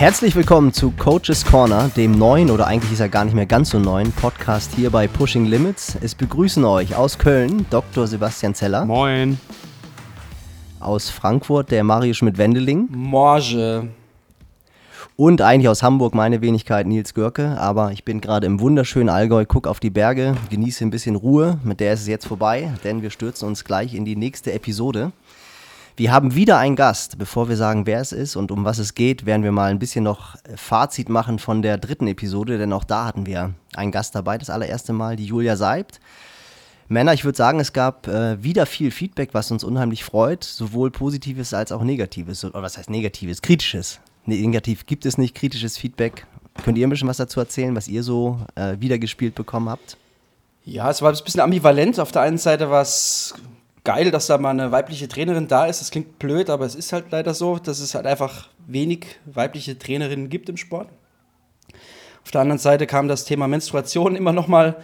Herzlich willkommen zu Coaches Corner, dem neuen oder eigentlich ist er gar nicht mehr ganz so neuen Podcast hier bei Pushing Limits. Es begrüßen euch aus Köln Dr. Sebastian Zeller. Moin. Aus Frankfurt der Mario Schmidt-Wendeling. Morge. Und eigentlich aus Hamburg meine Wenigkeit Nils Görke. Aber ich bin gerade im wunderschönen Allgäu, gucke auf die Berge, genieße ein bisschen Ruhe. Mit der ist es jetzt vorbei, denn wir stürzen uns gleich in die nächste Episode. Wir haben wieder einen Gast. Bevor wir sagen, wer es ist und um was es geht, werden wir mal ein bisschen noch Fazit machen von der dritten Episode, denn auch da hatten wir einen Gast dabei, das allererste Mal, die Julia Seibt. Männer, ich würde sagen, es gab äh, wieder viel Feedback, was uns unheimlich freut, sowohl positives als auch negatives. Oder was heißt negatives? Kritisches. Negativ gibt es nicht, kritisches Feedback. Könnt ihr ein bisschen was dazu erzählen, was ihr so äh, wiedergespielt bekommen habt? Ja, es war ein bisschen ambivalent. Auf der einen Seite war es geil, dass da mal eine weibliche Trainerin da ist. Das klingt blöd, aber es ist halt leider so, dass es halt einfach wenig weibliche Trainerinnen gibt im Sport. Auf der anderen Seite kam das Thema Menstruation immer noch mal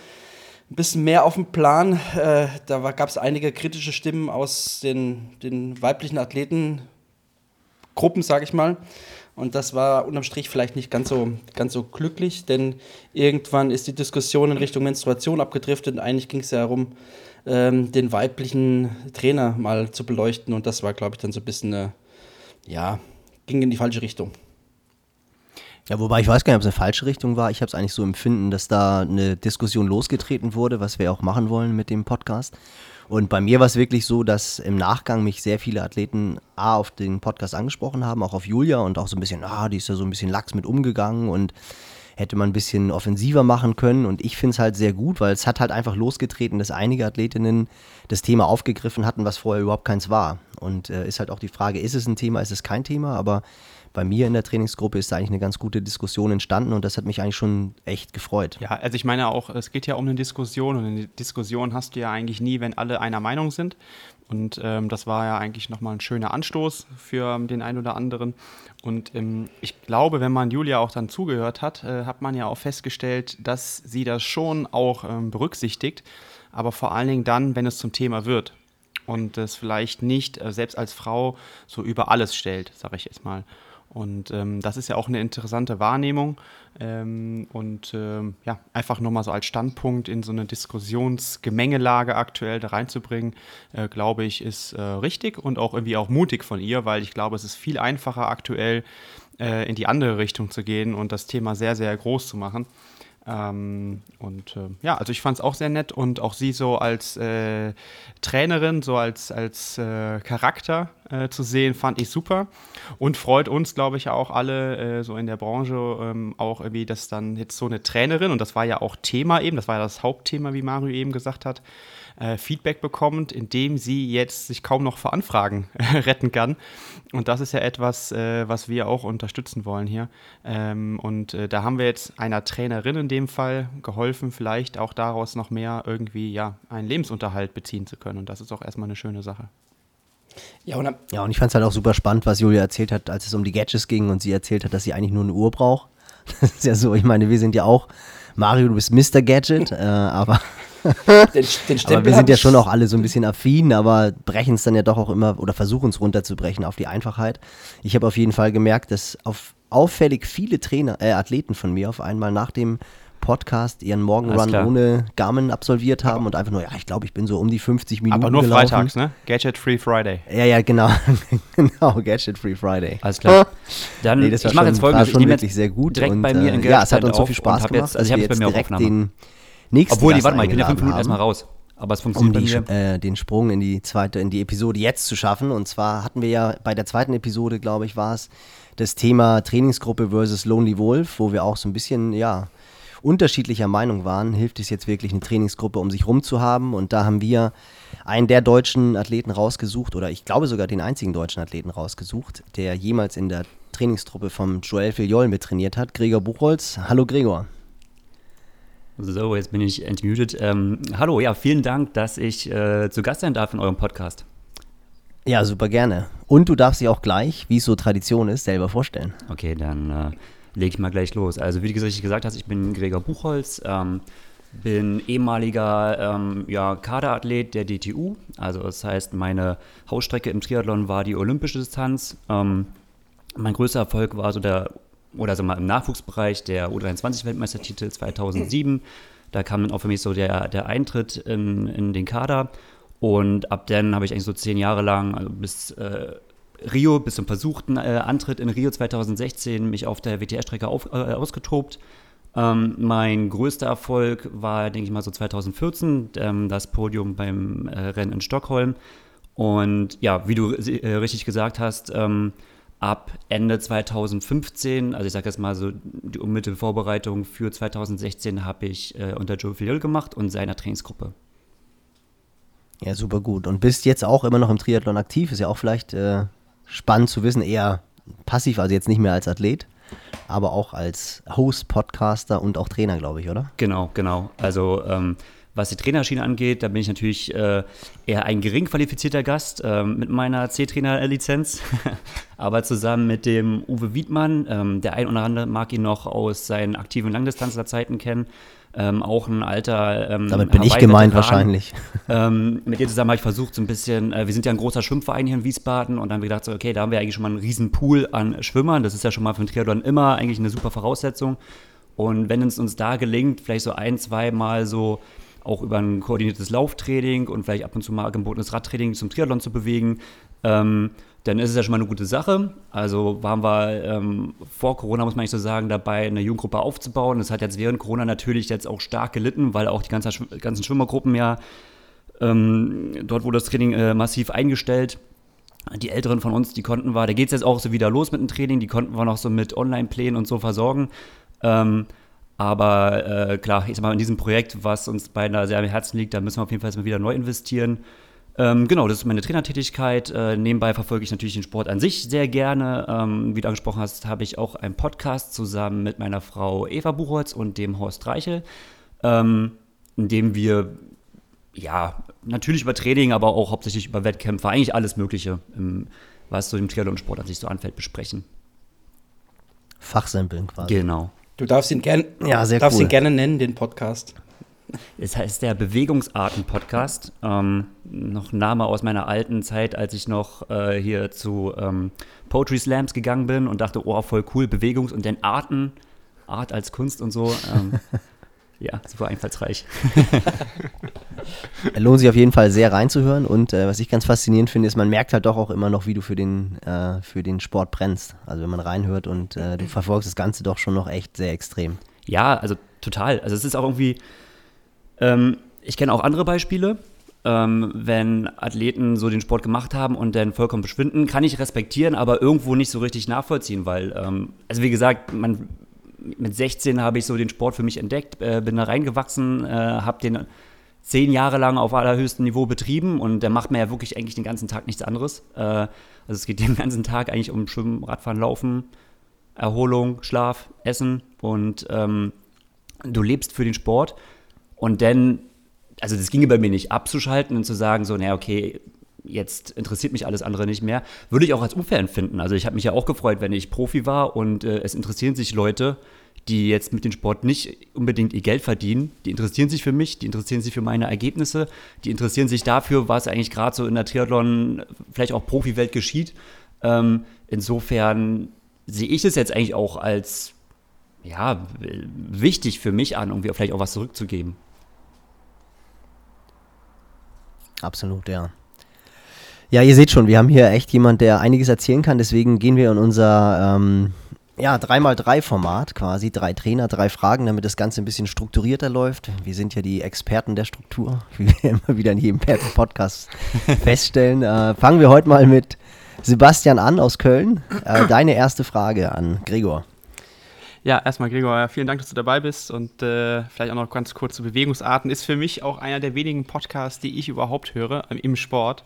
ein bisschen mehr auf den Plan. Äh, da gab es einige kritische Stimmen aus den, den weiblichen Athletengruppen, sage ich mal. Und das war unterm Strich vielleicht nicht ganz so, ganz so glücklich, denn irgendwann ist die Diskussion in Richtung Menstruation abgedriftet und eigentlich ging es ja darum, ähm, den weiblichen Trainer mal zu beleuchten. Und das war, glaube ich, dann so ein bisschen, eine, ja, ging in die falsche Richtung. Ja, wobei ich weiß gar nicht, ob es eine falsche Richtung war. Ich habe es eigentlich so empfinden, dass da eine Diskussion losgetreten wurde, was wir auch machen wollen mit dem Podcast. Und bei mir war es wirklich so, dass im Nachgang mich sehr viele Athleten A auf den Podcast angesprochen haben, auch auf Julia und auch so ein bisschen, ah, die ist ja so ein bisschen lax mit umgegangen und hätte man ein bisschen offensiver machen können. Und ich finde es halt sehr gut, weil es hat halt einfach losgetreten, dass einige Athletinnen das Thema aufgegriffen hatten, was vorher überhaupt keins war. Und äh, ist halt auch die Frage, ist es ein Thema, ist es kein Thema? Aber bei mir in der Trainingsgruppe ist da eigentlich eine ganz gute Diskussion entstanden und das hat mich eigentlich schon echt gefreut. Ja, also ich meine auch, es geht ja um eine Diskussion und eine Diskussion hast du ja eigentlich nie, wenn alle einer Meinung sind. Und ähm, das war ja eigentlich nochmal ein schöner Anstoß für den einen oder anderen. Und ähm, ich glaube, wenn man Julia auch dann zugehört hat, äh, hat man ja auch festgestellt, dass sie das schon auch ähm, berücksichtigt, aber vor allen Dingen dann, wenn es zum Thema wird und es vielleicht nicht äh, selbst als Frau so über alles stellt, sage ich jetzt mal. Und ähm, das ist ja auch eine interessante Wahrnehmung. Ähm, und ähm, ja, einfach nochmal so als Standpunkt in so eine Diskussionsgemengelage aktuell da reinzubringen, äh, glaube ich, ist äh, richtig und auch irgendwie auch mutig von ihr, weil ich glaube, es ist viel einfacher aktuell äh, in die andere Richtung zu gehen und das Thema sehr, sehr groß zu machen. Ähm, und äh, ja, also ich fand es auch sehr nett und auch sie so als äh, Trainerin, so als, als äh, Charakter äh, zu sehen, fand ich super und freut uns, glaube ich, auch alle äh, so in der Branche ähm, auch irgendwie, dass dann jetzt so eine Trainerin, und das war ja auch Thema eben, das war ja das Hauptthema, wie Mario eben gesagt hat, äh, Feedback bekommt, indem sie jetzt sich kaum noch vor Anfragen retten kann. Und das ist ja etwas, äh, was wir auch unterstützen wollen hier. Ähm, und äh, da haben wir jetzt einer Trainerin in dem Fall geholfen, vielleicht auch daraus noch mehr irgendwie ja einen Lebensunterhalt beziehen zu können. Und das ist auch erstmal eine schöne Sache. Ja, und, ja, und ich fand es halt auch super spannend, was Julia erzählt hat, als es um die Gadgets ging und sie erzählt hat, dass sie eigentlich nur eine Uhr braucht. Das ist ja so, ich meine, wir sind ja auch, Mario, du bist Mr. Gadget, äh, aber den, den aber wir sind ja schon auch alle so ein bisschen affin, aber brechen es dann ja doch auch immer oder versuchen es runterzubrechen auf die Einfachheit. Ich habe auf jeden Fall gemerkt, dass auf auffällig viele Trainer, äh, Athleten von mir auf einmal nach dem Podcast ihren Morgenrun ohne Garmin absolviert haben aber und einfach nur, ja, ich glaube, ich bin so um die 50 Minuten. Aber nur gelaufen. freitags, ne? Gadget Free Friday. Ja, ja, genau. genau, Gadget Free Friday. Alles klar. Dann, nee, ich mache jetzt folgendes. Schon wirklich sehr gut. Direkt und, bei mir in äh, Ja, es hat uns so viel Spaß gemacht, jetzt, also ich habe bei mir direkt den nächsten Obwohl, die, warte mal, ich bin ja fünf Minuten erstmal raus. Aber es funktioniert um die, äh, den Sprung in die zweite, in die Episode jetzt zu schaffen. Und zwar hatten wir ja bei der zweiten Episode, glaube ich, war es das Thema Trainingsgruppe versus Lonely Wolf, wo wir auch so ein bisschen, ja, unterschiedlicher Meinung waren, hilft es jetzt wirklich eine Trainingsgruppe, um sich rum zu haben. Und da haben wir einen der deutschen Athleten rausgesucht, oder ich glaube sogar den einzigen deutschen Athleten rausgesucht, der jemals in der Trainingsgruppe vom Joel Filiol mit trainiert hat, Gregor Buchholz. Hallo Gregor. So, jetzt bin ich entmutet. Ähm, hallo, ja, vielen Dank, dass ich äh, zu Gast sein darf in eurem Podcast. Ja, super gerne. Und du darfst dich auch gleich, wie es so Tradition ist, selber vorstellen. Okay, dann äh, lege ich mal gleich los. Also, wie du gesagt hast, ich bin Gregor Buchholz, ähm, bin ehemaliger ähm, ja, Kaderathlet der DTU. Also, das heißt, meine Hausstrecke im Triathlon war die olympische Distanz. Ähm, mein größter Erfolg war so der oder so mal im Nachwuchsbereich der U23-Weltmeistertitel 2007. Da kam dann auch für mich so der, der Eintritt in, in den Kader. Und ab dann habe ich eigentlich so zehn Jahre lang, also bis äh, Rio, bis zum versuchten äh, Antritt in Rio 2016, mich auf der WTR-Strecke äh, ausgetobt. Ähm, mein größter Erfolg war, denke ich mal, so 2014, ähm, das Podium beim äh, Rennen in Stockholm. Und ja, wie du äh, richtig gesagt hast, ähm, ab Ende 2015, also ich sage jetzt mal so die unmittelbare Vorbereitung für 2016 habe ich äh, unter Joe Filiol gemacht und seiner Trainingsgruppe. Ja, super gut. Und bist jetzt auch immer noch im Triathlon aktiv, ist ja auch vielleicht äh, spannend zu wissen, eher passiv, also jetzt nicht mehr als Athlet, aber auch als Host, Podcaster und auch Trainer, glaube ich, oder? Genau, genau. Also ähm, was die Trainerschiene angeht, da bin ich natürlich äh, eher ein gering qualifizierter Gast äh, mit meiner C-Trainer-Lizenz. Aber zusammen mit dem Uwe Wiedmann, ähm, der ein oder andere mag ihn noch aus seinen aktiven Langdistanzerzeiten kennen, ähm, auch ein alter. Ähm, Damit bin ich gemeint wahrscheinlich. Ähm, mit ihr zusammen habe ich versucht, so ein bisschen, äh, wir sind ja ein großer Schwimmverein hier in Wiesbaden und dann haben wir gedacht, so, okay, da haben wir eigentlich schon mal einen riesen Pool an Schwimmern. Das ist ja schon mal für den Triathlon immer eigentlich eine super Voraussetzung. Und wenn es uns da gelingt, vielleicht so ein, zwei Mal so auch über ein koordiniertes Lauftraining und vielleicht ab und zu mal gebotenes Radtraining zum Triathlon zu bewegen, ähm, dann ist es ja schon mal eine gute Sache. Also waren wir ähm, vor Corona, muss man nicht so sagen, dabei, eine Jugendgruppe aufzubauen. Das hat jetzt während Corona natürlich jetzt auch stark gelitten, weil auch die ganze, ganzen Schwimmergruppen ja, ähm, dort wurde das Training äh, massiv eingestellt. Die Älteren von uns, die konnten wir, da geht es jetzt auch so wieder los mit dem Training, die konnten wir noch so mit Online-Plänen und so versorgen. Ähm, aber äh, klar, ich sag mal, in diesem Projekt, was uns da sehr am Herzen liegt, da müssen wir auf jeden Fall mal wieder neu investieren. Ähm, genau, das ist meine Trainertätigkeit. Äh, nebenbei verfolge ich natürlich den Sport an sich sehr gerne. Ähm, wie du angesprochen hast, habe ich auch einen Podcast zusammen mit meiner Frau Eva Buchholz und dem Horst Reichel, ähm, in dem wir ja natürlich über Training, aber auch hauptsächlich über Wettkämpfe, eigentlich alles Mögliche, im, was so im Triathlon-Sport an sich so anfällt, besprechen. Fachsimpeln quasi. Genau. Du darfst ihn, gern, ja, sehr darfst cool. ihn gerne nennen, den Podcast. Es heißt der Bewegungsarten-Podcast. Ähm, noch ein Name aus meiner alten Zeit, als ich noch äh, hier zu ähm, Poetry Slams gegangen bin und dachte, oh, voll cool, Bewegungs- und dann Arten, Art als Kunst und so. Ähm, ja, super einfallsreich. Lohnt sich auf jeden Fall sehr reinzuhören und äh, was ich ganz faszinierend finde, ist, man merkt halt doch auch immer noch, wie du für den, äh, für den Sport brennst. Also wenn man reinhört und äh, du verfolgst das Ganze doch schon noch echt sehr extrem. Ja, also total. Also es ist auch irgendwie, ähm, ich kenne auch andere Beispiele, ähm, wenn Athleten so den Sport gemacht haben und dann vollkommen verschwinden, kann ich respektieren, aber irgendwo nicht so richtig nachvollziehen, weil, ähm, also wie gesagt, man mit 16 habe ich so den Sport für mich entdeckt, äh, bin da reingewachsen, äh, habe den zehn Jahre lang auf allerhöchstem Niveau betrieben und der macht mir ja wirklich eigentlich den ganzen Tag nichts anderes. Äh, also es geht den ganzen Tag eigentlich um Schwimmen, Radfahren, Laufen, Erholung, Schlaf, Essen und ähm, du lebst für den Sport und dann, also das ginge bei mir nicht abzuschalten und zu sagen so, naja, okay, jetzt interessiert mich alles andere nicht mehr, würde ich auch als unfair empfinden. Also ich habe mich ja auch gefreut, wenn ich Profi war und äh, es interessieren sich Leute, die jetzt mit dem Sport nicht unbedingt ihr Geld verdienen, die interessieren sich für mich, die interessieren sich für meine Ergebnisse, die interessieren sich dafür, was eigentlich gerade so in der Triathlon, vielleicht auch Profiwelt geschieht. Ähm, insofern sehe ich es jetzt eigentlich auch als ja, wichtig für mich an, irgendwie vielleicht auch was zurückzugeben. Absolut, ja. Ja, ihr seht schon, wir haben hier echt jemand, der einiges erzählen kann. Deswegen gehen wir in unser ähm, ja, 3x3-Format quasi. Drei Trainer, drei Fragen, damit das Ganze ein bisschen strukturierter läuft. Wir sind ja die Experten der Struktur, wie wir immer wieder in jedem Podcast feststellen. Äh, fangen wir heute mal mit Sebastian an aus Köln. Äh, deine erste Frage an Gregor. Ja, erstmal Gregor, vielen Dank, dass du dabei bist und äh, vielleicht auch noch ganz kurz zu Bewegungsarten. Ist für mich auch einer der wenigen Podcasts, die ich überhaupt höre im Sport.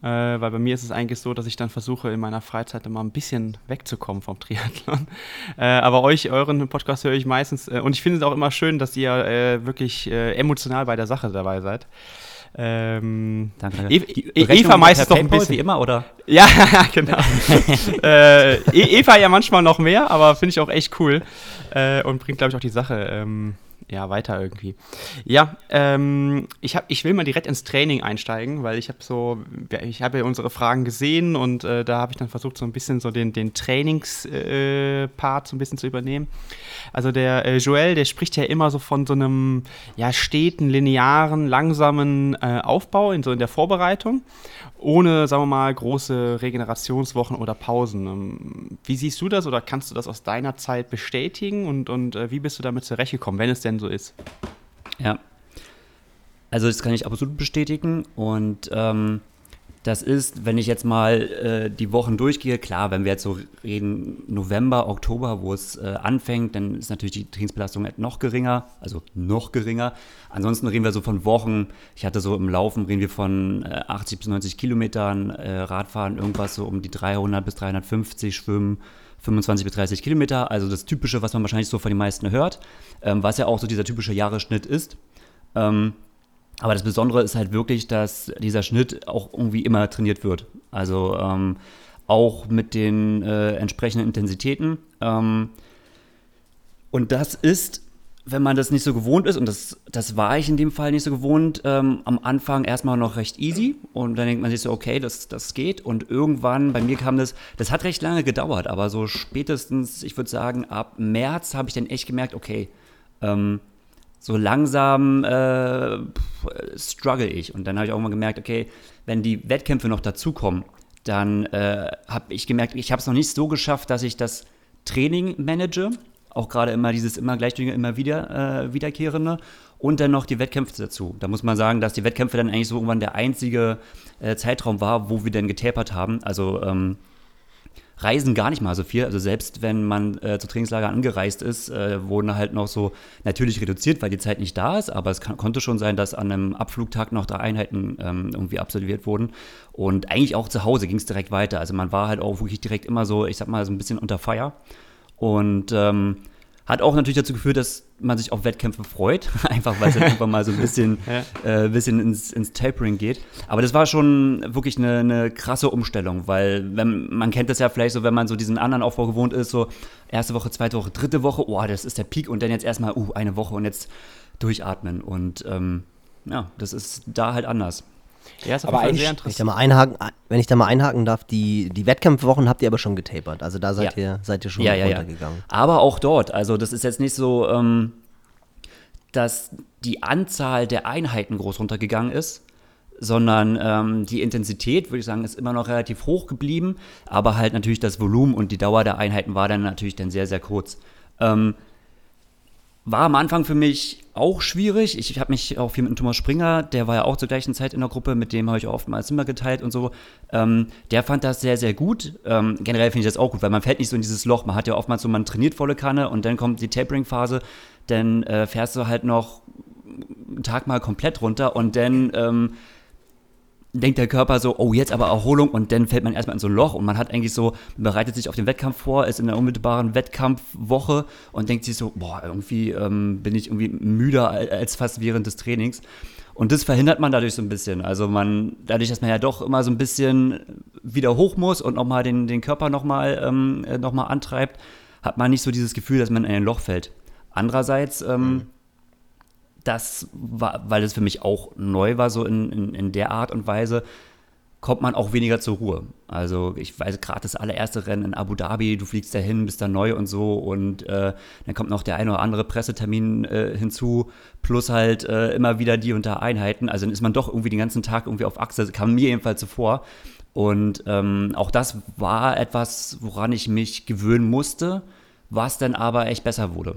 Äh, weil bei mir ist es eigentlich so, dass ich dann versuche, in meiner Freizeit immer ein bisschen wegzukommen vom Triathlon. Äh, aber euch, euren Podcast höre ich meistens äh, und ich finde es auch immer schön, dass ihr wirklich emotional bei der Sache dabei seid. Ähm, danke, danke. E Eva meistens noch ein bisschen. Wie immer, oder? Ja, genau. äh, e Eva ja manchmal noch mehr, aber finde ich auch echt cool äh, und bringt, glaube ich, auch die Sache ähm, ja, weiter irgendwie. Ja, ähm, ich, hab, ich will mal direkt ins Training einsteigen, weil ich habe so, ich habe ja unsere Fragen gesehen und äh, da habe ich dann versucht, so ein bisschen so den, den Trainingspart äh, so ein bisschen zu übernehmen. Also der äh, Joel, der spricht ja immer so von so einem ja, steten, linearen, langsamen äh, Aufbau in so in der Vorbereitung, ohne, sagen wir mal, große Regenerationswochen oder Pausen. Ähm, wie siehst du das oder kannst du das aus deiner Zeit bestätigen und, und äh, wie bist du damit zurechtgekommen, wenn es denn so ist? Ja. Also das kann ich absolut bestätigen und ähm, das ist, wenn ich jetzt mal äh, die Wochen durchgehe, klar, wenn wir jetzt so reden, November, Oktober, wo es äh, anfängt, dann ist natürlich die Trainingsbelastung halt noch geringer, also noch geringer. Ansonsten reden wir so von Wochen, ich hatte so im Laufen, reden wir von äh, 80 bis 90 Kilometern, äh, Radfahren, irgendwas so um die 300 bis 350, Schwimmen 25 bis 30 Kilometer, also das Typische, was man wahrscheinlich so von den meisten hört, ähm, was ja auch so dieser typische Jahresschnitt ist. Ähm, aber das Besondere ist halt wirklich, dass dieser Schnitt auch irgendwie immer trainiert wird. Also ähm, auch mit den äh, entsprechenden Intensitäten. Ähm, und das ist, wenn man das nicht so gewohnt ist, und das, das war ich in dem Fall nicht so gewohnt, ähm, am Anfang erstmal noch recht easy. Und dann denkt man sich so, okay, das, das geht. Und irgendwann, bei mir kam das, das hat recht lange gedauert, aber so spätestens, ich würde sagen, ab März habe ich dann echt gemerkt, okay, ähm, so langsam äh, struggle ich. Und dann habe ich auch mal gemerkt, okay, wenn die Wettkämpfe noch dazukommen, dann äh, habe ich gemerkt, ich habe es noch nicht so geschafft, dass ich das Training manage. Auch gerade immer dieses immer gleichdünge, immer wieder äh, wiederkehrende. Und dann noch die Wettkämpfe dazu. Da muss man sagen, dass die Wettkämpfe dann eigentlich so irgendwann der einzige äh, Zeitraum war, wo wir dann getapert haben. Also ähm, reisen gar nicht mal so viel. Also selbst wenn man äh, zu Trainingslager angereist ist, äh, wurden halt noch so natürlich reduziert, weil die Zeit nicht da ist. Aber es kann, konnte schon sein, dass an einem Abflugtag noch drei Einheiten ähm, irgendwie absolviert wurden. Und eigentlich auch zu Hause ging es direkt weiter. Also man war halt auch wirklich direkt immer so, ich sag mal, so ein bisschen unter Feuer. Und ähm, hat auch natürlich dazu geführt, dass man sich auf Wettkämpfe freut, einfach weil es halt irgendwann mal so ein bisschen, ja. äh, bisschen ins, ins, Tapering geht. Aber das war schon wirklich eine, eine, krasse Umstellung, weil wenn, man kennt das ja vielleicht so, wenn man so diesen anderen Aufbau gewohnt ist, so erste Woche, zweite Woche, dritte Woche, oh, das ist der Peak und dann jetzt erstmal, uh, eine Woche und jetzt durchatmen. Und ähm, ja, das ist da halt anders. Ja, ist aber eigentlich, sehr interessant. Wenn ich, da mal einhaken, wenn ich da mal einhaken darf, die, die Wettkampfwochen habt ihr aber schon getapert. Also da seid, ja. ihr, seid ihr schon ja, ja, runtergegangen. Aber auch dort, also das ist jetzt nicht so, ähm, dass die Anzahl der Einheiten groß runtergegangen ist, sondern ähm, die Intensität, würde ich sagen, ist immer noch relativ hoch geblieben, aber halt natürlich das Volumen und die Dauer der Einheiten war dann natürlich dann sehr, sehr kurz. Ähm, war am Anfang für mich auch schwierig. Ich, habe mich auch viel mit Thomas Springer, der war ja auch zur gleichen Zeit in der Gruppe, mit dem habe ich oftmals Zimmer geteilt und so. Ähm, der fand das sehr, sehr gut. Ähm, generell finde ich das auch gut, weil man fällt nicht so in dieses Loch. Man hat ja oftmals so, man trainiert volle Kanne und dann kommt die Tapering-Phase, dann äh, fährst du halt noch einen Tag mal komplett runter und dann ähm, denkt der Körper so, oh, jetzt aber Erholung und dann fällt man erstmal in so ein Loch und man hat eigentlich so, bereitet sich auf den Wettkampf vor, ist in der unmittelbaren Wettkampfwoche und denkt sich so, boah, irgendwie ähm, bin ich irgendwie müder als fast während des Trainings. Und das verhindert man dadurch so ein bisschen. Also man, dadurch, dass man ja doch immer so ein bisschen wieder hoch muss und nochmal den, den Körper nochmal ähm, äh, noch antreibt, hat man nicht so dieses Gefühl, dass man in ein Loch fällt. Andererseits ähm, mhm das war, weil es für mich auch neu war, so in, in, in der Art und Weise, kommt man auch weniger zur Ruhe. Also ich weiß gerade das allererste Rennen in Abu Dhabi, du fliegst dahin, bist da neu und so und äh, dann kommt noch der eine oder andere Pressetermin äh, hinzu, plus halt äh, immer wieder die da Einheiten. Also dann ist man doch irgendwie den ganzen Tag irgendwie auf Achse, kam mir jedenfalls zuvor. Und ähm, auch das war etwas, woran ich mich gewöhnen musste, was dann aber echt besser wurde.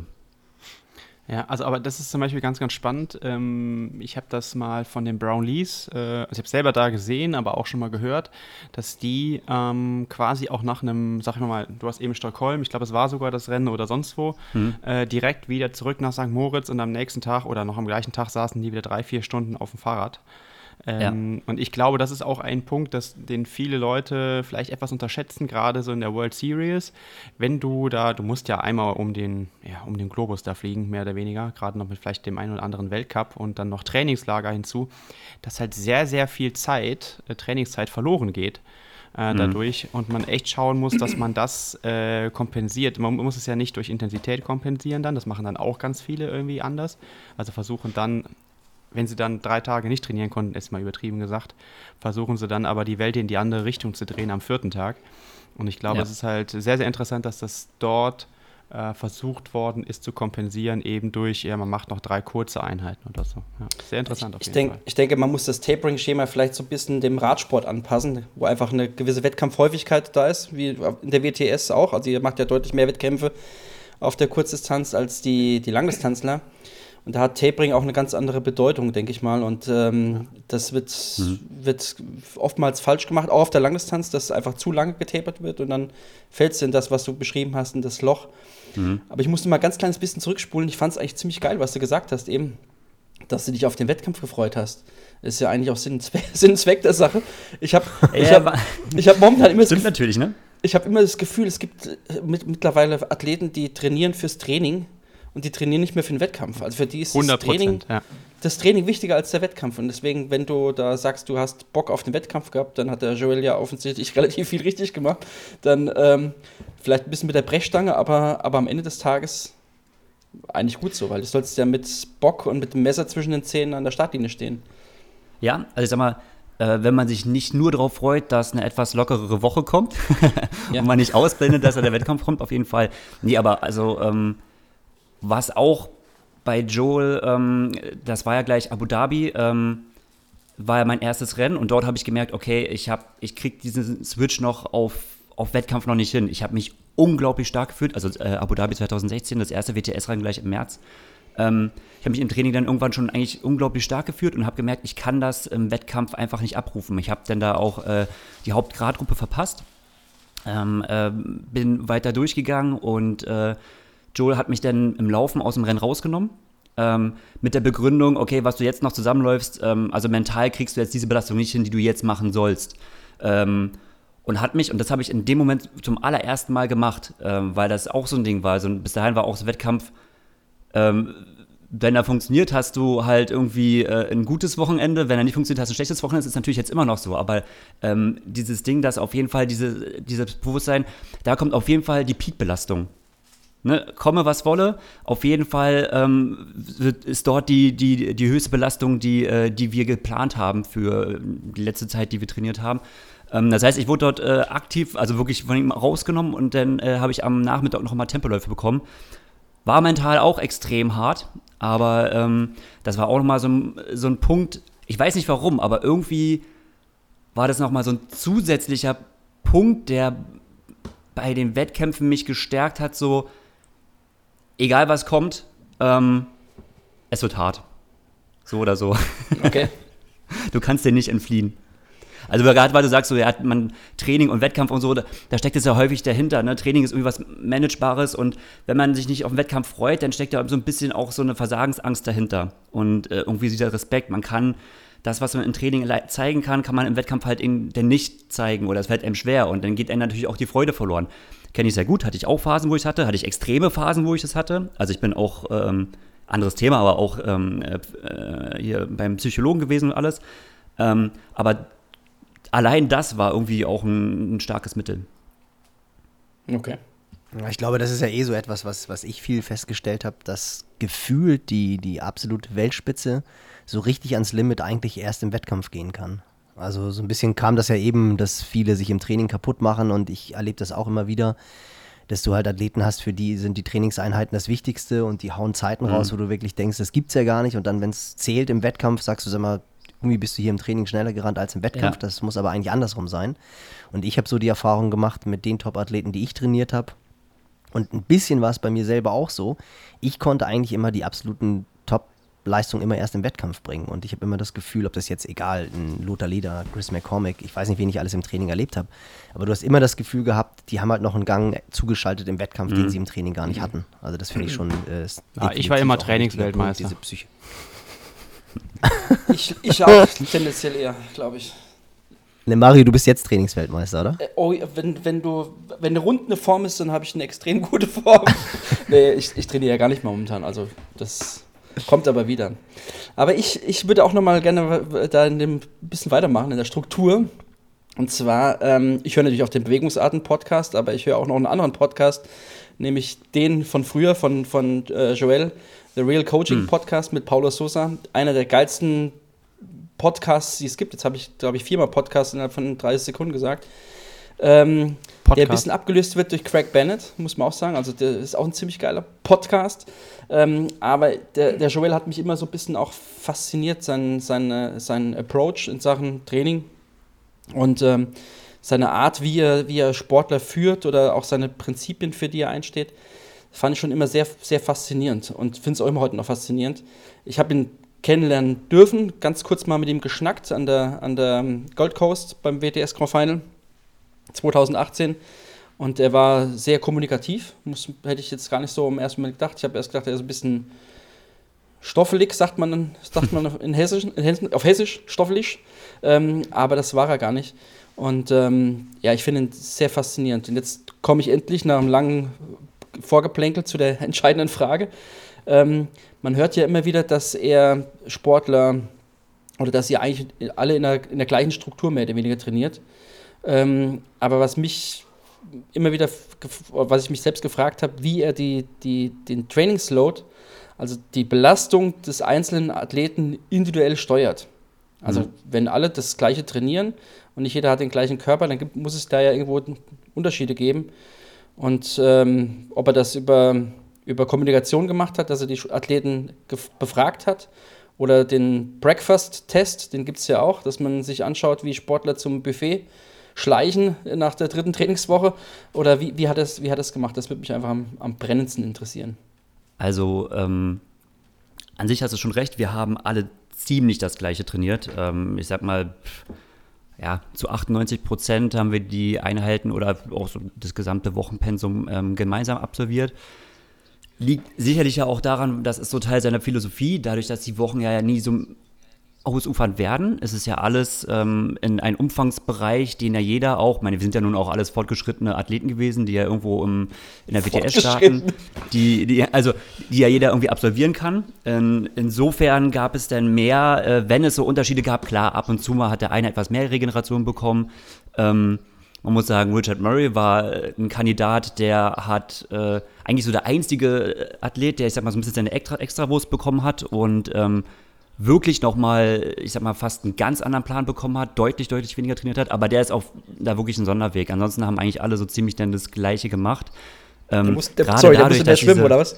Ja, also aber das ist zum Beispiel ganz, ganz spannend. Ähm, ich habe das mal von den Brownlees, äh, also ich habe selber da gesehen, aber auch schon mal gehört, dass die ähm, quasi auch nach einem, sag ich mal, du hast eben Stockholm, ich glaube, es war sogar das Rennen oder sonst wo, mhm. äh, direkt wieder zurück nach St. Moritz und am nächsten Tag oder noch am gleichen Tag saßen die wieder drei, vier Stunden auf dem Fahrrad. Ähm, ja. Und ich glaube, das ist auch ein Punkt, dass, den viele Leute vielleicht etwas unterschätzen, gerade so in der World Series. Wenn du da, du musst ja einmal um den, ja, um den Globus da fliegen, mehr oder weniger, gerade noch mit vielleicht dem einen oder anderen Weltcup und dann noch Trainingslager hinzu, dass halt sehr, sehr viel Zeit, äh, Trainingszeit verloren geht. äh, dadurch und man echt schauen muss, dass man das äh, kompensiert. Man muss es ja nicht durch Intensität kompensieren dann, das machen dann auch ganz viele irgendwie anders. Also versuchen dann wenn sie dann drei Tage nicht trainieren konnten, ist mal übertrieben gesagt, versuchen sie dann aber die Welt in die andere Richtung zu drehen am vierten Tag. Und ich glaube, Ja. es ist halt sehr, sehr interessant, dass das dort äh, versucht worden ist zu kompensieren, eben durch, ja, man macht noch drei kurze Einheiten oder so. Ja, sehr interessant auf Ich, jeden denk, Fall. ich denke, man muss das Tapering-Schema vielleicht so ein bisschen dem Radsport anpassen, wo einfach eine gewisse Wettkampfhäufigkeit da ist, wie in der WTS auch. Also ihr macht ja deutlich mehr Wettkämpfe auf der Kurzdistanz als die, die Langdistanzler. Und da hat Tapering auch eine ganz andere Bedeutung, denke ich mal. Und ähm, das wird, wird oftmals falsch gemacht, auch auf der Langdistanz, dass einfach zu lange getapert wird und dann fällt es in das, was du beschrieben hast, in das Loch. Aber ich musste mal ganz kleines bisschen zurückspulen. Ich fand es eigentlich ziemlich geil, was du gesagt hast eben dass du dich auf den Wettkampf gefreut hast. Ist ja eigentlich auch Sinn und Zweck, Sinn und Zweck der Sache. Ich habe ich hab, ich hab momentan immer das, Stimmt Gefühl, natürlich, ne? ich hab immer das Gefühl, es gibt mit, mittlerweile Athleten, die trainieren fürs Training und die trainieren nicht mehr für den Wettkampf. Also für die ist das 100 Training, ja. das Training wichtiger als der Wettkampf. Und deswegen, wenn du da sagst, du hast Bock auf den Wettkampf gehabt, dann hat der Joel ja offensichtlich relativ viel richtig gemacht. Dann ähm, vielleicht ein bisschen mit der Brechstange, aber, aber am Ende des Tages eigentlich gut so, weil du sollst ja mit Bock und mit dem Messer zwischen den Zähnen an der Startlinie stehen. Ja, also ich sag mal, äh, wenn man sich nicht nur darauf freut, dass eine etwas lockerere Woche kommt Ja. und man nicht ausblendet, dass ja der Wettkampf kommt, auf jeden Fall. Nee, aber also, ähm, was auch bei Joel, ähm, das war ja gleich Abu Dhabi, ähm, war ja mein erstes Rennen und dort habe ich gemerkt, okay, ich, hab, ich kriege diesen Switch noch auf, auf Wettkampf noch nicht hin. Ich habe mich unglaublich stark gefühlt, also äh, Abu Dhabi 2016, das erste WTS-Rennen gleich im März. Ähm, ich habe mich im Training dann irgendwann schon eigentlich unglaublich stark gefühlt und habe gemerkt, ich kann das im Wettkampf einfach nicht abrufen. Ich habe dann da auch äh, die Hauptgradgruppe verpasst, ähm, ähm, bin weiter durchgegangen und äh, Joel hat mich dann im Laufen aus dem Rennen rausgenommen. Ähm, mit der Begründung, okay, was du jetzt noch zusammenläufst, ähm, also mental kriegst du jetzt diese Belastung nicht hin, die du jetzt machen sollst. Ähm, und hat mich, und das habe ich in dem Moment zum allerersten Mal gemacht, ähm, weil das auch so ein Ding war. Also bis dahin war auch so Wettkampf, ähm, wenn er funktioniert, hast du halt irgendwie äh, ein gutes Wochenende. Wenn er nicht funktioniert, hast du ein schlechtes Wochenende. Das ist natürlich jetzt immer noch so. Aber ähm, dieses Ding, dass auf jeden Fall diese, dieses Bewusstsein, da kommt auf jeden Fall die Peakbelastung. Ne, komme was wolle, auf jeden Fall ähm, ist dort die, die, die höchste Belastung, die, äh, die wir geplant haben für äh, die letzte Zeit, die wir trainiert haben. Ähm, das heißt, ich wurde dort äh, aktiv, also wirklich von ihm rausgenommen und dann äh, habe ich am Nachmittag noch mal Tempoläufe bekommen. War mental auch extrem hart, aber ähm, das war auch noch mal so so ein Punkt, ich weiß nicht warum, aber irgendwie war das noch mal so ein zusätzlicher Punkt, der bei den Wettkämpfen mich gestärkt hat, so egal was kommt, ähm, es wird hart. So oder so. Okay. Du kannst dir nicht entfliehen. Also gerade weil du sagst, so, ja, man Training und Wettkampf und so, da, da steckt es ja häufig dahinter. Ne? Training ist irgendwie was Managebares und wenn man sich nicht auf den Wettkampf freut, dann steckt da so ein bisschen auch so eine Versagensangst dahinter. Und äh, irgendwie dieser Respekt. Man kann das, was man im Training zeigen kann, kann man im Wettkampf halt in, denn nicht zeigen oder es fällt einem schwer und dann geht einem natürlich auch die Freude verloren. Kenne ich sehr gut, hatte ich auch Phasen, wo ich es hatte, hatte ich extreme Phasen, wo ich das hatte. Also ich bin auch, ähm, anderes Thema, aber auch ähm, äh, äh, hier beim Psychologen gewesen und alles. Ähm, aber allein das war irgendwie auch ein, ein starkes Mittel. Okay. Ich glaube, das ist ja eh so etwas, was, was ich viel festgestellt habe, dass gefühlt die, die absolute Weltspitze so richtig ans Limit eigentlich erst im Wettkampf gehen kann. Also so ein bisschen kam das ja eben, dass viele sich im Training kaputt machen und ich erlebe das auch immer wieder, dass du halt Athleten hast, für die sind die Trainingseinheiten das Wichtigste und die hauen Zeiten raus, wo du wirklich denkst, das gibt's ja gar nicht und dann, wenn es zählt im Wettkampf, sagst du, sag mal, irgendwie bist du hier im Training schneller gerannt als im Wettkampf, Ja. das muss aber eigentlich andersrum sein. Und ich habe so die Erfahrung gemacht mit den Top-Athleten, die ich trainiert habe, und ein bisschen war es bei mir selber auch so. Ich konnte eigentlich immer die absoluten Top-Leistungen immer erst im Wettkampf bringen. Und ich habe immer das Gefühl, ob das jetzt egal, ein Lothar Leder, Chris McCormick, ich weiß nicht, wen ich alles im Training erlebt habe, aber du hast immer das Gefühl gehabt, die haben halt noch einen Gang zugeschaltet im Wettkampf, den sie im Training gar nicht hatten. Also das finde ich schon. Äh, Ja, ich war immer Trainingsweltmeister. Punkt, diese Psyche. Ich, ich auch tendenziell eher, glaube ich. Ne, Mario, du bist jetzt Trainingsweltmeister, oder? Äh, Oh, wenn, wenn du, wenn eine rund eine Form ist, dann habe ich eine extrem gute Form. nee, ich, ich trainiere ja gar nicht mehr momentan, also das kommt aber wieder. Aber ich, ich würde auch noch mal gerne da in dem bisschen weitermachen in der Struktur. Und zwar, ähm, ich höre natürlich auch den Bewegungsarten-Podcast, aber ich höre auch noch einen anderen Podcast, nämlich den von früher, von, von äh, Joel, The Real Coaching Podcast mit Paulo Sosa. Einer der geilsten Podcasts, die es gibt. Jetzt habe ich, glaube ich, viermal Podcasts innerhalb von 30 Sekunden gesagt. Ähm, der ein bisschen abgelöst wird durch Craig Bennett, muss man auch sagen. Also der ist auch ein ziemlich geiler Podcast. Ähm, aber der, der Joel hat mich immer so ein bisschen auch fasziniert, sein, sein, sein Approach in Sachen Training und ähm, seine Art, wie er, wie er Sportler führt oder auch seine Prinzipien, für die er einsteht, fand ich schon immer sehr, sehr faszinierend und finde es auch immer heute noch faszinierend. Ich habe ihn kennenlernen dürfen, ganz kurz mal mit ihm geschnackt an der, an der Gold Coast beim WTS Grand Final 2018. Und er war sehr kommunikativ, muss, hätte ich jetzt gar nicht so im ersten Moment gedacht. Ich habe erst gedacht, er ist ein bisschen stoffelig, sagt man, sagt man in Hessisch, in, auf Hessisch, stoffelig. Ähm, aber das war er gar nicht. Und ähm, ja, ich finde ihn sehr faszinierend. Und jetzt komme ich endlich nach einem langen Vorgeplänkel zu der entscheidenden Frage. Ähm, man hört ja immer wieder, dass er Sportler oder dass ihr eigentlich alle in der, in der gleichen Struktur mehr oder weniger trainiert. Ähm, aber was mich immer wieder, was ich mich selbst gefragt habe, wie er die, die, den Trainingsload, also die Belastung des einzelnen Athleten individuell steuert. Also mhm. wenn alle das gleiche trainieren und nicht jeder hat den gleichen Körper, dann gibt, muss es da ja irgendwo Unterschiede geben. Und ähm, ob er das über, über Kommunikation gemacht hat, dass er die Athleten befragt hat, oder den Breakfast-Test, den gibt es ja auch, dass man sich anschaut, wie Sportler zum Buffet schleichen nach der dritten Trainingswoche? Oder wie, wie, hat es, wie hat es gemacht? Das würde mich einfach am, am brennendsten interessieren. Also, ähm, an sich hast du schon recht, wir haben alle ziemlich das gleiche trainiert. Ähm, ich sag mal, ja, zu 98 Prozent haben wir die Einheiten oder auch so das gesamte Wochenpensum ähm, gemeinsam absolviert. Liegt sicherlich ja auch daran, das ist so Teil seiner Philosophie, dadurch, dass die Wochen ja nie so ausufern werden. Es ist ja alles ähm, in einem Umfangsbereich, den ja jeder auch, meine, wir sind ja nun auch alles fortgeschrittene Athleten gewesen, die ja irgendwo im, in der WTS starten, die, die, also die ja jeder irgendwie absolvieren kann. In, insofern gab es dann mehr, äh, wenn es so Unterschiede gab, klar, ab und zu mal hat der eine etwas mehr Regeneration bekommen. Ähm, man muss sagen, Richard Murray war äh, ein Kandidat, der hat äh, eigentlich so der einzige Athlet, der, ich sag mal, so ein bisschen seine Extra Extrawurst bekommen hat und ähm, wirklich nochmal, ich sag mal, fast einen ganz anderen Plan bekommen hat, deutlich, deutlich weniger trainiert hat, aber der ist auf da wirklich ein Sonderweg. Ansonsten haben eigentlich alle so ziemlich dann das Gleiche gemacht. Ähm, der muss, der, sorry, der musste mehr schwimmen, oder was?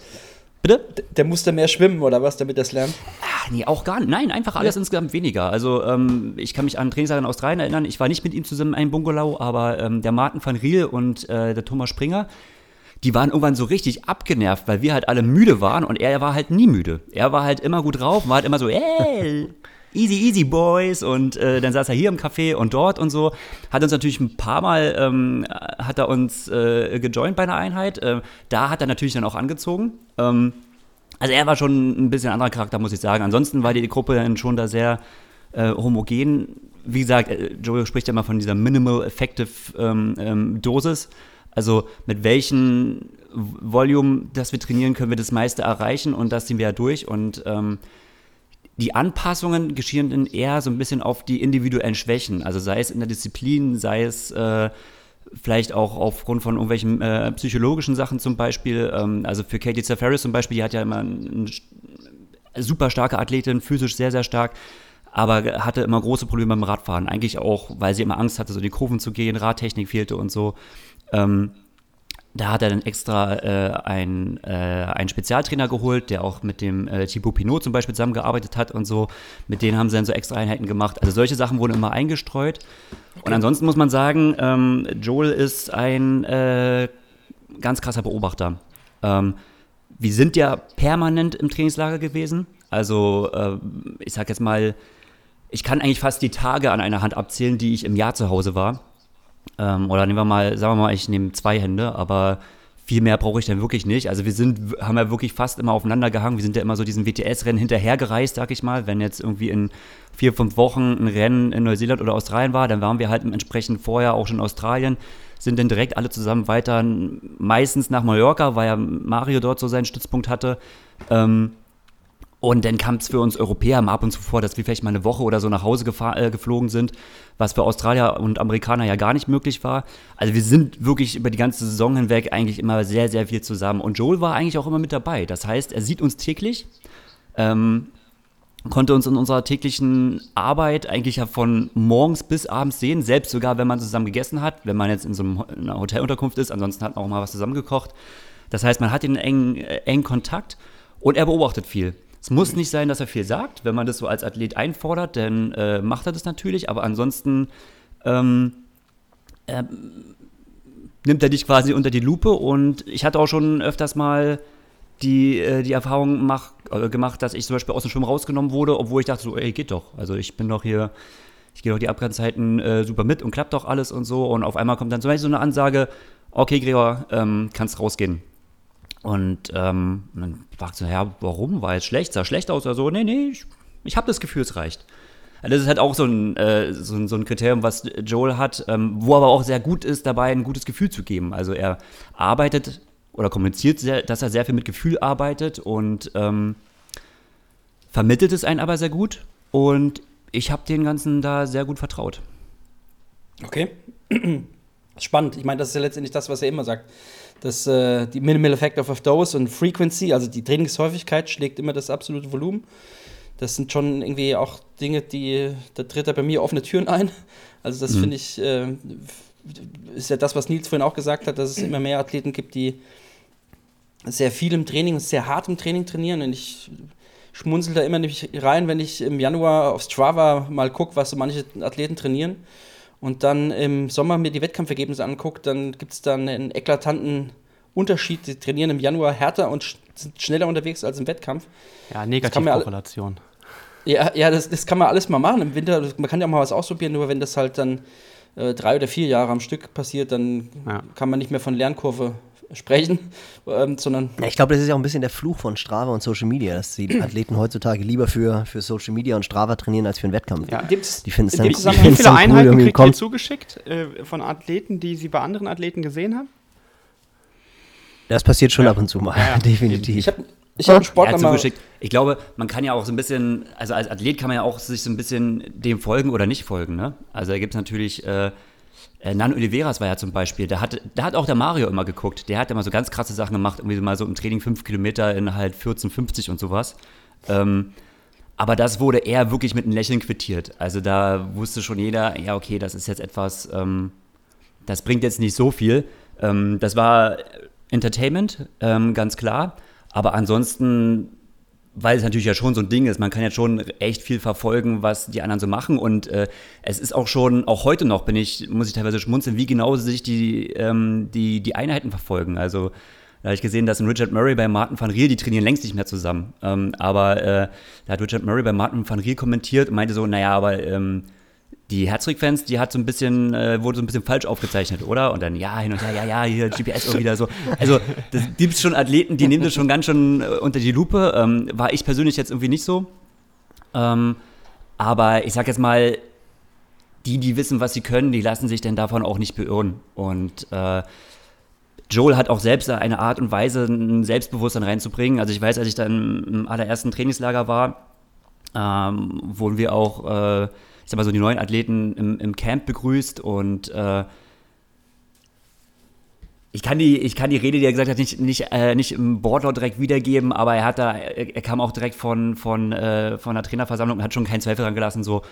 Bitte? Der, der musste mehr schwimmen, oder was, damit er es lernt? Ah, nee, auch gar nicht. Nein, einfach alles ja. insgesamt weniger. Also, ähm, ich kann mich an Trainingslager in Australien erinnern. Ich war nicht mit ihm zusammen in einem Bungalow, aber ähm, der Martin van Riel und äh, der Thomas Springer, die waren irgendwann so richtig abgenervt, weil wir halt alle müde waren und er war halt nie müde. Er war halt immer gut drauf, war halt immer so, ey, easy, easy boys und äh, dann saß er hier im Café und dort und so. Hat uns natürlich ein paar Mal, ähm, hat er uns äh, gejoint bei einer Einheit. Äh, da hat er natürlich dann auch angezogen. Ähm, also er war schon ein bisschen anderer Charakter, muss ich sagen. Ansonsten war die Gruppe dann schon da sehr äh, homogen. Wie gesagt, äh, Joe spricht ja immer von dieser Minimal Effective ähm, ähm Dosis. Also mit welchem Volume, das wir trainieren, können wir das meiste erreichen und das ziehen wir ja durch. Und ähm, die Anpassungen geschehen dann eher so ein bisschen auf die individuellen Schwächen. Also sei es in der Disziplin, sei es äh, vielleicht auch aufgrund von irgendwelchen äh, psychologischen Sachen zum Beispiel. Ähm, also für Katie Zafaris zum Beispiel, die hat ja immer eine super starke Athletin, physisch sehr, sehr stark aber hatte immer große Probleme beim Radfahren. Eigentlich auch, weil sie immer Angst hatte, so in die Kurven zu gehen, Radtechnik fehlte und so. Ähm, da hat er dann extra äh, einen, äh, einen Spezialtrainer geholt, der auch mit dem äh, Thibaut Pinot zum Beispiel zusammengearbeitet hat und so. Mit denen haben sie dann so extra Einheiten gemacht. Also solche Sachen wurden immer eingestreut. Okay. Und ansonsten muss man sagen, ähm, Joel ist ein äh, ganz krasser Beobachter. Ähm, wir sind ja permanent im Trainingslager gewesen. Also äh, ich sag jetzt mal, ich kann eigentlich fast die Tage an einer Hand abzählen, die ich im Jahr zu Hause war. Ähm, oder nehmen wir mal, sagen wir mal, ich nehme zwei Hände, aber viel mehr brauche ich dann wirklich nicht. Also wir sind, haben ja wirklich fast immer aufeinander gehangen. Wir sind ja immer so diesen WTS-Rennen hinterhergereist, sag ich mal. Wenn jetzt irgendwie in vier, fünf Wochen ein Rennen in Neuseeland oder Australien war, dann waren wir halt entsprechend vorher auch schon in Australien, sind dann direkt alle zusammen weiter, meistens nach Mallorca, weil ja Mario dort so seinen Stützpunkt hatte. Ähm, Und dann kam es für uns Europäer mal ab und zu vor, dass wir vielleicht mal eine Woche oder so nach Hause äh, geflogen sind, was für Australier und Amerikaner ja gar nicht möglich war. Also wir sind wirklich über die ganze Saison hinweg eigentlich immer sehr, sehr viel zusammen. Und Joel war eigentlich auch immer mit dabei. Das heißt, er sieht uns täglich, ähm, konnte uns in unserer täglichen Arbeit eigentlich ja von morgens bis abends sehen, selbst sogar, wenn man zusammen gegessen hat, wenn man jetzt in so einer Hotelunterkunft ist, ansonsten hat man auch mal was zusammengekocht. Das heißt, man hat den engen, äh, engen Kontakt und er beobachtet viel. Es muss nicht sein, dass er viel sagt, wenn man das so als Athlet einfordert, dann äh, macht er das natürlich, aber ansonsten ähm, äh, nimmt er dich quasi unter die Lupe und ich hatte auch schon öfters mal die, äh, die Erfahrung mach, äh, gemacht, dass ich zum Beispiel aus dem Schwimmen rausgenommen wurde, obwohl ich dachte so, ey, geht doch. Also ich bin doch hier, ich gehe doch die Abgrenzzeiten äh, super mit und klappt doch alles und so und auf einmal kommt dann zum Beispiel so eine Ansage, okay Gregor, ähm, kannst rausgehen. Und ähm, dann fragt so, ja, warum? War es schlecht? Sah schlecht aus oder so? Nee, nee, ich, ich habe das Gefühl, es reicht. Das ist halt auch so ein, äh, so, ein, so ein Kriterium, was Joel hat, ähm, wo aber auch sehr gut ist, dabei ein gutes Gefühl zu geben. Also er arbeitet oder kommuniziert, sehr, dass er sehr viel mit Gefühl arbeitet und ähm, vermittelt es einen aber sehr gut. Und ich habe den Ganzen da sehr gut vertraut. Okay. Spannend. Ich meine, das ist ja letztendlich das, was er immer sagt dass äh, die Minimal Effect of Dose und Frequency, also die Trainingshäufigkeit, schlägt immer das absolute Volumen. Das sind schon irgendwie auch Dinge, die, da tritt er bei mir offene Türen ein. Also das mhm. finde ich, äh, ist ja das, was Nils vorhin auch gesagt hat, dass es immer mehr Athleten gibt, die sehr viel im Training, sehr hart im Training trainieren. Und ich schmunzel da immer nämlich rein, wenn ich im Januar auf Strava mal gucke, was so manche Athleten trainieren und dann im Sommer mir die Wettkampfergebnisse anguckt, dann gibt es dann einen eklatanten Unterschied. Die trainieren im Januar härter und sind schneller unterwegs als im Wettkampf. Ja, Negativkorrelation. Ja, ja das, das kann man alles mal machen im Winter. Man kann ja auch mal was ausprobieren, nur wenn das halt dann äh, drei oder vier Jahre am Stück passiert, dann ja. kann man nicht mehr von Lernkurve sprechen, ähm, sondern. Ja, ich glaube, das ist ja auch ein bisschen der Fluch von Strava und Social Media, dass die Athleten heutzutage lieber für, für Social Media und Strava trainieren als für einen Wettkampf. Ja. Gibt's, die finden es dann, wie viele dann Einheiten cool, kriegt ihr zugeschickt äh, von Athleten, die sie bei anderen Athleten gesehen haben? Das passiert schon ja. ab und zu mal, ja, definitiv. Ich habe ich habe einen Sportler mal zugeschickt. Ich glaube, man kann ja auch so ein bisschen, also als Athlet kann man ja auch sich so ein bisschen dem folgen oder nicht folgen. Ne? Also da gibt es natürlich äh, äh, Nan Oliveras war ja zum Beispiel, da hat, da hat auch der Mario immer geguckt. Der hat immer so ganz krasse Sachen gemacht, irgendwie mal so im Training 5 Kilometer in halt 14,50 und sowas. Ähm, aber das wurde eher wirklich mit einem Lächeln quittiert. Also da wusste schon jeder, ja, okay, das ist jetzt etwas, ähm, das bringt jetzt nicht so viel. Ähm, das war Entertainment, ähm, ganz klar. Aber ansonsten weil es natürlich ja schon so ein Ding ist, man kann ja schon echt viel verfolgen, was die anderen so machen und äh, es ist auch schon, auch heute noch bin ich, muss ich teilweise schmunzeln, wie genau sich die, ähm, die, die Einheiten verfolgen. Also da habe ich gesehen, dass ein Richard Murray bei Martin van Riel, die trainieren längst nicht mehr zusammen. Ähm, aber äh, da hat Richard Murray bei Martin van Riel kommentiert und meinte so, naja, aber ähm, die Herzog-Fans, die hat so ein bisschen, äh, wurde so ein bisschen falsch aufgezeichnet, oder? Und dann, ja, hin und her, ja, ja, hier GPS auch wieder so. Also, das gibt schon Athleten, die nehmen das schon ganz schön äh, unter die Lupe. Ähm, war ich persönlich jetzt irgendwie nicht so. Ähm, aber ich sag jetzt mal, die, die wissen, was sie können, die lassen sich denn davon auch nicht beirren. Und äh, Joel hat auch selbst eine Art und Weise, ein Selbstbewusstsein reinzubringen. Also ich weiß, als ich dann im allerersten Trainingslager war, ähm, wurden wir auch äh, ich sag mal so, die neuen Athleten im, im Camp begrüßt und äh, ich kann, die, ich kann die Rede, die er gesagt hat, nicht, nicht, äh, nicht im Wortlaut direkt wiedergeben, aber er hat da, er, er kam auch direkt von, von, äh, von der Trainerversammlung und hat schon keinen Zweifel dran gelassen, so,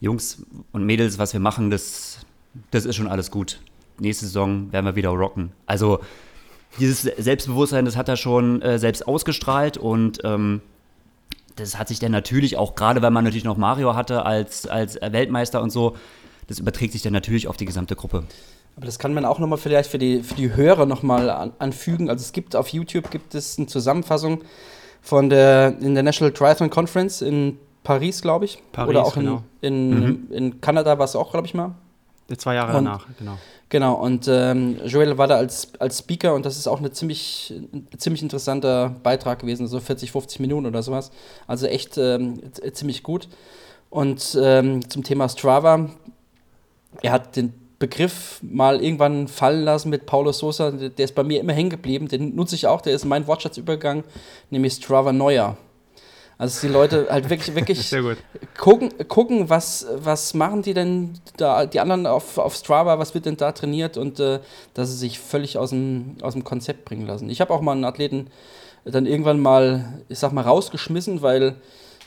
Jungs und Mädels, was wir machen, das, das ist schon alles gut. Nächste Saison werden wir wieder rocken. Also dieses Selbstbewusstsein, das hat er schon äh, selbst ausgestrahlt und ähm, das hat sich dann natürlich auch, gerade weil man natürlich noch Mario hatte als, als Weltmeister und so, das überträgt sich dann natürlich auf die gesamte Gruppe. Aber das kann man auch nochmal vielleicht für die, für die Hörer nochmal an, anfügen. Also es gibt auf YouTube gibt es eine Zusammenfassung von der International Triathlon Conference in Paris, glaube ich. Paris, Oder auch in, genau. in, mhm. in Kanada war es auch, glaube ich mal. Zwei Jahre und, danach, genau. Genau, und ähm, Joel war da als, als Speaker und das ist auch eine ziemlich, ein ziemlich interessanter Beitrag gewesen, so 40, 50 Minuten oder sowas. Also echt ähm, ziemlich gut. Und ähm, zum Thema Strava, er hat den Begriff mal irgendwann fallen lassen mit Paulo Sosa, der ist bei mir immer hängen geblieben, den nutze ich auch, der ist mein Wortschatzübergang, nämlich Strava Neuer. Also dass die Leute halt wirklich, wirklich gucken, gucken was, was machen die denn da, die anderen auf, auf Strava, was wird denn da trainiert und äh, dass sie sich völlig aus dem, aus dem Konzept bringen lassen. Ich habe auch mal einen Athleten dann irgendwann mal, ich sag mal, rausgeschmissen, weil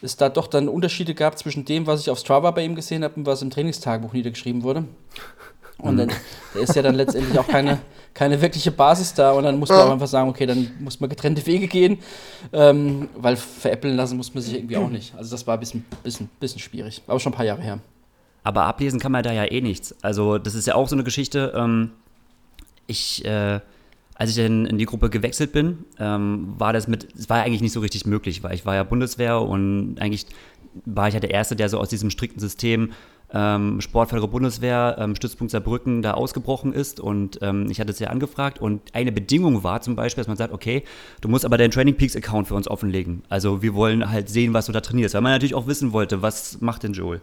es da doch dann Unterschiede gab zwischen dem, was ich auf Strava bei ihm gesehen habe und was im Trainingstagebuch niedergeschrieben wurde. Und dann da ist ja dann letztendlich auch keine, keine wirkliche Basis da und dann muss man auch einfach sagen, okay, dann muss man getrennte Wege gehen, ähm, weil veräppeln lassen muss man sich irgendwie auch nicht. Also das war ein bisschen, bisschen, bisschen schwierig, aber schon ein paar Jahre her. Aber ablesen kann man da ja eh nichts. Also das ist ja auch so eine Geschichte. Ähm, ich, äh, als ich in, in, die Gruppe gewechselt bin, ähm, war das mit, es war ja eigentlich nicht so richtig möglich, weil ich war ja Bundeswehr und eigentlich war ich ja der Erste, der so aus diesem strikten System ähm, Sportförderer Bundeswehr, ähm, Stützpunkt Saarbrücken da ausgebrochen ist. Und ähm, ich hatte es ja angefragt. Und eine Bedingung war zum Beispiel, dass man sagt, okay, du musst aber deinen Training Peaks Account für uns offenlegen. Also wir wollen halt sehen, was du da trainierst. Weil man natürlich auch wissen wollte, was macht denn Joel?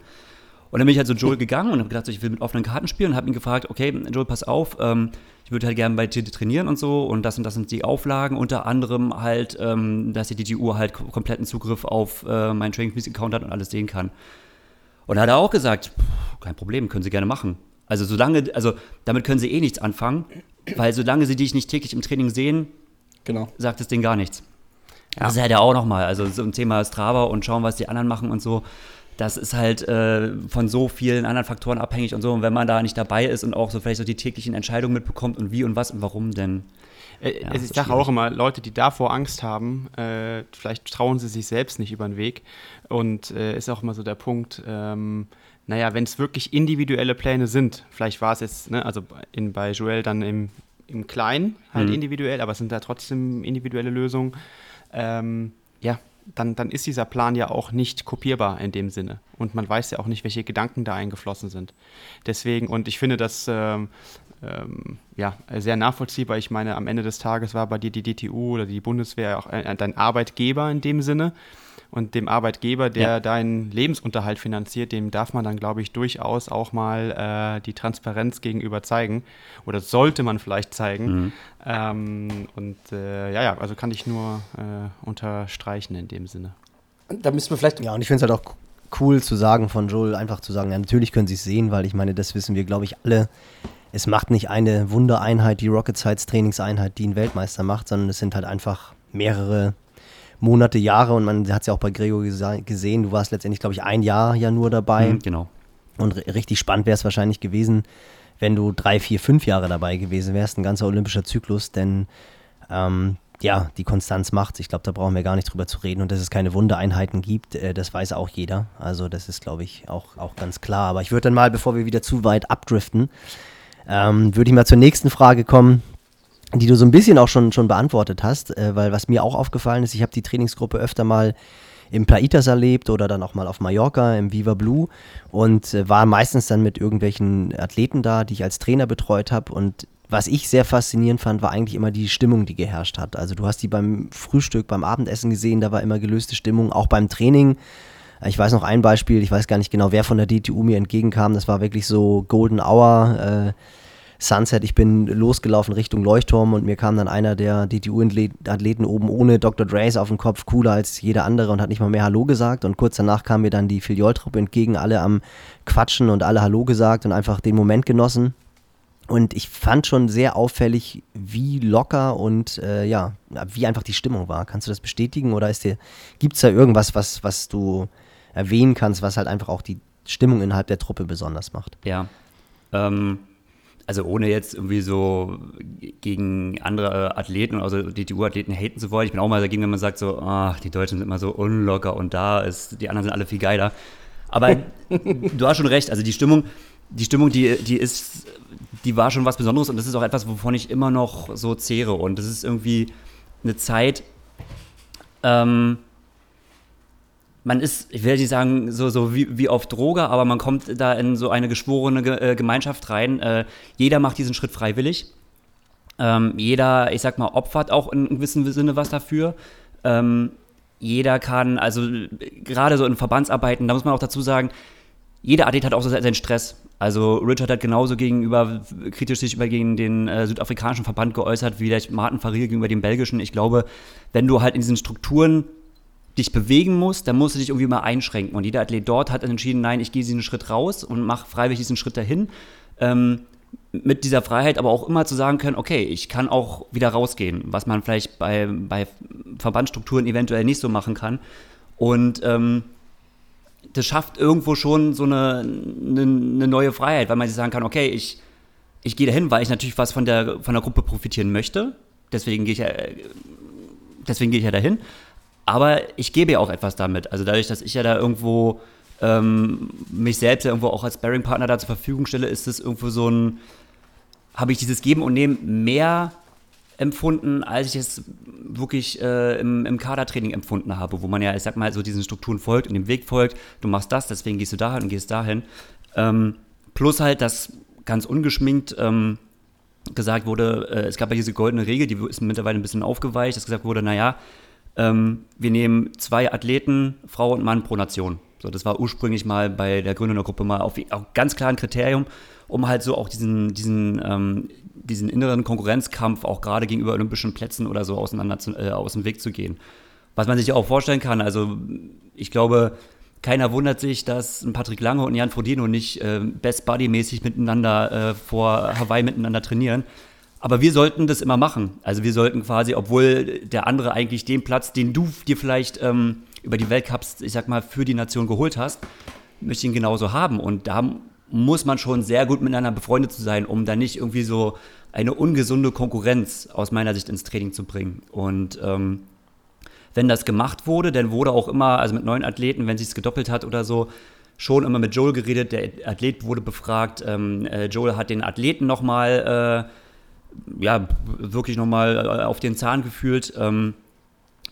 Und dann bin ich halt so Joel gegangen und habe gedacht, ich will mit offenen Karten spielen und habe ihn gefragt, okay, Joel, pass auf, ähm, ich würde halt gerne bei dir trainieren und so und das und das sind die Auflagen, unter anderem halt, ähm, dass die DTU halt kompletten Zugriff auf äh, meinen Training Account hat und alles sehen kann. Und da hat er auch gesagt, kein Problem, können Sie gerne machen. Also solange, also damit können Sie eh nichts anfangen, weil solange Sie dich nicht täglich im Training sehen, genau. sagt es denen gar nichts. Ja. Das ist halt ja auch nochmal, also so ein Thema Strava und schauen, was die anderen machen und so. Das ist halt äh, von so vielen anderen Faktoren abhängig und so. Und wenn man da nicht dabei ist und auch so vielleicht so die täglichen Entscheidungen mitbekommt und wie und was und warum, denn äh, ja, ich sage auch immer, Leute, die davor Angst haben, äh, vielleicht trauen sie sich selbst nicht über den Weg. Und äh, ist auch immer so der Punkt, ähm, naja, wenn es wirklich individuelle Pläne sind, vielleicht war es jetzt, ne, also in, bei Joel dann im, im Kleinen halt mhm. individuell, aber es sind da trotzdem individuelle Lösungen. Ähm, ja, dann, dann ist dieser Plan ja auch nicht kopierbar in dem Sinne. Und man weiß ja auch nicht, welche Gedanken da eingeflossen sind. Deswegen, und ich finde das ähm, ähm, ja, sehr nachvollziehbar. Ich meine, am Ende des Tages war bei dir die DTU oder die Bundeswehr auch dein Arbeitgeber in dem Sinne. Und dem Arbeitgeber, der ja. deinen Lebensunterhalt finanziert, dem darf man dann, glaube ich, durchaus auch mal äh, die Transparenz gegenüber zeigen. Oder sollte man vielleicht zeigen. Mhm. Ähm, und äh, ja, ja, also kann ich nur äh, unterstreichen in dem Sinne. Da müssen wir vielleicht. Ja, und ich finde es halt auch cool zu sagen von Joel, einfach zu sagen, ja, natürlich können sie es sehen, weil ich meine, das wissen wir, glaube ich, alle. Es macht nicht eine Wundereinheit, die Rocket Sites Trainingseinheit, die einen Weltmeister macht, sondern es sind halt einfach mehrere Monate, Jahre und man hat es ja auch bei Gregor gesehen, du warst letztendlich, glaube ich, ein Jahr ja nur dabei. Mhm, genau. Und richtig spannend wäre es wahrscheinlich gewesen, wenn du drei, vier, fünf Jahre dabei gewesen wärst, ein ganzer olympischer Zyklus, denn ähm, ja, die Konstanz macht. Ich glaube, da brauchen wir gar nicht drüber zu reden. Und dass es keine Wundereinheiten gibt, äh, das weiß auch jeder. Also das ist, glaube ich, auch, auch ganz klar. Aber ich würde dann mal, bevor wir wieder zu weit abdriften, ähm, würde ich mal zur nächsten Frage kommen die du so ein bisschen auch schon, schon beantwortet hast, äh, weil was mir auch aufgefallen ist, ich habe die Trainingsgruppe öfter mal im Plaitas erlebt oder dann auch mal auf Mallorca im Viva Blue und äh, war meistens dann mit irgendwelchen Athleten da, die ich als Trainer betreut habe und was ich sehr faszinierend fand, war eigentlich immer die Stimmung, die geherrscht hat. Also du hast die beim Frühstück, beim Abendessen gesehen, da war immer gelöste Stimmung, auch beim Training. Ich weiß noch ein Beispiel, ich weiß gar nicht genau, wer von der DTU mir entgegenkam, das war wirklich so Golden Hour. Äh, Sunset, ich bin losgelaufen Richtung Leuchtturm und mir kam dann einer der DTU-Athleten oben ohne Dr. Dre's auf dem Kopf, cooler als jeder andere und hat nicht mal mehr Hallo gesagt. Und kurz danach kam mir dann die Filioltruppe entgegen, alle am Quatschen und alle Hallo gesagt und einfach den Moment genossen. Und ich fand schon sehr auffällig, wie locker und äh, ja, wie einfach die Stimmung war. Kannst du das bestätigen oder gibt es da irgendwas, was, was du erwähnen kannst, was halt einfach auch die Stimmung innerhalb der Truppe besonders macht? Ja. Ähm, also ohne jetzt irgendwie so gegen andere Athleten, also DTU-Athleten haten zu wollen. Ich bin auch mal dagegen, wenn man sagt so, ach, die Deutschen sind immer so unlocker und da ist, die anderen sind alle viel geiler. Aber du hast schon recht, also die Stimmung, die Stimmung, die, die ist, die war schon was Besonderes und das ist auch etwas, wovon ich immer noch so zehre und das ist irgendwie eine Zeit, ähm, man ist, ich will nicht sagen, so, so wie, wie auf Droge, aber man kommt da in so eine geschworene Ge äh, Gemeinschaft rein. Äh, jeder macht diesen Schritt freiwillig. Ähm, jeder, ich sag mal, opfert auch in gewissem Sinne was dafür. Ähm, jeder kann, also gerade so in Verbandsarbeiten, da muss man auch dazu sagen, jeder Athlet hat auch so seinen Stress. Also Richard hat genauso gegenüber, kritisch sich über gegen den äh, südafrikanischen Verband geäußert, wie der Martin Farir gegenüber dem belgischen. Ich glaube, wenn du halt in diesen Strukturen dich bewegen musst, dann musst du dich irgendwie mal einschränken. Und jeder Athlet dort hat entschieden, nein, ich gehe diesen Schritt raus und mache freiwillig diesen Schritt dahin. Ähm, mit dieser Freiheit aber auch immer zu sagen können, okay, ich kann auch wieder rausgehen, was man vielleicht bei, bei Verbandsstrukturen eventuell nicht so machen kann. Und ähm, das schafft irgendwo schon so eine, eine, eine, neue Freiheit, weil man sich sagen kann, okay, ich, ich gehe dahin, weil ich natürlich was von der, von der Gruppe profitieren möchte. Deswegen gehe ich ja, deswegen gehe ich ja dahin. Aber ich gebe ja auch etwas damit. Also dadurch, dass ich ja da irgendwo ähm, mich selbst ja irgendwo auch als Sparring-Partner da zur Verfügung stelle, ist es irgendwo so ein, habe ich dieses Geben und Nehmen mehr empfunden, als ich es wirklich äh, im, im Kadertraining empfunden habe, wo man ja, ich sag mal, so diesen Strukturen folgt und dem Weg folgt. Du machst das, deswegen gehst du dahin und gehst dahin. Ähm, plus halt, dass ganz ungeschminkt ähm, gesagt wurde, äh, es gab ja diese goldene Regel, die ist mittlerweile ein bisschen aufgeweicht, dass gesagt wurde, naja, ähm, wir nehmen zwei Athleten, Frau und Mann pro Nation. So, das war ursprünglich mal bei der Gründung der Gruppe mal auf, auf ganz klaren Kriterium, um halt so auch diesen, diesen, ähm, diesen inneren Konkurrenzkampf auch gerade gegenüber olympischen Plätzen oder so auseinander zu, äh, aus dem Weg zu gehen. Was man sich auch vorstellen kann, also ich glaube, keiner wundert sich, dass ein Patrick Lange und Jan Frodeno nicht äh, Best Buddy-mäßig miteinander äh, vor Hawaii miteinander trainieren. Aber wir sollten das immer machen. Also wir sollten quasi, obwohl der andere eigentlich den Platz, den du dir vielleicht ähm, über die Weltcups, ich sag mal, für die Nation geholt hast, möchte ihn genauso haben. Und da muss man schon sehr gut miteinander befreundet zu sein, um da nicht irgendwie so eine ungesunde Konkurrenz aus meiner Sicht ins Training zu bringen. Und ähm, wenn das gemacht wurde, dann wurde auch immer, also mit neuen Athleten, wenn sich es gedoppelt hat oder so, schon immer mit Joel geredet. Der Athlet wurde befragt. Ähm, äh, Joel hat den Athleten nochmal, äh, ja, wirklich nochmal äh, auf den Zahn gefühlt. Ähm,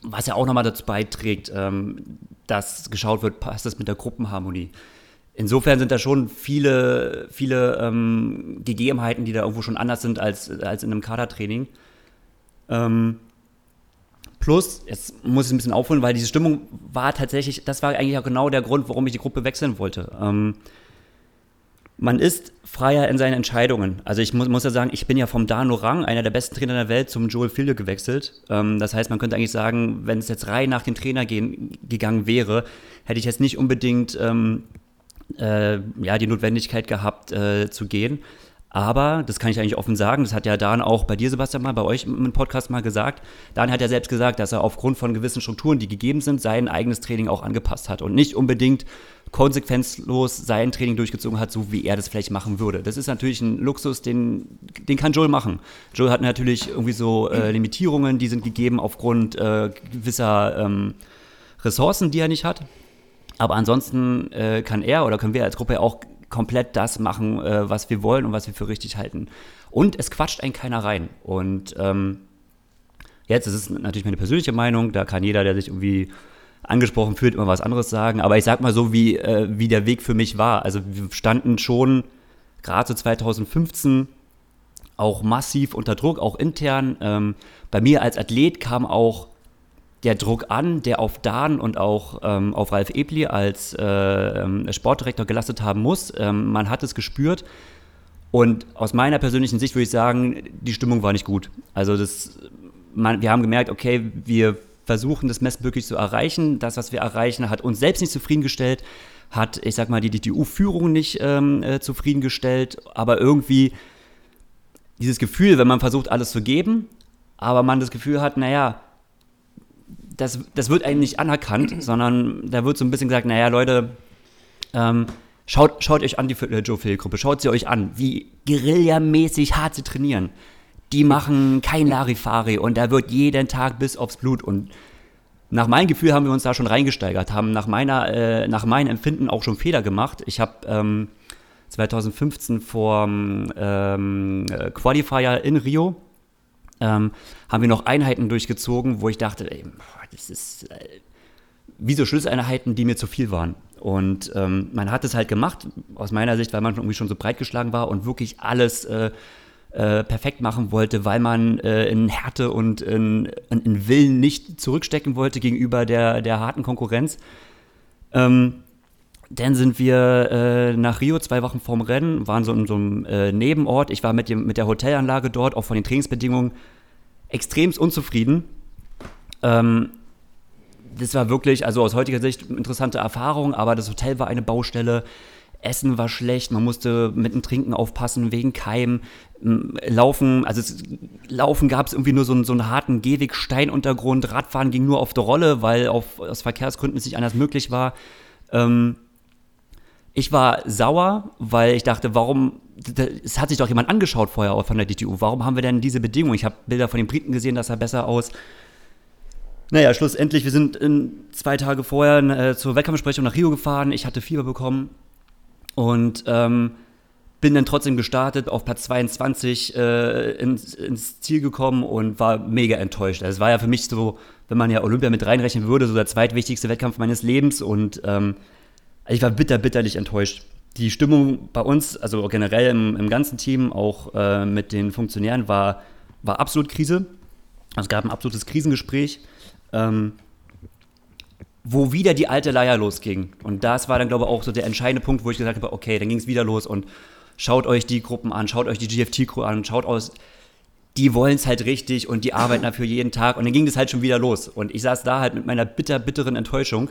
was ja auch nochmal dazu beiträgt, ähm, dass geschaut wird, passt das mit der Gruppenharmonie. Insofern sind da schon viele, viele ähm, Gegebenheiten, die da irgendwo schon anders sind als, als in einem Kadertraining. Ähm, plus, jetzt muss ich ein bisschen aufholen, weil diese Stimmung war tatsächlich, das war eigentlich auch genau der Grund, warum ich die Gruppe wechseln wollte. Ähm, man ist freier in seinen Entscheidungen. Also ich muss, muss, ja sagen, ich bin ja vom Dano Rang, einer der besten Trainer der Welt, zum Joel Filde gewechselt. Ähm, das heißt, man könnte eigentlich sagen, wenn es jetzt rein nach dem Trainer gehen, gegangen wäre, hätte ich jetzt nicht unbedingt ähm, äh, ja, die Notwendigkeit gehabt äh, zu gehen. Aber, das kann ich eigentlich offen sagen, das hat ja Dan auch bei dir, Sebastian, mal bei euch im Podcast mal gesagt. Dan hat ja selbst gesagt, dass er aufgrund von gewissen Strukturen, die gegeben sind, sein eigenes Training auch angepasst hat und nicht unbedingt konsequenzlos sein Training durchgezogen hat, so wie er das vielleicht machen würde. Das ist natürlich ein Luxus, den, den kann Joel machen. Joel hat natürlich irgendwie so äh, Limitierungen, die sind gegeben aufgrund äh, gewisser ähm, Ressourcen, die er nicht hat. Aber ansonsten äh, kann er oder können wir als Gruppe auch komplett das machen, äh, was wir wollen und was wir für richtig halten. Und es quatscht einen keiner rein. Und ähm, jetzt ist es natürlich meine persönliche Meinung, da kann jeder, der sich irgendwie angesprochen fühlt, immer was anderes sagen. Aber ich sag mal so, wie, äh, wie der Weg für mich war. Also wir standen schon gerade so 2015 auch massiv unter Druck, auch intern. Ähm, bei mir als Athlet kam auch der Druck an, der auf Dan und auch ähm, auf Ralf Ebli als äh, ähm, Sportdirektor gelastet haben muss. Ähm, man hat es gespürt. Und aus meiner persönlichen Sicht würde ich sagen, die Stimmung war nicht gut. Also das, man, wir haben gemerkt, okay, wir versuchen, das wirklich zu erreichen. Das, was wir erreichen, hat uns selbst nicht zufriedengestellt, hat, ich sag mal, die DTU-Führung nicht ähm, äh, zufriedengestellt, aber irgendwie dieses Gefühl, wenn man versucht, alles zu geben, aber man das Gefühl hat, naja, das, das wird einem nicht anerkannt, sondern da wird so ein bisschen gesagt, naja, Leute, ähm, schaut, schaut euch an die äh, Joe Phil-Gruppe, schaut sie euch an, wie guerillamäßig hart sie trainieren die machen kein Larifari und da wird jeden Tag bis aufs Blut und nach meinem Gefühl haben wir uns da schon reingesteigert, haben nach meiner, äh, nach meinem Empfinden auch schon Fehler gemacht. Ich habe ähm, 2015 vor ähm, äh, Qualifier in Rio ähm, haben wir noch Einheiten durchgezogen, wo ich dachte, ey, das ist äh, wie so Schlüsseleinheiten, die mir zu viel waren. Und ähm, man hat es halt gemacht, aus meiner Sicht, weil man irgendwie schon so breit geschlagen war und wirklich alles äh, äh, perfekt machen wollte, weil man äh, in Härte und in, in, Willen nicht zurückstecken wollte gegenüber der, der harten Konkurrenz. Ähm, dann sind wir äh, nach Rio zwei Wochen vorm Rennen, waren so in so einem äh, Nebenort. Ich war mit, dem, mit der Hotelanlage dort, auch von den Trainingsbedingungen, extremst unzufrieden. Ähm, das war wirklich, also aus heutiger Sicht, interessante Erfahrung, aber das Hotel war eine Baustelle. Essen war schlecht, man musste mit dem Trinken aufpassen wegen Keim. Laufen, also es, Laufen gab es irgendwie nur so einen, so einen harten Gehweg, Steinuntergrund. Radfahren ging nur auf der Rolle, weil auf, aus Verkehrsgründen es nicht anders möglich war. Ähm, ich war sauer, weil ich dachte, warum, es hat sich doch jemand angeschaut vorher von der DTU, warum haben wir denn diese Bedingungen? Ich habe Bilder von den Briten gesehen, das sah besser aus. Naja, schlussendlich, wir sind in, zwei Tage vorher äh, zur Wettkampfbesprechung nach Rio gefahren, ich hatte Fieber bekommen und ähm, bin dann trotzdem gestartet, auf Platz 22 äh, ins, ins, Ziel gekommen und war mega enttäuscht. Also es war ja für mich so, wenn man ja Olympia mit reinrechnen würde, so der zweitwichtigste Wettkampf meines Lebens und ähm, ich war bitter, bitterlich enttäuscht. Die Stimmung bei uns, also generell im, im ganzen Team, auch äh, mit den Funktionären, war, war absolut Krise. Also es gab ein absolutes Krisengespräch. Ähm, wo wieder die alte Leier losging. Und das war dann, glaube ich, auch so der entscheidende Punkt, wo ich gesagt habe, okay, dann ging es wieder los und schaut euch die Gruppen an, schaut euch die GFT-Crew an, schaut aus, die wollen es halt richtig und die arbeiten dafür jeden Tag. Und dann ging das halt schon wieder los. Und ich saß da halt mit meiner bitter, bitteren Enttäuschung.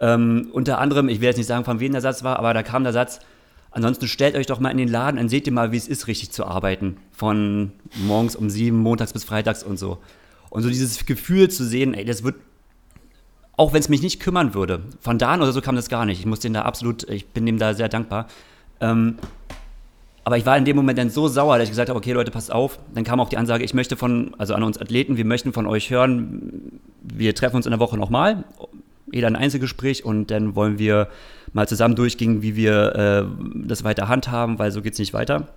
Ähm, unter anderem, ich will jetzt nicht sagen, von wem der Satz war, aber da kam der Satz, ansonsten stellt euch doch mal in den Laden und seht ihr mal, wie es ist, richtig zu arbeiten. Von morgens um sieben, montags bis freitags und so. Und so dieses Gefühl zu sehen, ey, das wird auch wenn es mich nicht kümmern würde. Von da an oder so kam das gar nicht. Ich muss den da absolut, ich bin dem da sehr dankbar. Ähm, aber ich war in dem Moment dann so sauer, dass ich gesagt habe, okay Leute, passt auf. Dann kam auch die Ansage, ich möchte von, also an uns Athleten, wir möchten von euch hören, wir treffen uns in der Woche nochmal, jeder ein Einzelgespräch und dann wollen wir mal zusammen durchgehen, wie wir äh, das weiter handhaben, weil so geht es nicht weiter.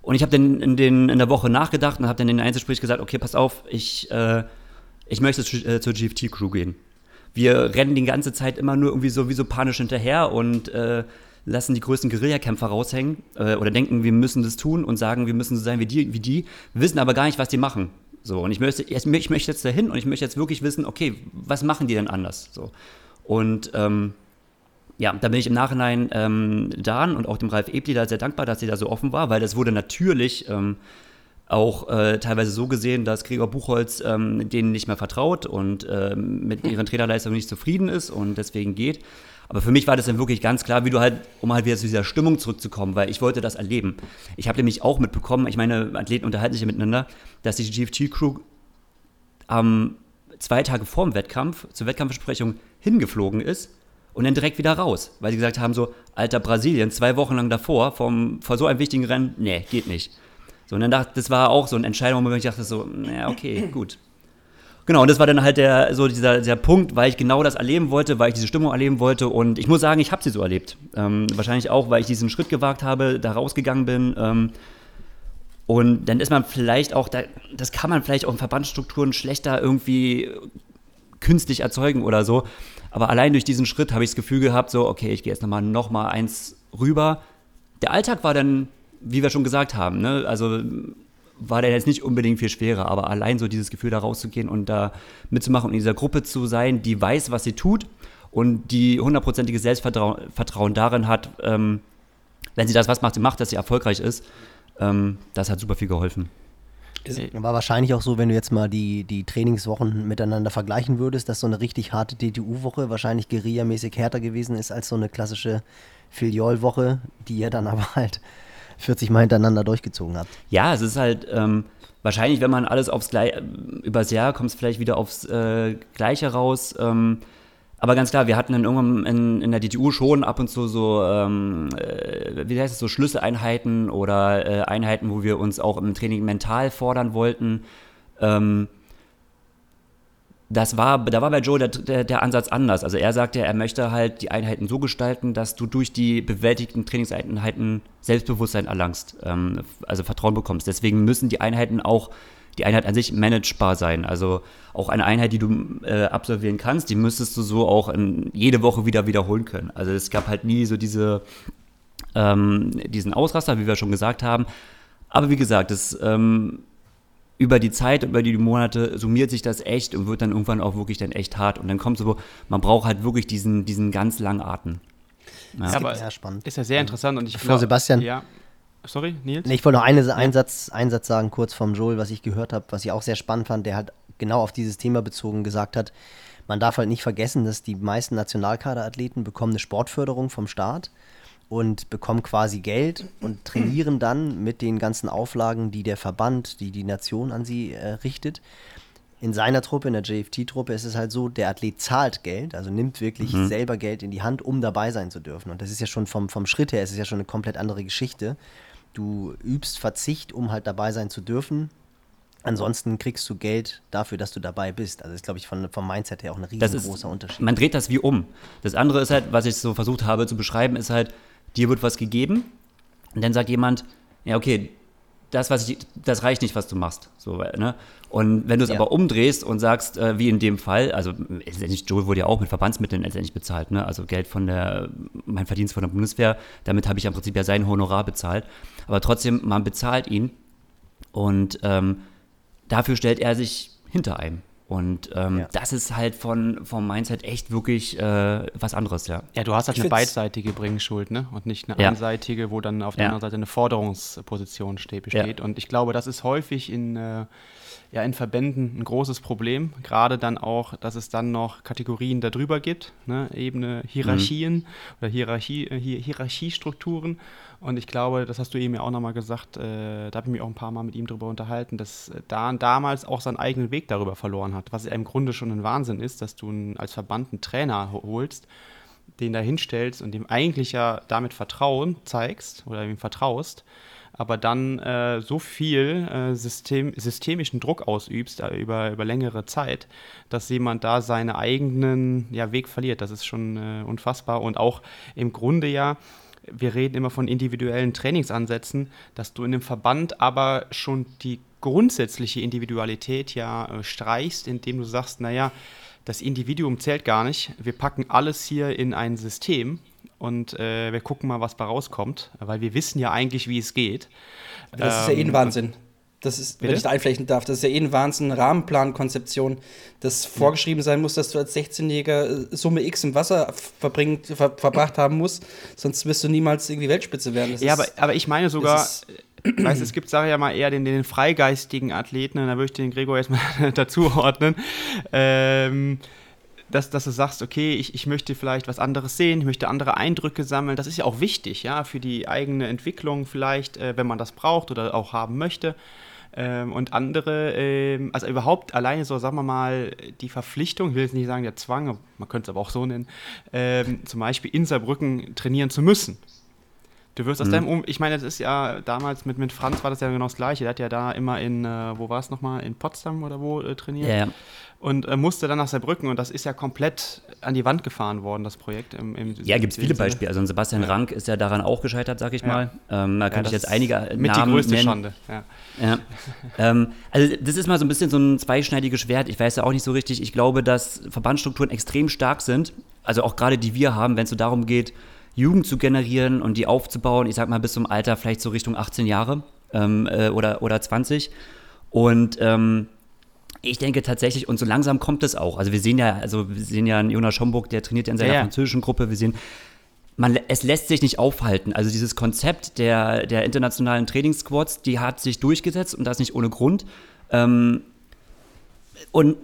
Und ich habe dann in, den, in der Woche nachgedacht und habe dann in den Einzelgespräch gesagt, okay, pass auf, ich äh, ich möchte äh, zur GFT-Crew gehen. Wir rennen die ganze Zeit immer nur irgendwie so wie so panisch hinterher und äh, lassen die größten Guerillakämpfer raushängen äh, oder denken, wir müssen das tun und sagen, wir müssen so sein wie die, wie die, wissen aber gar nicht, was die machen. So, und ich möchte, ich möchte jetzt dahin und ich möchte jetzt wirklich wissen, okay, was machen die denn anders? So. Und ähm, ja, da bin ich im Nachhinein ähm, Dan und auch dem Ralf Ebli da sehr dankbar, dass sie da so offen war, weil das wurde natürlich ähm, auch äh, teilweise so gesehen, dass Gregor Buchholz ähm, denen nicht mehr vertraut und ähm, mit ihren Trainerleistungen nicht zufrieden ist und deswegen geht. Aber für mich war das dann wirklich ganz klar, wie du halt, um halt wieder zu dieser Stimmung zurückzukommen, weil ich wollte das erleben. Ich habe nämlich auch mitbekommen, ich meine, Athleten unterhalten sich ja miteinander, dass die GFG-Crew ähm, zwei Tage vor dem Wettkampf zur Wettkampfbesprechung hingeflogen ist und dann direkt wieder raus, weil sie gesagt haben so, alter Brasilien, zwei Wochen lang davor, vom, vor so einem wichtigen Rennen, nee, geht nicht. So, und dann dachte das war auch so eine Entscheidung, wo ich dachte so, naja, okay, gut. Genau, und das war dann halt der, so dieser, dieser Punkt, weil ich genau das erleben wollte, weil ich diese Stimmung erleben wollte. Und ich muss sagen, ich habe sie so erlebt. Ähm, wahrscheinlich auch, weil ich diesen Schritt gewagt habe, da rausgegangen bin. Ähm, und dann ist man vielleicht auch, da, das kann man vielleicht auch in Verbandsstrukturen schlechter irgendwie künstlich erzeugen oder so. Aber allein durch diesen Schritt habe ich das Gefühl gehabt, so, okay, ich gehe jetzt nochmal noch mal eins rüber. Der Alltag war dann wie wir schon gesagt haben, ne, also war der jetzt nicht unbedingt viel schwerer, aber allein so dieses Gefühl, da rauszugehen und da mitzumachen und in dieser Gruppe zu sein, die weiß, was sie tut und die hundertprozentige Selbstvertrauen Vertrauen darin hat, ähm, wenn sie das was macht, sie macht, dass sie erfolgreich ist, ähm, das hat super viel geholfen. War wahrscheinlich auch so, wenn du jetzt mal die, die Trainingswochen miteinander vergleichen würdest, dass so eine richtig harte DTU-Woche wahrscheinlich guerillamäßig härter gewesen ist als so eine klassische Filiol-Woche, die ja dann aber halt 40 Mal hintereinander durchgezogen habt. Ja, es ist halt ähm, wahrscheinlich, wenn man alles aufs Gleiche, übers Jahr kommt es vielleicht wieder aufs äh, Gleiche raus. Ähm, aber ganz klar, wir hatten dann irgendwann in, in der DTU schon ab und zu so, ähm, äh, wie heißt es, so Schlüsseleinheiten oder äh, Einheiten, wo wir uns auch im Training mental fordern wollten. Ähm, das war, da war bei Joe der, der, der, Ansatz anders. Also er sagte, er möchte halt die Einheiten so gestalten, dass du durch die bewältigten Trainingseinheiten Selbstbewusstsein erlangst, ähm, also Vertrauen bekommst. Deswegen müssen die Einheiten auch, die Einheit an sich managebar sein. Also auch eine Einheit, die du äh, absolvieren kannst, die müsstest du so auch in, jede Woche wieder wiederholen können. Also es gab halt nie so diese, ähm, diesen Ausraster, wie wir schon gesagt haben. Aber wie gesagt, das ähm, über die Zeit, über die Monate summiert sich das echt und wird dann irgendwann auch wirklich dann echt hart. Und dann kommt so, man braucht halt wirklich diesen, diesen ganz langen Atem. Ja, ja aber ja, spannend. ist ja sehr interessant und ich glaube, Sebastian. Ja. Sorry, Nils? Nee, ich wollte noch eine, einen, Satz, einen Satz sagen, kurz vom Joel, was ich gehört habe, was ich auch sehr spannend fand, der halt genau auf dieses Thema bezogen gesagt hat, man darf halt nicht vergessen, dass die meisten Nationalkaderathleten bekommen eine Sportförderung vom Staat und bekommen quasi Geld und trainieren dann mit den ganzen Auflagen, die der Verband, die die Nation an sie äh, richtet. In seiner Truppe, in der JFT-Truppe, ist es halt so, der Athlet zahlt Geld, also nimmt wirklich Mhm. selber Geld in die Hand, um dabei sein zu dürfen. Und das ist ja schon vom, vom Schritt her, es ist ja schon eine komplett andere Geschichte. Du übst Verzicht, um halt dabei sein zu dürfen. Ansonsten kriegst du Geld dafür, dass du dabei bist. Also ist, glaube ich, von, vom Mindset her auch ein Das ist, riesengroßer Unterschied. man dreht das wie um. Das andere ist halt, was ich so versucht habe zu beschreiben, ist halt, dir wird was gegeben und dann sagt jemand, ja, okay, das, was ich, das reicht nicht, was du machst. So, ne? Und wenn du es Ja. aber umdrehst und sagst, äh, wie in dem Fall, also letztendlich, Joel wurde ja auch mit Verbandsmitteln letztendlich bezahlt, ne? also Geld von der, mein Verdienst von der Bundeswehr, damit habe ich im Prinzip ja sein Honorar bezahlt. Aber trotzdem, man bezahlt ihn und ähm, dafür stellt er sich hinter einem. Und ähm, Ja. das ist halt von, vom Mindset echt wirklich äh, was anderes, ja. Ja, du hast halt Ich eine beidseitige Bringschuld, ne? Und nicht eine Ja. einseitige, wo dann auf der Ja. anderen Seite eine Forderungsposition steht, besteht. Und ich glaube, das ist häufig in, äh, ja, in Verbänden ein großes Problem. Gerade dann auch, dass es dann noch Kategorien darüber gibt, ne? Ebene Hierarchien oder Hierarchie, äh, Hier Hierarchiestrukturen. Und ich glaube, das hast du eben ja auch nochmal gesagt, äh, da habe ich mich auch ein paar Mal mit ihm darüber unterhalten, dass äh, da damals auch seinen eigenen Weg darüber verloren hat, was ja im Grunde schon ein Wahnsinn ist, dass du einen, als Verband einen Trainer ho- holst, den da hinstellst und dem eigentlich ja damit Vertrauen zeigst oder ihm vertraust, aber dann äh, so viel äh, System, systemischen Druck ausübst äh, über, über längere Zeit, dass jemand da seinen eigenen ja, Weg verliert. Das ist schon äh, unfassbar und auch im Grunde ja, wir reden immer von individuellen Trainingsansätzen, dass du in dem Verband aber schon die grundsätzliche Individualität ja äh, streichst, indem du sagst, naja, das Individuum zählt gar nicht. Wir packen alles hier in ein System und äh, wir gucken mal, was da rauskommt, weil wir wissen ja eigentlich, wie es geht. Das ist ja eh ein Ähm, Wahnsinn. Das ist, wenn Bitte? ich da einflechten darf, das ist ja eh ein Wahnsinn, Rahmenplankonzeption, dass vorgeschrieben sein muss, dass du als 16-Jähriger äh, Summe X im Wasser verbringt, ver verbracht haben musst, sonst wirst du niemals irgendwie Weltspitze werden. Das Ja, ist- aber, aber ich meine sogar, das weißt, es gibt, sage ich ja mal, eher den, den freigeistigen Athleten, und da würde ich den Gregor jetzt mal dazuordnen, ähm, dass, dass du sagst, okay, ich, ich möchte vielleicht was anderes sehen, ich möchte andere Eindrücke sammeln. Das ist ja auch wichtig, ja, für die eigene Entwicklung vielleicht, äh, wenn man das braucht oder auch haben möchte. Ähm, und andere, ähm, also überhaupt alleine so, sagen wir mal, die Verpflichtung, ich will jetzt nicht sagen der Zwang, man könnte es aber auch so nennen, ähm, zum Beispiel in Saarbrücken trainieren zu müssen. Du wirst aus deinem um ich meine, das ist ja damals mit, mit Franz war das ja genau das gleiche. Der hat ja da immer in, äh, wo war es nochmal, in Potsdam oder wo äh, trainiert Ja, ja. und äh, musste dann nach Saarbrücken und das ist ja komplett an die Wand gefahren worden, das Projekt. Im, im Ja, gibt es viele. Beispiele. Also Sebastian Rank ist ja daran auch gescheitert, sag ich Ja. mal. Ähm, da Ja, könnte ich jetzt einige mit Namen die größte nennen. Schande. Ja. Ja. ähm, also das ist mal so ein bisschen so ein zweischneidiges Schwert. Ich weiß ja auch nicht so richtig. Ich glaube, dass Verbandsstrukturen extrem stark sind. Also auch gerade die wir haben, wenn es so darum geht, Jugend zu generieren und die aufzubauen. Ich sag mal bis zum Alter vielleicht so Richtung 18 Jahre ähm, äh, oder, oder 20. Und ähm, ich denke tatsächlich, und so langsam kommt es auch. Also wir sehen ja, also wir sehen ja einen Jonas Schomburg, der trainiert ja in seiner Ja, französischen Gruppe. Wir sehen, man, es lässt sich nicht aufhalten. Also dieses Konzept der, der internationalen Trainingssquads, die hat sich durchgesetzt und das nicht ohne Grund. Ähm, und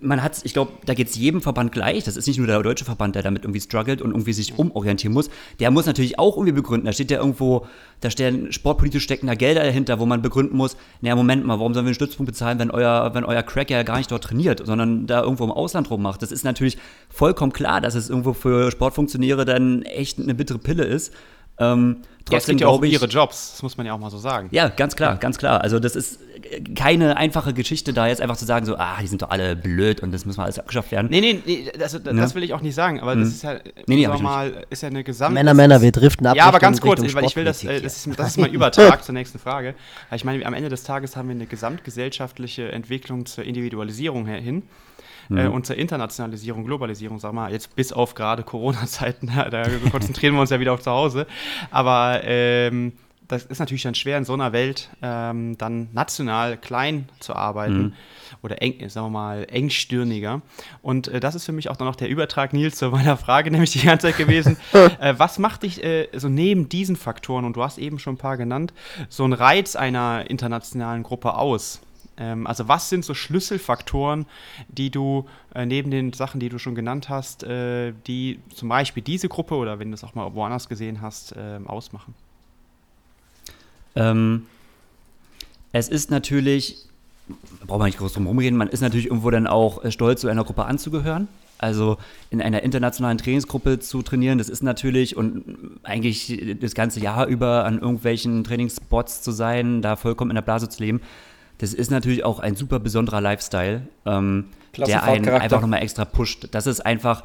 man hat, ich glaube, da geht es jedem Verband gleich. Das ist nicht nur der deutsche Verband, der damit irgendwie struggelt und irgendwie sich umorientieren muss. Der muss natürlich auch irgendwie begründen. Da steht ja irgendwo, da stehen sportpolitisch steckender Gelder dahinter, wo man begründen muss, naja, Moment mal, warum sollen wir einen Stützpunkt bezahlen, wenn euer, wenn euer Crack ja gar nicht dort trainiert, sondern da irgendwo im Ausland rummacht. Das ist natürlich vollkommen klar, dass es irgendwo für Sportfunktionäre dann echt eine bittere Pille ist. Ähm, Ja, trotzdem ja auch glaube ich, ihre Jobs, das muss man ja auch mal so sagen. ja, ganz klar, ganz klar. Also das ist keine einfache Geschichte, da jetzt einfach zu sagen, so, ah, die sind doch alle blöd und das muss mal alles abgeschafft werden. Nee, nee, nee das, das Ja. will ich auch nicht sagen, aber das ist ja, Nee, nee, wir mal, ist ja eine Gesamt... Männer, Männer, wir driften ab. Ja, aber ganz kurz, weil ich will das, äh, das, ist, das ist mein Übertrag zur nächsten Frage. Ich meine, am Ende des Tages haben wir eine gesamtgesellschaftliche Entwicklung zur Individualisierung her- hin. Äh, und zur Internationalisierung, Globalisierung, sag mal, jetzt bis auf gerade Corona-Zeiten, da konzentrieren wir uns ja wieder auf zu Hause. Aber ähm, das ist natürlich dann schwer in so einer Welt ähm, dann national klein zu arbeiten oder eng, sagen wir mal, engstirniger. Und äh, das ist für mich auch dann noch der Übertrag, Nils, zu meiner Frage, nämlich die ganze Zeit gewesen. äh, was macht dich äh, so neben diesen Faktoren, und du hast eben schon ein paar genannt, so ein Reiz einer internationalen Gruppe aus? Ähm, also was sind so Schlüsselfaktoren, die du äh, neben den Sachen, die du schon genannt hast, äh, die zum Beispiel diese Gruppe oder wenn du es auch mal woanders gesehen hast, äh, ausmachen? Ähm, es ist natürlich, braucht man nicht groß drum rumreden, man ist natürlich irgendwo dann auch äh, stolz, zu einer Gruppe anzugehören. Also in einer internationalen Trainingsgruppe zu trainieren, das ist natürlich und eigentlich das ganze Jahr über an irgendwelchen Trainingsspots zu sein, da vollkommen in der Blase zu leben, das ist natürlich auch ein super besonderer Lifestyle, ähm, der einen einfach nochmal extra pusht. Das ist einfach,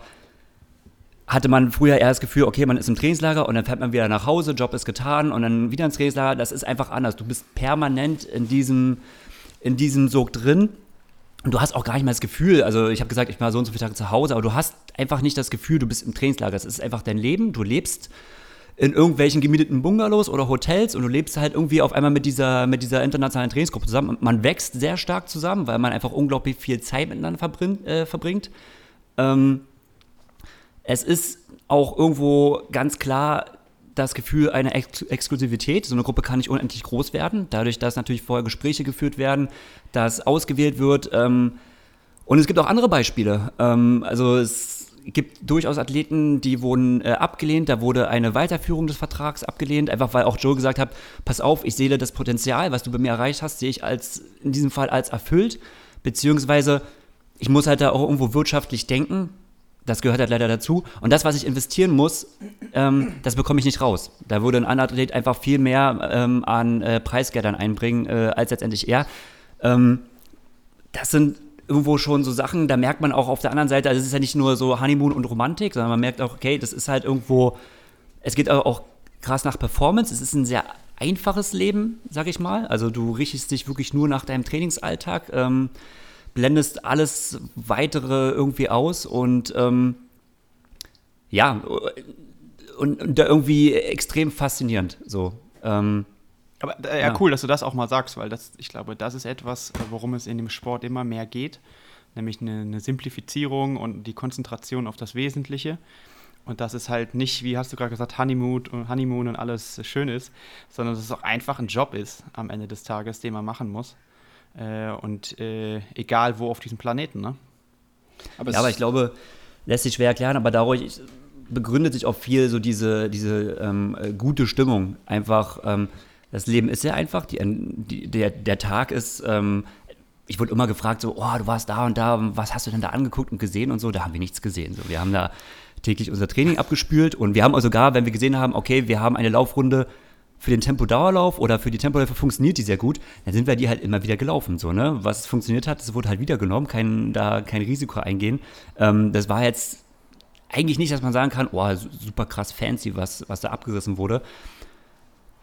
hatte man früher eher das Gefühl, okay, man ist im Trainingslager und dann fährt man wieder nach Hause, Job ist getan und dann wieder ins Trainingslager. Das ist einfach anders. Du bist permanent in diesem, in diesem Sog drin. Und du hast auch gar nicht mehr das Gefühl, also ich habe gesagt, ich war so und so viele Tage zu Hause, aber du hast einfach nicht das Gefühl, du bist im Trainingslager. Es ist einfach dein Leben, du lebst in irgendwelchen gemieteten Bungalows oder Hotels und du lebst halt irgendwie auf einmal mit dieser, mit dieser internationalen Trainingsgruppe zusammen. Man wächst sehr stark zusammen, weil man einfach unglaublich viel Zeit miteinander verbringt. Äh, verbringt. Ähm, es ist auch irgendwo ganz klar das Gefühl einer Ex Exklusivität. So eine Gruppe kann nicht unendlich groß werden, dadurch, dass natürlich vorher Gespräche geführt werden, dass ausgewählt wird. Ähm, und es gibt auch andere Beispiele. Ähm, also es gibt durchaus Athleten, die wurden äh, abgelehnt. Da wurde eine Weiterführung des Vertrags abgelehnt, einfach weil auch Joe gesagt hat: Pass auf, ich sehe das Potenzial, was du bei mir erreicht hast, sehe ich als in diesem Fall als erfüllt. Beziehungsweise ich muss halt da auch irgendwo wirtschaftlich denken. Das gehört halt leider dazu. Und das, was ich investieren muss, ähm, das bekomme ich nicht raus. Da würde ein anderer Athlet einfach viel mehr ähm, an äh, Preisgeldern einbringen, äh, als letztendlich er. Ähm, das sind irgendwo schon so Sachen, da merkt man auch auf der anderen Seite, also es ist ja nicht nur so Honeymoon und Romantik, sondern man merkt auch, okay, das ist halt irgendwo, es geht auch krass nach Performance, es ist ein sehr einfaches Leben, sag ich mal. Also du richtest dich wirklich nur nach deinem Trainingsalltag, ähm, blendest alles weitere irgendwie aus und ähm, ja, und, und da irgendwie extrem faszinierend so. Ähm, aber äh, ja, ja, cool, dass du das auch mal sagst, weil das, ich glaube, das ist etwas, worum es in dem Sport immer mehr geht, nämlich eine, eine Simplifizierung und die Konzentration auf das Wesentliche. Und dass es halt nicht, wie hast du gerade gesagt, Honeymoon und, Honeymoon und alles schön ist, sondern dass es auch einfach ein Job ist am Ende des Tages, den man machen muss. Äh, und äh, egal wo auf diesem Planeten, ne? Aber, ja, aber ich glaube, lässt sich schwer erklären, aber dadurch begründet sich auch viel so diese, diese ähm, äh, gute Stimmung. Einfach, ähm, das Leben ist sehr einfach. Die, die, der, der Tag ist, ähm, ich wurde immer gefragt, so, oh, du warst da und da, was hast du denn da angeguckt und gesehen und so? Da haben wir nichts gesehen. So, wir haben da täglich unser Training abgespült und wir haben also sogar, wenn wir gesehen haben, okay, wir haben eine Laufrunde für den Tempo-Dauerlauf oder für die Tempoläufe funktioniert die sehr gut, dann sind wir die halt immer wieder gelaufen. So, ne? Was funktioniert hat, das wurde halt wieder genommen, kein, da kein Risiko eingehen. Ähm, das war jetzt eigentlich nicht, dass man sagen kann, oh, super krass fancy, was, was da abgerissen wurde.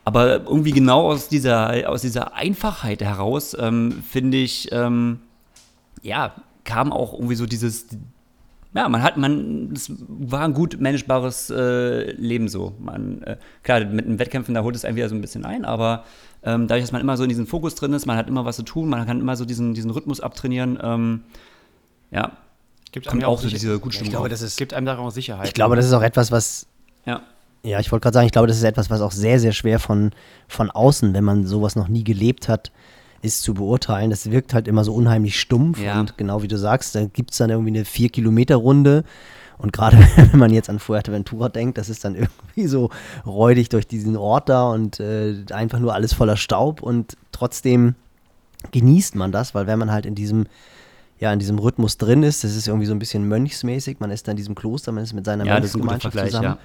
Aber irgendwie genau aus dieser, aus dieser Einfachheit heraus, ähm, finde ich, ähm, ja, kam auch irgendwie so dieses, ja, man hat, man, es war ein gut managebares äh, Leben so. Man, äh, klar, mit den Wettkämpfen, da holt es einen wieder so ein bisschen ein, aber ähm, dadurch, dass man immer so in diesem Fokus drin ist, man hat immer was zu tun, man kann immer so diesen, diesen Rhythmus abtrainieren, ähm, ja, gibt einem auch so diese gute Stimmung. Ich glaube, das ist, gibt einem darauf Sicherheit. Ich glaube, das ist auch etwas, was ja. Ja, ich wollte gerade sagen, ich glaube, das ist etwas, was auch sehr, sehr schwer von, von außen, wenn man sowas noch nie gelebt hat, ist zu beurteilen. Das wirkt halt immer so unheimlich stumpf. Ja. Und genau wie du sagst, da gibt es dann irgendwie eine 4-Kilometer-Runde. Und gerade wenn man jetzt an Fuerteventura denkt, das ist dann irgendwie so räudig durch diesen Ort da und äh, einfach nur alles voller Staub. Und trotzdem genießt man das, weil wenn man halt in diesem ja, in diesem Rhythmus drin ist, das ist irgendwie so ein bisschen mönchsmäßig, man ist da in diesem Kloster, man ist mit seiner ja, Mönchsgemeinschaft zusammen. Ja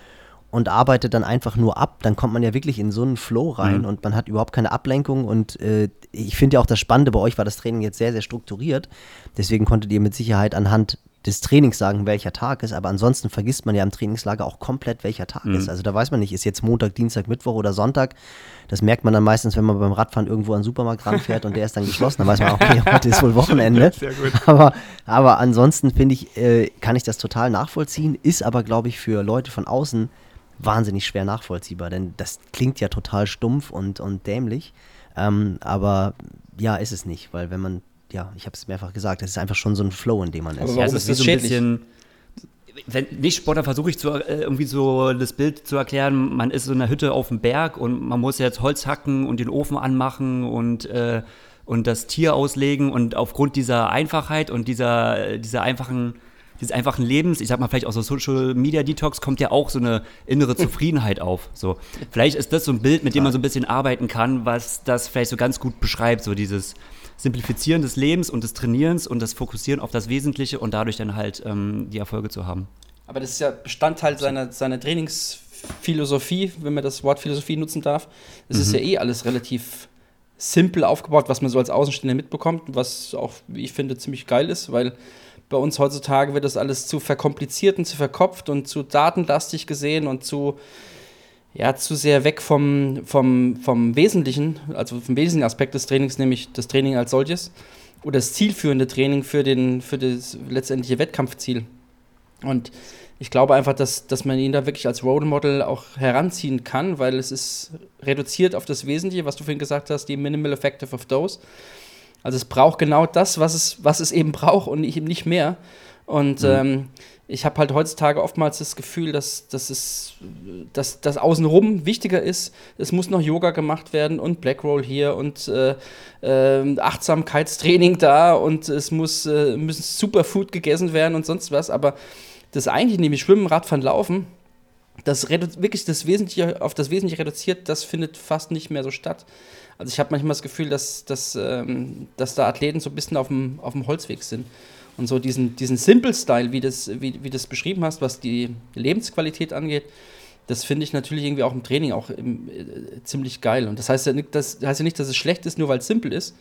und arbeitet dann einfach nur ab, dann kommt man ja wirklich in so einen Flow rein mhm. und man hat überhaupt keine Ablenkung. Und äh, ich finde ja auch das Spannende, bei euch war das Training jetzt sehr, sehr strukturiert. Deswegen konntet ihr mit Sicherheit anhand des Trainings sagen, welcher Tag ist, aber ansonsten vergisst man ja im Trainingslager auch komplett, welcher Tag mhm. ist. Also da weiß man nicht, ist jetzt Montag, Dienstag, Mittwoch oder Sonntag. Das merkt man dann meistens, wenn man beim Radfahren irgendwo an den Supermarkt ranfährt und der ist dann geschlossen. Dann weiß man, okay, heute ist wohl Wochenende. Sehr gut. Aber, aber ansonsten finde ich, äh, kann ich das total nachvollziehen, ist aber, glaube ich, für Leute von außen wahnsinnig schwer nachvollziehbar, denn das klingt ja total stumpf und, und dämlich. Ähm, aber ja, ist es nicht, weil wenn man, ja, ich habe es mehrfach gesagt, es ist einfach schon so ein Flow, in dem man ist. Aber ja, es ist so ein bisschen wenn nicht Sportler versuche ich zu, äh, irgendwie so das Bild zu erklären, man ist so in einer Hütte auf dem Berg und man muss jetzt Holz hacken und den Ofen anmachen und, äh, und das Tier auslegen und aufgrund dieser Einfachheit und dieser, dieser einfachen dieses einfachen Lebens, ich sag mal vielleicht auch so Social Media Detox, kommt ja auch so eine innere Zufriedenheit auf. So. Vielleicht ist das so ein Bild, mit dem man so ein bisschen arbeiten kann, was das vielleicht so ganz gut beschreibt, so dieses Simplifizieren des Lebens und des Trainierens und das Fokussieren auf das Wesentliche und dadurch dann halt ähm, die Erfolge zu haben. Aber das ist ja Bestandteil seiner, seiner Trainingsphilosophie, wenn man das Wort Philosophie nutzen darf. Es mhm. ist ja eh alles relativ simpel aufgebaut, was man so als Außenstehender mitbekommt, was auch, wie ich finde, ziemlich geil ist, weil bei uns heutzutage wird das alles zu verkompliziert und zu verkopft und zu datenlastig gesehen und zu, ja, zu sehr weg vom, vom, vom Wesentlichen, also vom wesentlichen Aspekt des Trainings, nämlich das Training als solches oder das zielführende Training für, den, für das letztendliche Wettkampfziel. Und ich glaube einfach, dass, dass man ihn da wirklich als Role Model auch heranziehen kann, weil es ist reduziert auf das Wesentliche, was du vorhin gesagt hast, die Minimal Effective of Dose. Also es braucht genau das, was es, was es eben braucht und eben nicht mehr. Und mhm. ähm, ich habe halt heutzutage oftmals das Gefühl, dass, dass es dass das außenrum wichtiger ist. Es muss noch Yoga gemacht werden und Blackroll hier und äh, äh, Achtsamkeitstraining da und es muss äh, müssen Superfood gegessen werden und sonst was. Aber das eigentlich nämlich Schwimmen, Radfahren, Laufen, das wirklich das Wesentliche auf das Wesentliche reduziert, das findet fast nicht mehr so statt. Also ich habe manchmal das Gefühl, dass, dass, ähm, dass da Athleten so ein bisschen auf dem, auf dem Holzweg sind. Und so diesen, diesen Simple-Style, wie, das, wie, wie das beschrieben hast, was die Lebensqualität angeht, das finde ich natürlich irgendwie auch im Training auch im, äh, ziemlich geil. Und das heißt, ja nicht, das heißt ja nicht, dass es schlecht ist, nur weil es simpel ist,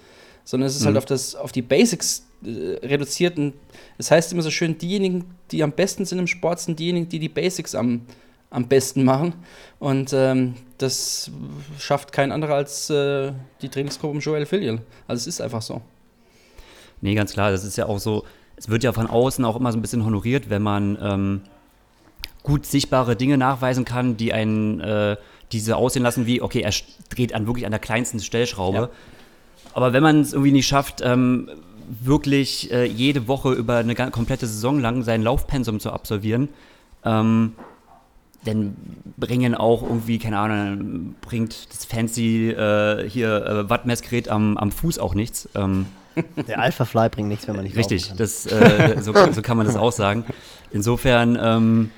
sondern es ist halt mhm. halt auf, das, auf die Basics äh, reduziert. Und es heißt immer so schön, diejenigen, die am besten sind im Sport, sind diejenigen, die die Basics am, am besten machen. Und ähm, das schafft kein anderer als äh, die Trainingsgruppe um Joel Filial. Also es ist einfach so. Nee, ganz klar. Das ist ja auch so, es wird ja von außen auch immer so ein bisschen honoriert, wenn man ähm, gut sichtbare Dinge nachweisen kann, die einen äh, diese aussehen lassen wie, okay, er dreht an wirklich an der kleinsten Stellschraube. Ja. Aber wenn man es irgendwie nicht schafft, ähm, wirklich äh, jede Woche über eine komplette Saison lang sein Laufpensum zu absolvieren, ähm, dann bringen auch irgendwie, keine Ahnung, bringt das fancy äh, hier äh, Wattmessgerät am, am Fuß auch nichts. Ähm, Der Alpha Fly bringt nichts, wenn man nicht Richtig, das, äh, so, so, kann man das auch sagen. Insofern, ähm,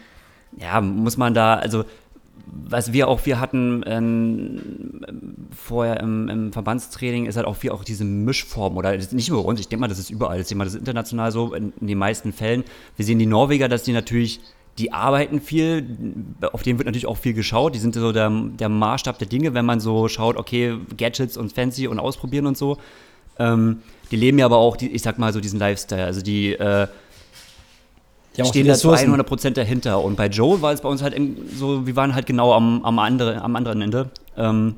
ja, muss man da, also was wir auch wir hatten ähm, vorher im, im, Verbandstraining, ist halt auch wir auch diese Mischform oder nicht nur uns, ich denke mal, das ist überall, das ist immer das ist international so, in, in den meisten Fällen. Wir sehen die Norweger, dass die natürlich die arbeiten viel, auf denen wird natürlich auch viel geschaut. Die sind so der, der Maßstab der Dinge, wenn man so schaut, okay, Gadgets und fancy und ausprobieren und so. Ähm, die leben ja aber auch, die, ich sag mal so diesen Lifestyle. Also die, äh, die stehen da zu 100% dahinter. Und bei Joe war es bei uns halt so, wir waren halt genau am, am, andere, am anderen Ende. Ähm,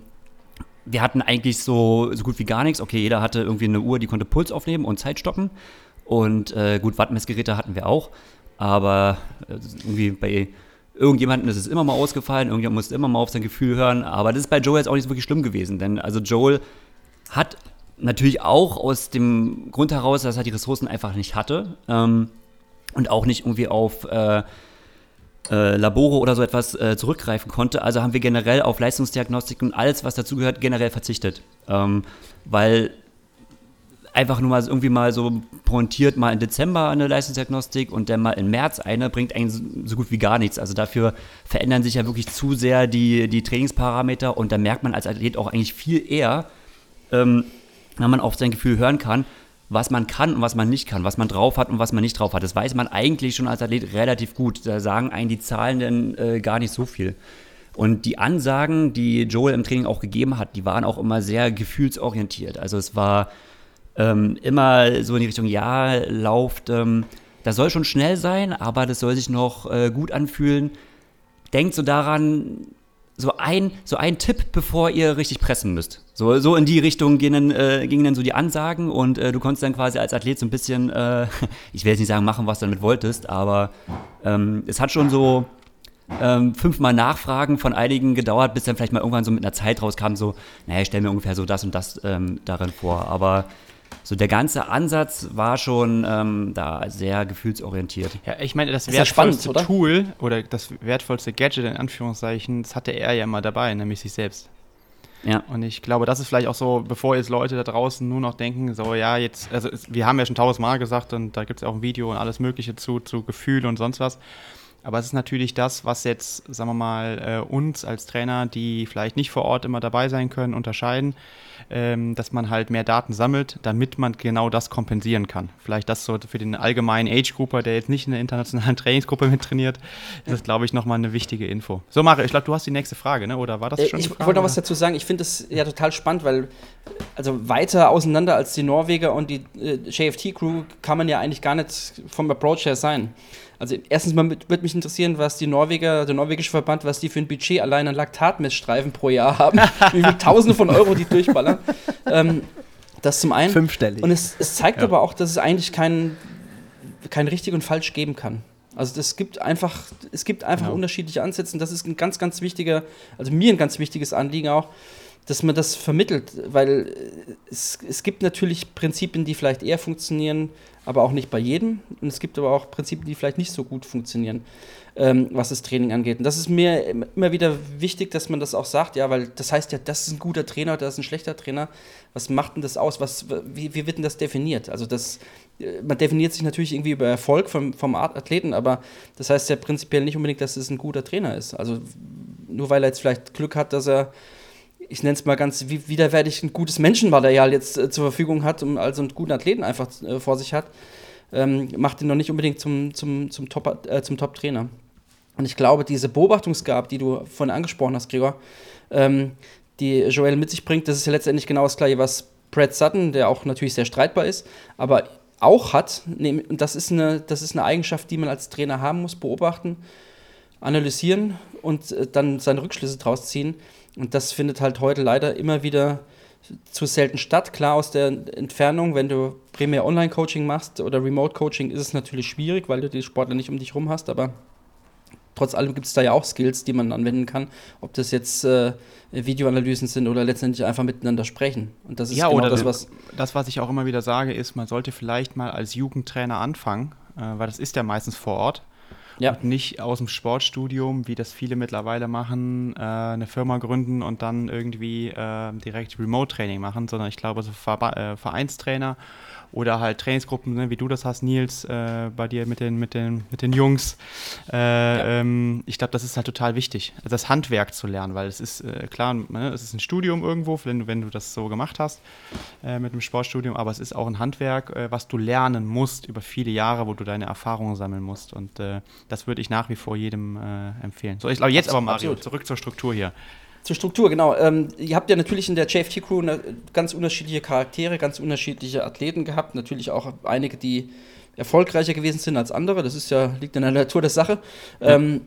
wir hatten eigentlich so, so gut wie gar nichts. Okay, jeder hatte irgendwie eine Uhr, die konnte Puls aufnehmen und Zeit stoppen. Und äh, gut, Wattmessgeräte hatten wir auch. Aber äh, irgendwie bei irgendjemandem ist es immer mal ausgefallen, irgendjemand musste immer mal auf sein Gefühl hören. Aber das ist bei Joel jetzt auch nicht wirklich schlimm gewesen, denn also Joel hat natürlich auch aus dem Grund heraus, dass er die Ressourcen einfach nicht hatte ähm, und auch nicht irgendwie auf äh, äh, Labore oder so etwas äh, zurückgreifen konnte. Also haben wir generell auf Leistungsdiagnostik und alles, was dazugehört, generell verzichtet. Ähm, weil einfach nur mal irgendwie mal so pointiert mal im Dezember eine Leistungsdiagnostik und dann mal im März eine, bringt eigentlich so gut wie gar nichts. Also dafür verändern sich ja wirklich zu sehr die, die Trainingsparameter und da merkt man als Athlet auch eigentlich viel eher, ähm, wenn man auf sein Gefühl hören kann, was man kann und was man nicht kann, was man drauf hat und was man nicht drauf hat. Das weiß man eigentlich schon als Athlet relativ gut. Da sagen eigentlich die Zahlen dann äh, gar nicht so viel. Und die Ansagen, die Joel im Training auch gegeben hat, die waren auch immer sehr gefühlsorientiert. Also es war ähm, immer so in die Richtung, ja, lauft, ähm, das soll schon schnell sein, aber das soll sich noch äh, gut anfühlen. Denkt so daran, so ein, so ein Tipp, bevor ihr richtig pressen müsst. So, so in die Richtung gingen, äh, gingen dann so die Ansagen und äh, du konntest dann quasi als Athlet so ein bisschen, äh, ich will jetzt nicht sagen, machen, was du damit wolltest, aber ähm, es hat schon so ähm, fünfmal Nachfragen von einigen gedauert, bis dann vielleicht mal irgendwann so mit einer Zeit rauskam, so, naja, ich stelle mir ungefähr so das und das ähm, darin vor. Aber so der ganze Ansatz war schon ähm, da sehr gefühlsorientiert. Ja, ich meine, das, das wertvollste ja spannend, oder? Tool oder das wertvollste Gadget in Anführungszeichen, das hatte er ja immer dabei, nämlich sich selbst. Ja. Und ich glaube, das ist vielleicht auch so, bevor jetzt Leute da draußen nur noch denken, so, ja, jetzt, also wir haben ja schon tausendmal gesagt und da gibt es ja auch ein Video und alles Mögliche zu, zu Gefühl und sonst was. Aber es ist natürlich das, was jetzt, sagen wir mal, äh, uns als Trainer, die vielleicht nicht vor Ort immer dabei sein können, unterscheiden, ähm, dass man halt mehr Daten sammelt, damit man genau das kompensieren kann. Vielleicht das so für den allgemeinen Age-Grupper, der jetzt nicht in der internationalen Trainingsgruppe mit trainiert, ist das, glaube ich, nochmal eine wichtige Info. So, Mario, ich glaube, du hast die nächste Frage, ne? oder war das äh, schon? Ich wollte noch was dazu sagen. Ich finde das ja total spannend, weil also weiter auseinander als die Norweger und die äh, JFT-Crew kann man ja eigentlich gar nicht vom Approach her sein. Also erstens mal würde mich interessieren, was die Norweger, der norwegische Verband, was die für ein Budget allein an Laktatmessstreifen pro Jahr haben. Wie viele Tausende von Euro die durchballern. Ähm, das zum einen. Fünfstellig. Und es, es zeigt ja. aber auch, dass es eigentlich kein, kein richtig und falsch geben kann. Also es gibt einfach, es gibt einfach genau. unterschiedliche Ansätze. Und das ist ein ganz, ganz wichtiger, also mir ein ganz wichtiges Anliegen auch, dass man das vermittelt, weil es, es gibt natürlich Prinzipien, die vielleicht eher funktionieren, aber auch nicht bei jedem. Und es gibt aber auch Prinzipien, die vielleicht nicht so gut funktionieren, ähm, was das Training angeht. Und das ist mir immer wieder wichtig, dass man das auch sagt, ja, weil das heißt ja, das ist ein guter Trainer, das ist ein schlechter Trainer. Was macht denn das aus? Was, wie, wie wird denn das definiert? Also das, äh, man definiert sich natürlich irgendwie über Erfolg vom, vom Athleten, aber das heißt ja prinzipiell nicht unbedingt, dass es ein guter Trainer ist. Also nur weil er jetzt vielleicht Glück hat, dass er ich nenne es mal ganz wie, widerwärtig ein gutes Menschenmaterial jetzt äh, zur Verfügung hat und also einen guten Athleten einfach äh, vor sich hat, ähm, macht ihn noch nicht unbedingt zum, zum, zum, Top, äh, zum Top-Trainer. Und ich glaube, diese Beobachtungsgabe, die du vorhin angesprochen hast, Gregor, ähm, die Joel mit sich bringt, das ist ja letztendlich genau das gleiche, was Brad Sutton, der auch natürlich sehr streitbar ist, aber auch hat. Und das ist eine, das ist eine Eigenschaft, die man als Trainer haben muss, beobachten, analysieren und äh, dann seine Rückschlüsse draus ziehen. Und das findet halt heute leider immer wieder zu selten statt. Klar, aus der Entfernung, wenn du primär Online-Coaching machst oder Remote-Coaching, ist es natürlich schwierig, weil du die Sportler nicht um dich rum hast, aber trotz allem gibt es da ja auch Skills, die man anwenden kann, ob das jetzt äh, Videoanalysen sind oder letztendlich einfach miteinander sprechen. Und das ist ja, genau das, was. Das, was ich auch immer wieder sage, ist, man sollte vielleicht mal als Jugendtrainer anfangen, äh, weil das ist ja meistens vor Ort ja. Und nicht aus dem Sportstudium, wie das viele mittlerweile machen, äh, eine Firma gründen und dann irgendwie äh, direkt Remote-Training machen, sondern ich glaube, so äh, Vereinstrainer oder halt Trainingsgruppen, ne, wie du das hast, Nils, äh, bei dir mit den, mit den, mit den Jungs. Äh, ja. ähm, ich glaube, das ist halt total wichtig, also das Handwerk zu lernen, weil es ist äh, klar, ne, es ist ein Studium irgendwo, wenn du, wenn du das so gemacht hast äh, mit dem Sportstudium, aber es ist auch ein Handwerk, äh, was du lernen musst über viele Jahre, wo du deine Erfahrungen sammeln musst. Und äh, das würde ich nach wie vor jedem empfehlen. So, ich glaube, jetzt aber Mario, Absolut. zurück zur Struktur hier. Zur Struktur, genau. Ähm, ihr habt ja natürlich in der JFT-Crew ganz unterschiedliche Charaktere, ganz unterschiedliche Athleten gehabt. Natürlich auch einige, die erfolgreicher gewesen sind als andere. Das ist ja, liegt in der Natur der Sache. Ja. Ähm,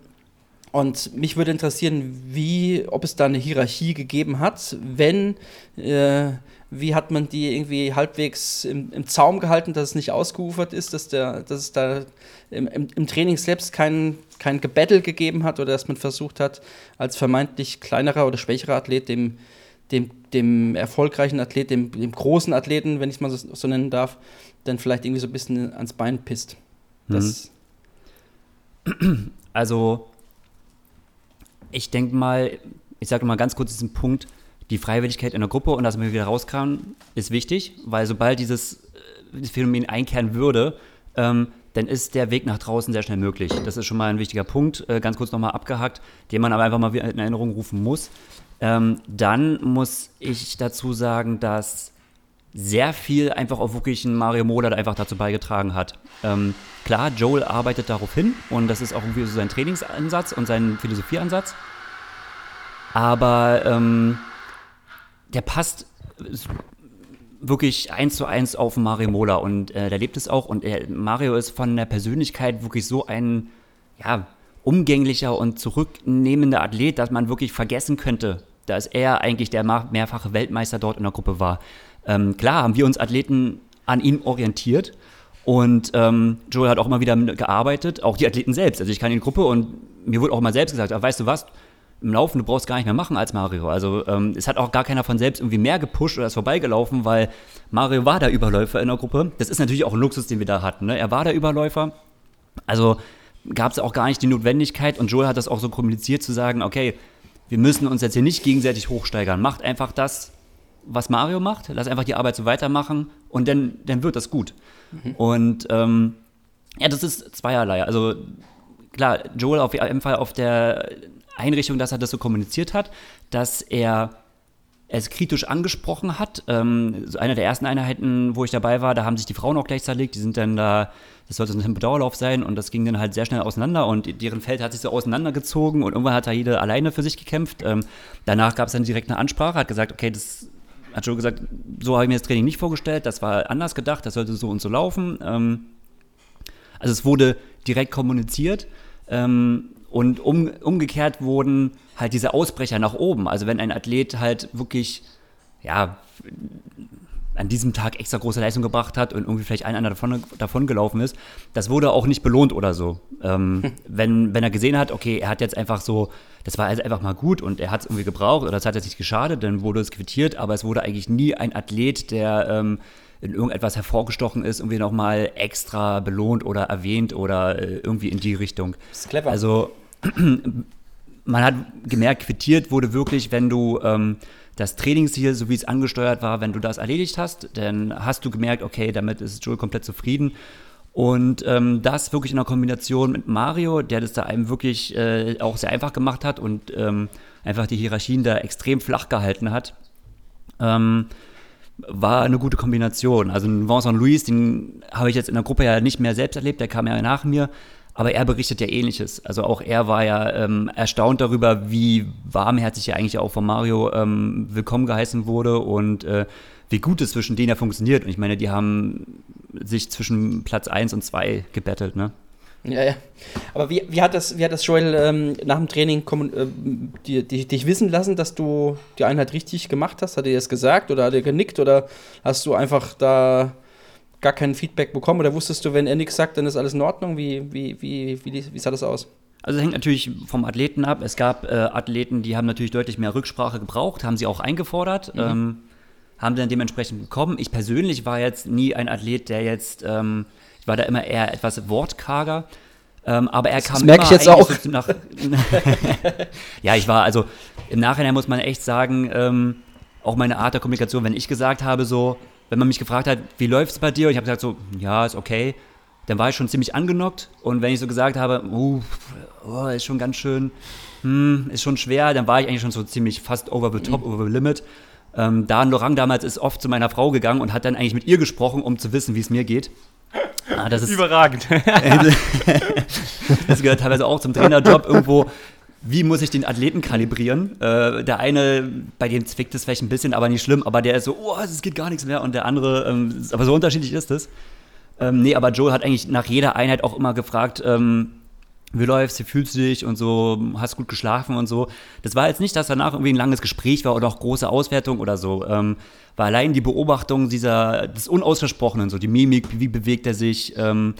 und mich würde interessieren, wie, ob es da eine Hierarchie gegeben hat, wenn äh, wie hat man die irgendwie halbwegs im, im Zaum gehalten, dass es nicht ausgeufert ist, dass, der, dass es da im, im, Training selbst kein, kein Gebettel gegeben hat oder dass man versucht hat, als vermeintlich kleinerer oder schwächerer Athlet dem, dem, dem erfolgreichen Athlet, dem, dem großen Athleten, wenn ich es mal so, so, nennen darf, dann vielleicht irgendwie so ein bisschen ans Bein pisst. Das mhm. also, ich denke mal, ich sage mal ganz kurz diesen Punkt, die Freiwilligkeit in der Gruppe und dass man wieder rauskam, ist wichtig, weil sobald dieses äh, Phänomen einkehren würde, ähm, dann ist der Weg nach draußen sehr schnell möglich. Das ist schon mal ein wichtiger Punkt, äh, ganz kurz nochmal abgehakt, den man aber einfach mal wieder in Erinnerung rufen muss. Ähm, dann muss ich dazu sagen, dass sehr viel einfach auch wirklich ein Mario Mola einfach dazu beigetragen hat. Ähm, klar, Joel arbeitet darauf hin und das ist auch irgendwie so sein Trainingsansatz und sein Philosophieansatz. Aber ähm, der passt wirklich eins zu eins auf Mario Mola und äh, der lebt es auch und er, Mario ist von der Persönlichkeit wirklich so ein, ja, umgänglicher und zurücknehmender Athlet, dass man wirklich vergessen könnte, dass er eigentlich der mehrfache Weltmeister dort in der Gruppe war. Ähm, klar haben wir uns Athleten an ihm orientiert und ähm, Joel hat auch immer wieder gearbeitet, auch die Athleten selbst. Also ich kann in die Gruppe und mir wurde auch immer selbst gesagt, weißt du was, im Laufen, du brauchst gar nicht mehr machen als Mario. Also ähm, es hat auch gar keiner von selbst irgendwie mehr gepusht oder ist vorbeigelaufen, weil Mario war der Überläufer in der Gruppe. Das ist natürlich auch ein Luxus, den wir da hatten. Ne? Er war der Überläufer. Also gab es auch gar nicht die Notwendigkeit und Joel hat das auch so kommuniziert zu sagen, okay, wir müssen uns jetzt hier nicht gegenseitig hochsteigern. Macht einfach das, was Mario macht, lass einfach die Arbeit so weitermachen und dann, dann wird das gut. Mhm. Und ähm, ja, das ist zweierlei. Also klar, Joel auf jeden Fall auf der Einrichtung, dass er das so kommuniziert hat, dass er es kritisch angesprochen hat. Ähm, so eine der ersten Einheiten, wo ich dabei war, da haben sich die Frauen auch gleich zerlegt. Die sind dann da, das sollte so ein Dauerlauf sein und das ging dann halt sehr schnell auseinander und deren Feld hat sich so auseinandergezogen und irgendwann hat da jede alleine für sich gekämpft. Ähm, danach gab es dann direkt eine Ansprache, hat gesagt, okay, das hat Joe gesagt, so habe ich mir das Training nicht vorgestellt, das war anders gedacht, das sollte so und so laufen. Ähm, also es wurde direkt kommuniziert. Ähm, und um, umgekehrt wurden halt diese Ausbrecher nach oben. Also wenn ein Athlet halt wirklich, ja, an diesem Tag extra große Leistung gebracht hat und irgendwie vielleicht einer davon, davon gelaufen ist, das wurde auch nicht belohnt oder so. Ähm, hm. wenn, wenn er gesehen hat, okay, er hat jetzt einfach so, das war also einfach mal gut und er hat es irgendwie gebraucht oder es hat jetzt nicht geschadet, dann wurde es quittiert, aber es wurde eigentlich nie ein Athlet, der ähm, in irgendetwas hervorgestochen ist, irgendwie nochmal extra belohnt oder erwähnt oder äh, irgendwie in die Richtung. Das ist clever. Also man hat gemerkt, quittiert wurde wirklich, wenn du ähm, das Trainingsziel, so wie es angesteuert war, wenn du das erledigt hast, dann hast du gemerkt, okay, damit ist Joel komplett zufrieden. Und ähm, das wirklich in einer Kombination mit Mario, der das da einem wirklich äh, auch sehr einfach gemacht hat und ähm, einfach die Hierarchien da extrem flach gehalten hat. Ähm, war eine gute Kombination. Also Vincent Louis, den habe ich jetzt in der Gruppe ja nicht mehr selbst erlebt, der kam ja nach mir, aber er berichtet ja ähnliches. Also auch er war ja ähm, erstaunt darüber, wie warmherzig er eigentlich auch von Mario ähm, willkommen geheißen wurde und äh, wie gut es zwischen denen ja funktioniert. Und ich meine, die haben sich zwischen Platz 1 und 2 gebettelt, ne? Ja, ja. Aber wie, wie, hat, das, wie hat das Joel ähm, nach dem Training äh, die, dich wissen lassen, dass du die Einheit richtig gemacht hast? Hat er das gesagt oder hat er genickt oder hast du einfach da gar kein Feedback bekommen oder wusstest du, wenn er nichts sagt, dann ist alles in Ordnung? Wie, wie, wie, wie, wie sah das aus? Also es hängt natürlich vom Athleten ab. Es gab äh, Athleten, die haben natürlich deutlich mehr Rücksprache gebraucht, haben sie auch eingefordert, mhm. ähm, haben dann dementsprechend bekommen. Ich persönlich war jetzt nie ein Athlet, der jetzt ähm, war da immer eher etwas wortkarger. Ähm, aber er kam das merke ich jetzt auch. So nach, ja, ich war, also im Nachhinein muss man echt sagen, ähm, auch meine Art der Kommunikation, wenn ich gesagt habe, so, wenn man mich gefragt hat, wie läuft es bei dir? Und ich habe gesagt, so, ja, ist okay. Dann war ich schon ziemlich angenockt. Und wenn ich so gesagt habe, uh, oh, ist schon ganz schön, hm, ist schon schwer, dann war ich eigentlich schon so ziemlich fast over the top, mhm. over the limit. Ähm, Dan Lorang damals ist oft zu meiner Frau gegangen und hat dann eigentlich mit ihr gesprochen, um zu wissen, wie es mir geht. Ah, das ist überragend. das gehört teilweise auch zum Trainerjob irgendwo. Wie muss ich den Athleten kalibrieren? Äh, der eine, bei dem zwickt es vielleicht ein bisschen, aber nicht schlimm, aber der ist so, oh, es geht gar nichts mehr. Und der andere, ähm, aber so unterschiedlich ist es. Ähm, nee, aber Joel hat eigentlich nach jeder Einheit auch immer gefragt, ähm, wie läufst, wie fühlst du dich und so, hast gut geschlafen und so. Das war jetzt nicht, dass danach irgendwie ein langes Gespräch war oder auch große Auswertung oder so. Ähm, war allein die Beobachtung dieser, des Unausgesprochenen, so die Mimik, wie bewegt er sich, ähm,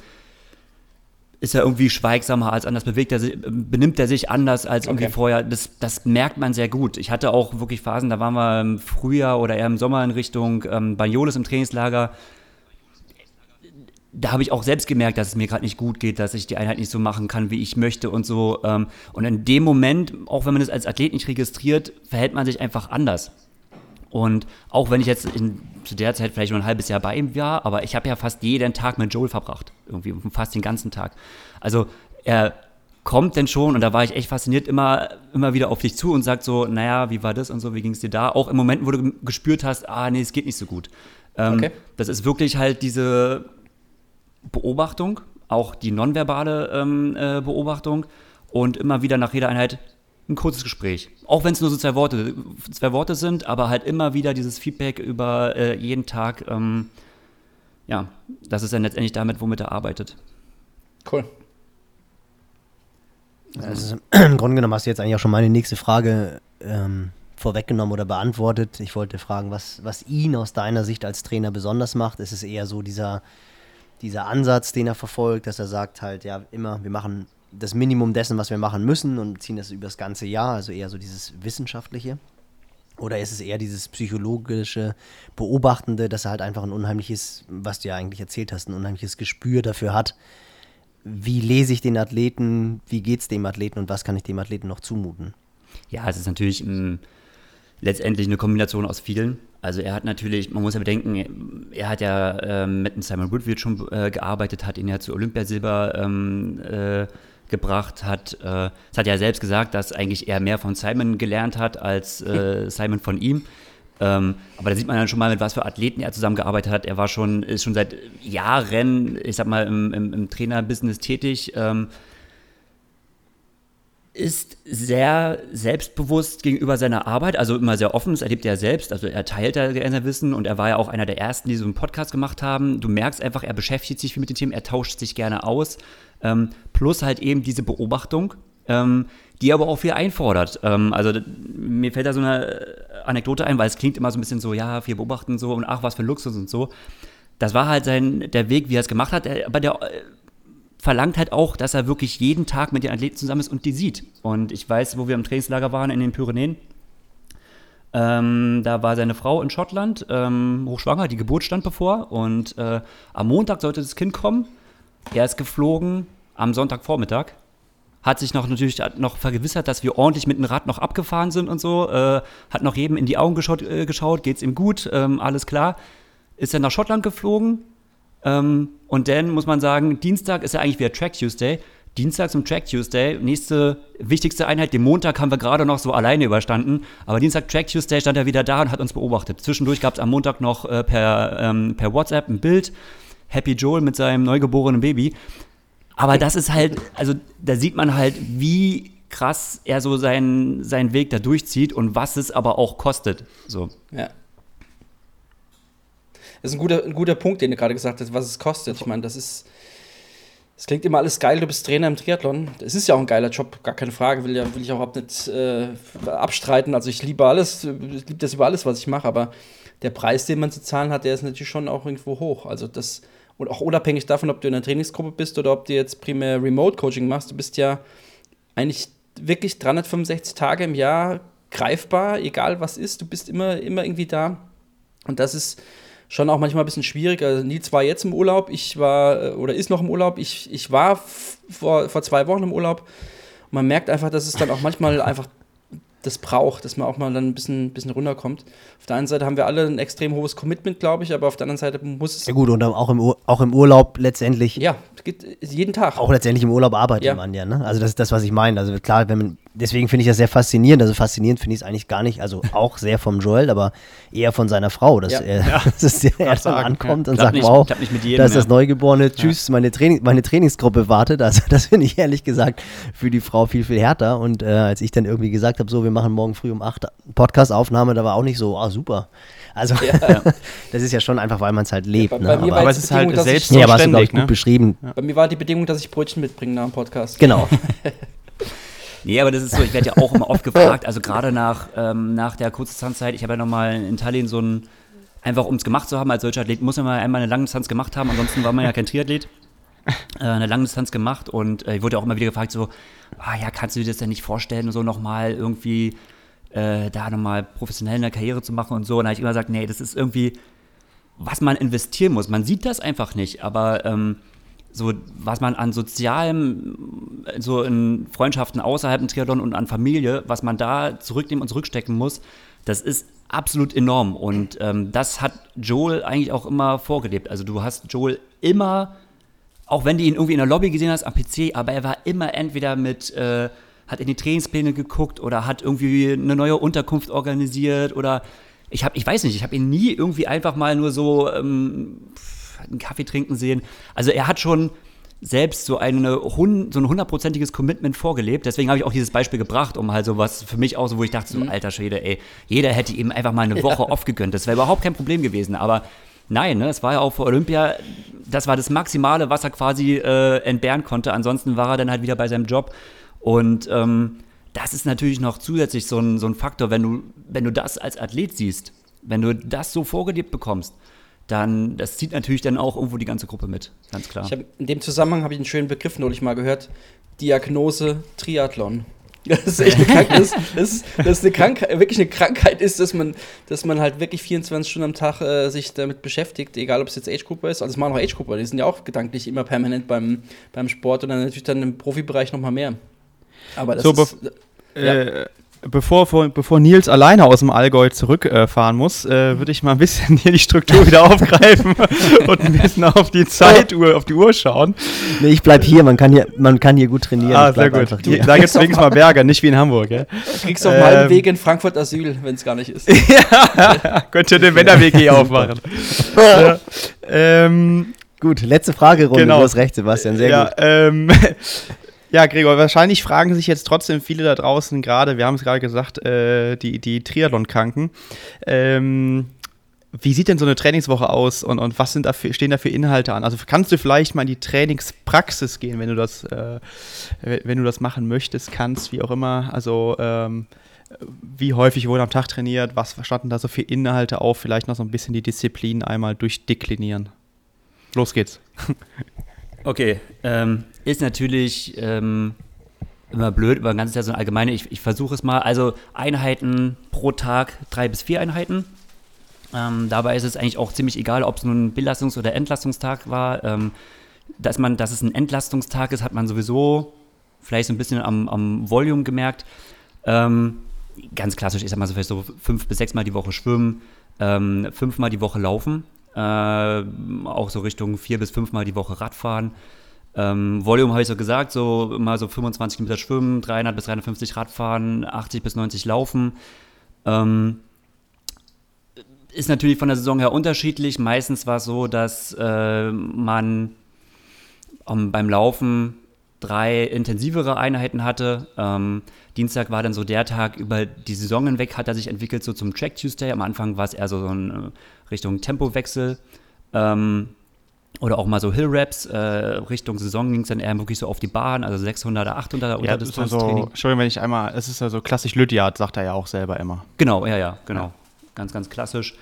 ist er irgendwie schweigsamer als anders, bewegt er sich, benimmt er sich anders als irgendwie okay. vorher. Das, das merkt man sehr gut. Ich hatte auch wirklich Phasen, da waren wir im Frühjahr oder eher im Sommer in Richtung ähm, Banyoles im Trainingslager da habe ich auch selbst gemerkt, dass es mir gerade nicht gut geht, dass ich die Einheit nicht so machen kann, wie ich möchte und so. Ähm, und in dem Moment, auch wenn man das als Athlet nicht registriert, verhält man sich einfach anders. Und auch wenn ich jetzt in, zu der Zeit vielleicht nur ein halbes Jahr bei ihm war, aber ich habe ja fast jeden Tag mit Joel verbracht. Irgendwie fast den ganzen Tag. Also er kommt denn schon, und da war ich echt fasziniert, immer, immer wieder auf dich zu und sagt so, naja, wie war das und so, wie ging es dir da? Auch im Moment, wo du gespürt hast, ah, nee, es geht nicht so gut. Ähm, okay. Das ist wirklich halt diese Beobachtung, auch die nonverbale ähm, äh, Beobachtung und immer wieder nach jeder Einheit ein kurzes Gespräch. Auch wenn es nur so zwei Worte, zwei Worte sind, aber halt immer wieder dieses Feedback über äh, jeden Tag. Ähm, ja, das ist dann letztendlich damit, womit er arbeitet. Cool. Also, Im Grunde genommen hast du jetzt eigentlich auch schon meine nächste Frage ähm, vorweggenommen oder beantwortet. Ich wollte fragen, was, was ihn aus deiner Sicht als Trainer besonders macht. Ist es eher so dieser dieser Ansatz, den er verfolgt, dass er sagt halt, ja, immer, wir machen das Minimum dessen, was wir machen müssen und ziehen das über das ganze Jahr, also eher so dieses Wissenschaftliche? Oder ist es eher dieses psychologische, beobachtende, dass er halt einfach ein unheimliches, was du ja eigentlich erzählt hast, ein unheimliches Gespür dafür hat, wie lese ich den Athleten, wie geht es dem Athleten und was kann ich dem Athleten noch zumuten? Ja, es ist natürlich m, letztendlich eine Kombination aus vielen. Also er hat natürlich, man muss ja bedenken, er hat ja ähm, mit Simon Woodfield schon äh, gearbeitet, hat ihn ja zu Olympiasilber ähm, äh, gebracht, hat, äh, das hat ja selbst gesagt, dass eigentlich er mehr von Simon gelernt hat als äh, Simon von ihm. Ähm, aber da sieht man dann schon mal, mit was für Athleten er zusammengearbeitet hat. Er war schon, ist schon seit Jahren, ich sag mal, im, im, im Trainerbusiness tätig. Ähm, ist sehr selbstbewusst gegenüber seiner Arbeit, also immer sehr offen, das erlebt er selbst, also er teilt da sein Wissen und er war ja auch einer der ersten, die so einen Podcast gemacht haben. Du merkst einfach, er beschäftigt sich viel mit den Themen, er tauscht sich gerne aus, ähm, plus halt eben diese Beobachtung, ähm, die aber auch viel einfordert. Ähm, also mir fällt da so eine Anekdote ein, weil es klingt immer so ein bisschen so, ja, wir beobachten so und ach, was für Luxus und so. Das war halt sein, der Weg, wie er es gemacht hat, aber der verlangt halt auch, dass er wirklich jeden Tag mit den Athleten zusammen ist und die sieht. Und ich weiß, wo wir im Trainingslager waren in den Pyrenäen, ähm, da war seine Frau in Schottland, ähm, hochschwanger, die Geburt stand bevor und äh, am Montag sollte das Kind kommen. Er ist geflogen am Sonntagvormittag, hat sich noch natürlich noch vergewissert, dass wir ordentlich mit dem Rad noch abgefahren sind und so, äh, hat noch jedem in die Augen geschaut, äh, geschaut geht's ihm gut, ähm, alles klar. Ist dann nach Schottland geflogen, ähm, und dann muss man sagen, Dienstag ist ja eigentlich wieder Track Tuesday. Dienstag zum Track Tuesday, nächste wichtigste Einheit. Den Montag haben wir gerade noch so alleine überstanden. Aber Dienstag Track Tuesday stand er wieder da und hat uns beobachtet. Zwischendurch gab es am Montag noch äh, per, ähm, per WhatsApp ein Bild. Happy Joel mit seinem neugeborenen Baby. Aber das ist halt, also da sieht man halt, wie krass er so seinen, seinen Weg da durchzieht und was es aber auch kostet. So. Ja. Das ist ein guter, ein guter Punkt, den du gerade gesagt hast, was es kostet. Ich meine, das ist. Es klingt immer alles geil, du bist Trainer im Triathlon. Es ist ja auch ein geiler Job, gar keine Frage, will, ja, will ich auch überhaupt nicht äh, abstreiten. Also ich liebe alles, ich liebe das über alles, was ich mache, aber der Preis, den man zu zahlen hat, der ist natürlich schon auch irgendwo hoch. Also das, und auch unabhängig davon, ob du in einer Trainingsgruppe bist oder ob du jetzt primär Remote-Coaching machst, du bist ja eigentlich wirklich 365 Tage im Jahr greifbar, egal was ist, du bist immer, immer irgendwie da. Und das ist schon auch manchmal ein bisschen schwierig. Also Nils war jetzt im Urlaub, ich war äh, oder ist noch im Urlaub. Ich, ich war vor, vor zwei Wochen im Urlaub. Und man merkt einfach, dass es dann auch manchmal einfach das braucht, dass man auch mal dann ein bisschen, bisschen runterkommt. Auf der einen Seite haben wir alle ein extrem hohes Commitment, glaube ich, aber auf der anderen Seite muss es. Ja, gut, und auch im, auch im Urlaub letztendlich. Ja, geht jeden Tag. Auch letztendlich im Urlaub arbeitet ja. man ja, ne? Also, das ist das, was ich meine. Also, klar, wenn man, deswegen finde ich das sehr faszinierend. Also, faszinierend finde ich es eigentlich gar nicht. Also, auch sehr vom Joel, aber eher von seiner Frau, dass, ja. er, ja. dass er erst mal ankommt und sagt: nicht, Wow, jedem, da ist das Neugeborene, tschüss, meine, Training, meine Trainingsgruppe wartet. Also, das finde ich ehrlich gesagt für die Frau viel, viel härter. Und äh, als ich dann irgendwie gesagt habe, so, wir machen morgen früh um 8 Podcast-Aufnahme, da war auch nicht so, ah, super. Also, ja. das ist ja schon einfach, weil man es halt lebt. Ja, bei, ne? aber, aber es ist halt selbst nee, aber hast du, ich, gut ne? beschrieben. Bei mir war die Bedingung, dass ich Brötchen mitbringe nach dem Podcast. Genau. Nee, aber das ist so, ich werde ja auch immer oft gefragt, also gerade nach, ähm, nach der Kurzdistanzzeit, ich habe ja nochmal in Tallinn so ein, einfach um es gemacht zu haben als solcher Athlet, muss man mal einmal eine Langdistanz gemacht haben, ansonsten war man ja kein Triathlet. Äh, eine Langdistanz gemacht und äh, ich wurde auch immer wieder gefragt, so, ah ja, kannst du dir das denn nicht vorstellen, so nochmal irgendwie äh, da nochmal professionell eine Karriere zu machen und so. Und da habe ich immer gesagt, nee, das ist irgendwie, was man investieren muss. Man sieht das einfach nicht, aber ähm, so, was man an sozialem, so in Freundschaften außerhalb im Triathlon und an Familie, was man da zurücknehmen und zurückstecken muss, das ist absolut enorm. Und ähm, das hat Joel eigentlich auch immer vorgelebt. Also du hast Joel immer, auch wenn du ihn irgendwie in der Lobby gesehen hast am PC, aber er war immer entweder mit äh, hat in die Trainingspläne geguckt oder hat irgendwie eine neue Unterkunft organisiert oder ich habe, ich weiß nicht, ich habe ihn nie irgendwie einfach mal nur so ähm, einen Kaffee trinken sehen. Also er hat schon selbst so, eine, so ein hundertprozentiges Commitment vorgelebt. Deswegen habe ich auch dieses Beispiel gebracht, um halt so was für mich auch so, wo ich dachte, so, mhm. alter Schwede, ey, jeder hätte ihm einfach mal eine Woche ja. aufgegönnt. Das wäre überhaupt kein Problem gewesen. Aber nein, ne, es war ja auch für Olympia, das war das Maximale, was er quasi äh, entbehren konnte. Ansonsten war er dann halt wieder bei seinem Job und ähm, das ist natürlich noch zusätzlich so ein, so ein Faktor, wenn du, wenn du das als Athlet siehst, wenn du das so vorgelebt bekommst, dann das zieht natürlich dann auch irgendwo die ganze Gruppe mit, ganz klar. Hab, in dem Zusammenhang habe ich einen schönen Begriff neulich mal gehört: Diagnose Triathlon. Das ist echt eine Krankheit. Das, das, das ist eine Krankheit, wirklich eine Krankheit ist, dass man, dass man halt wirklich 24 Stunden am Tag äh, sich damit beschäftigt, egal ob es jetzt Age-Gruppe ist. Also es machen auch Age-Grupper, die sind ja auch gedanklich immer permanent beim, beim Sport und dann natürlich dann im Profibereich nochmal mehr. Aber das so, ist, ja. Bevor, vor, bevor Nils alleine aus dem Allgäu zurückfahren äh, muss, äh, würde ich mal ein bisschen hier die Struktur wieder aufgreifen und ein bisschen auf die Zeituhr, auf die Uhr schauen. Nee, ich bleib hier, man kann hier, man kann hier gut trainieren. Ah, sehr gut. Da gibt es wenigstens mal Berge, nicht wie in Hamburg. Ja? Du kriegst auf ähm, meinem Weg in Frankfurt Asyl, wenn es gar nicht ist. ja, könnte den Männerweg hier aufmachen. ja, ähm, gut, letzte Fragerunde. Genau. Du hast recht, Sebastian, sehr ja, gut. Ähm, ja, Gregor, wahrscheinlich fragen sich jetzt trotzdem viele da draußen gerade, wir haben es gerade gesagt, äh, die, die Triathlon-Kranken. Ähm, wie sieht denn so eine Trainingswoche aus und, und was sind da für, stehen da für Inhalte an? Also kannst du vielleicht mal in die Trainingspraxis gehen, wenn du das, äh, wenn du das machen möchtest, kannst, wie auch immer. Also ähm, wie häufig wurde am Tag trainiert, was standen da so für Inhalte auf, vielleicht noch so ein bisschen die Disziplin einmal durchdeklinieren. Los geht's. Okay, ähm, ist natürlich ähm, immer blöd, aber ein ganzes Jahr so ein allgemeine. Ich, ich versuche es mal. Also Einheiten pro Tag, drei bis vier Einheiten. Ähm, dabei ist es eigentlich auch ziemlich egal, ob es nun ein Belastungs- oder Entlastungstag war. Ähm, dass, man, dass es ein Entlastungstag ist, hat man sowieso vielleicht so ein bisschen am, am Volume gemerkt. Ähm, ganz klassisch, ich sag mal so vielleicht so fünf bis sechs Mal die Woche schwimmen, ähm, fünfmal die Woche laufen, äh, auch so Richtung vier bis fünfmal die Woche Radfahren. Ähm, Volume habe ich so gesagt, so mal so 25 Kilometer schwimmen, 300 bis 350 Radfahren, 80 bis 90 laufen. Ähm, ist natürlich von der Saison her unterschiedlich. Meistens war es so, dass äh, man um, beim Laufen drei intensivere Einheiten hatte. Ähm, Dienstag war dann so der Tag über die Saison hinweg, hat er sich entwickelt so zum Track Tuesday. Am Anfang war es eher so, so ein äh, Richtung Tempowechsel. Ähm, oder auch mal so Hill-Raps. Äh, Richtung Saison ging es dann eher wirklich so auf die Bahn, also 600er, 800er ja, Unterdistanztraining. So, Entschuldigung, wenn ich einmal, es ist ja so klassisch Lydiard, sagt er ja auch selber immer. Genau, ja, ja, genau. Ja. Ganz, ganz klassisch.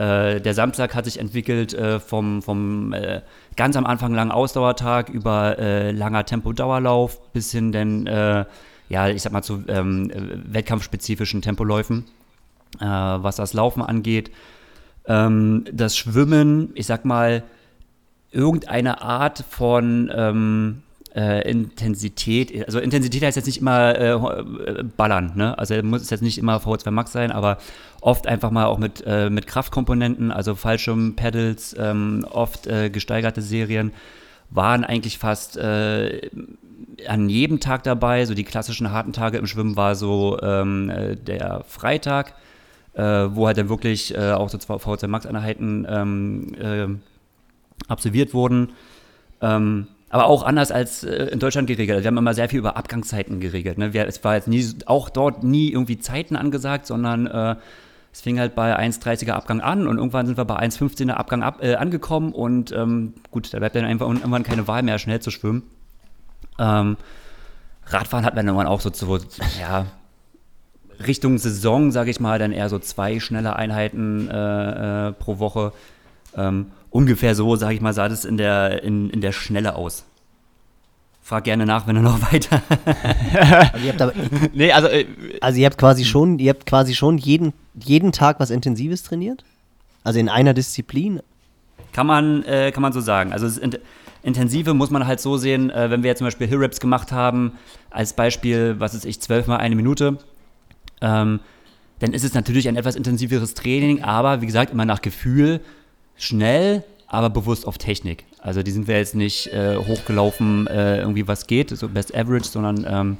Äh, der Samstag hat sich entwickelt äh, vom, vom äh, ganz am Anfang langen Ausdauertag über äh, langer Tempo-Dauerlauf bis hin dann, äh, ja, ich sag mal zu ähm, wettkampfspezifischen Tempoläufen, was das Laufen angeht. Ähm, das Schwimmen, ich sag mal, irgendeine Art von ähm, äh, Intensität, also Intensität heißt jetzt nicht immer äh, ballern, ne? Also muss es jetzt nicht immer VO2 Max sein, aber oft einfach mal auch mit, äh, mit Kraftkomponenten, also Fallschirm, Pedals, ähm, oft äh, gesteigerte Serien, waren eigentlich fast äh, an jedem Tag dabei. So die klassischen harten Tage im Schwimmen war so ähm, äh, der Freitag, wo halt dann wirklich auch so zwei VO2 Max Einheiten ähm, absolviert wurden. Ähm, aber auch anders als äh, in Deutschland geregelt. Wir haben immer sehr viel über Abgangszeiten geregelt. Ne? Wir, es war jetzt nie, auch dort nie irgendwie Zeiten angesagt, sondern äh, es fing halt bei 1,30er Abgang an und irgendwann sind wir bei 1,15er Abgang ab, äh, angekommen und ähm, gut, da bleibt dann einfach irgendwann keine Wahl mehr, schnell zu schwimmen. Ähm, Radfahren hat man dann auch so zu, ja, Richtung Saison, sage ich mal, dann eher so zwei schnelle Einheiten äh, äh, pro Woche. Ähm, ungefähr so, sage ich mal, sah das in der, in, in der Schnelle aus. Frag gerne nach, wenn du noch weiter. also, ihr habt aber, nee, also, äh, also ihr habt quasi schon, ihr habt quasi schon jeden, jeden Tag was Intensives trainiert? Also in einer Disziplin? Kann man, äh, kann man so sagen. Also in, Intensive muss man halt so sehen, äh, wenn wir jetzt zum Beispiel Hill Raps gemacht haben, als Beispiel, was ist ich, zwölfmal eine Minute, ähm, dann ist es natürlich ein etwas intensiveres Training, aber wie gesagt, immer nach Gefühl schnell, aber bewusst auf Technik. Also die sind wir jetzt nicht äh, hochgelaufen, äh, irgendwie was geht, so Best Average, sondern ähm,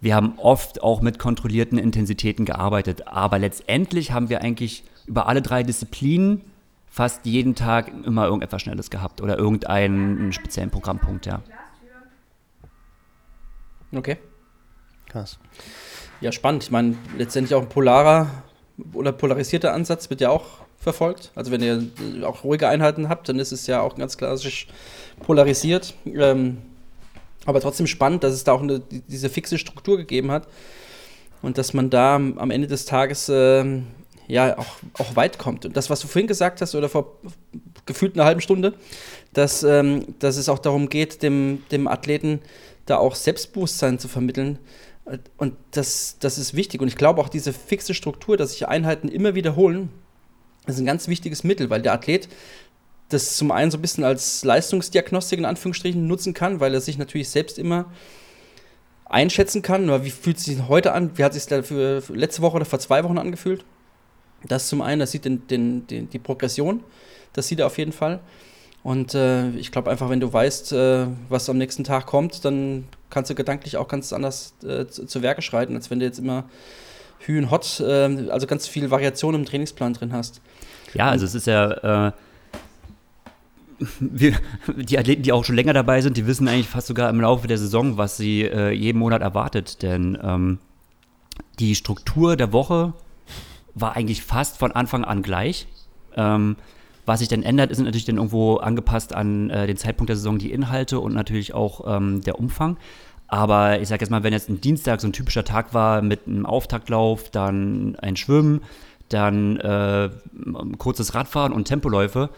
wir haben oft auch mit kontrollierten Intensitäten gearbeitet. Aber letztendlich haben wir eigentlich über alle drei Disziplinen fast jeden Tag immer irgendetwas Schnelles gehabt oder irgendeinen speziellen Programmpunkt, ja. Okay. Krass. Ja, spannend. Ich meine, letztendlich auch ein polarer oder polarisierter Ansatz wird ja auch verfolgt. Also wenn ihr auch ruhige Einheiten habt, dann ist es ja auch ganz klassisch polarisiert. Ähm, aber trotzdem spannend, dass es da auch eine, diese fixe Struktur gegeben hat und dass man da am Ende des Tages äh, ja auch, auch weit kommt. Und das, was du vorhin gesagt hast, oder vor gefühlt einer halben Stunde, dass, ähm, dass es auch darum geht, dem, dem Athleten da auch Selbstbewusstsein zu vermitteln. Und das, das ist wichtig. Und ich glaube auch diese fixe Struktur, dass sich Einheiten immer wiederholen, das ist ein ganz wichtiges Mittel, weil der Athlet das zum einen so ein bisschen als Leistungsdiagnostik in Anführungsstrichen nutzen kann, weil er sich natürlich selbst immer einschätzen kann. Oder wie fühlt es sich heute an? Wie hat es sich für letzte Woche oder vor zwei Wochen angefühlt? Das zum einen, das sieht den, den, den, die Progression, das sieht er auf jeden Fall. Und äh, ich glaube einfach, wenn du weißt, äh, was am nächsten Tag kommt, dann kannst du gedanklich auch ganz anders äh, zu, zu, Werke schreiten, als wenn du jetzt immer Hü und Hot, äh, also ganz viel Variation im Trainingsplan drin hast. Ja, also es ist ja, äh, wir, die Athleten, die auch schon länger dabei sind, die wissen eigentlich fast sogar im Laufe der Saison, was sie äh, jeden Monat erwartet. Denn ähm, die Struktur der Woche war eigentlich fast von Anfang an gleich. Ähm, was sich dann ändert, ist natürlich dann irgendwo angepasst an äh, den Zeitpunkt der Saison, die Inhalte und natürlich auch ähm, der Umfang. Aber ich sage jetzt mal, wenn jetzt ein Dienstag so ein typischer Tag war mit einem Auftaktlauf, dann ein Schwimmen, dann äh, kurzes Radfahren und Tempoläufe,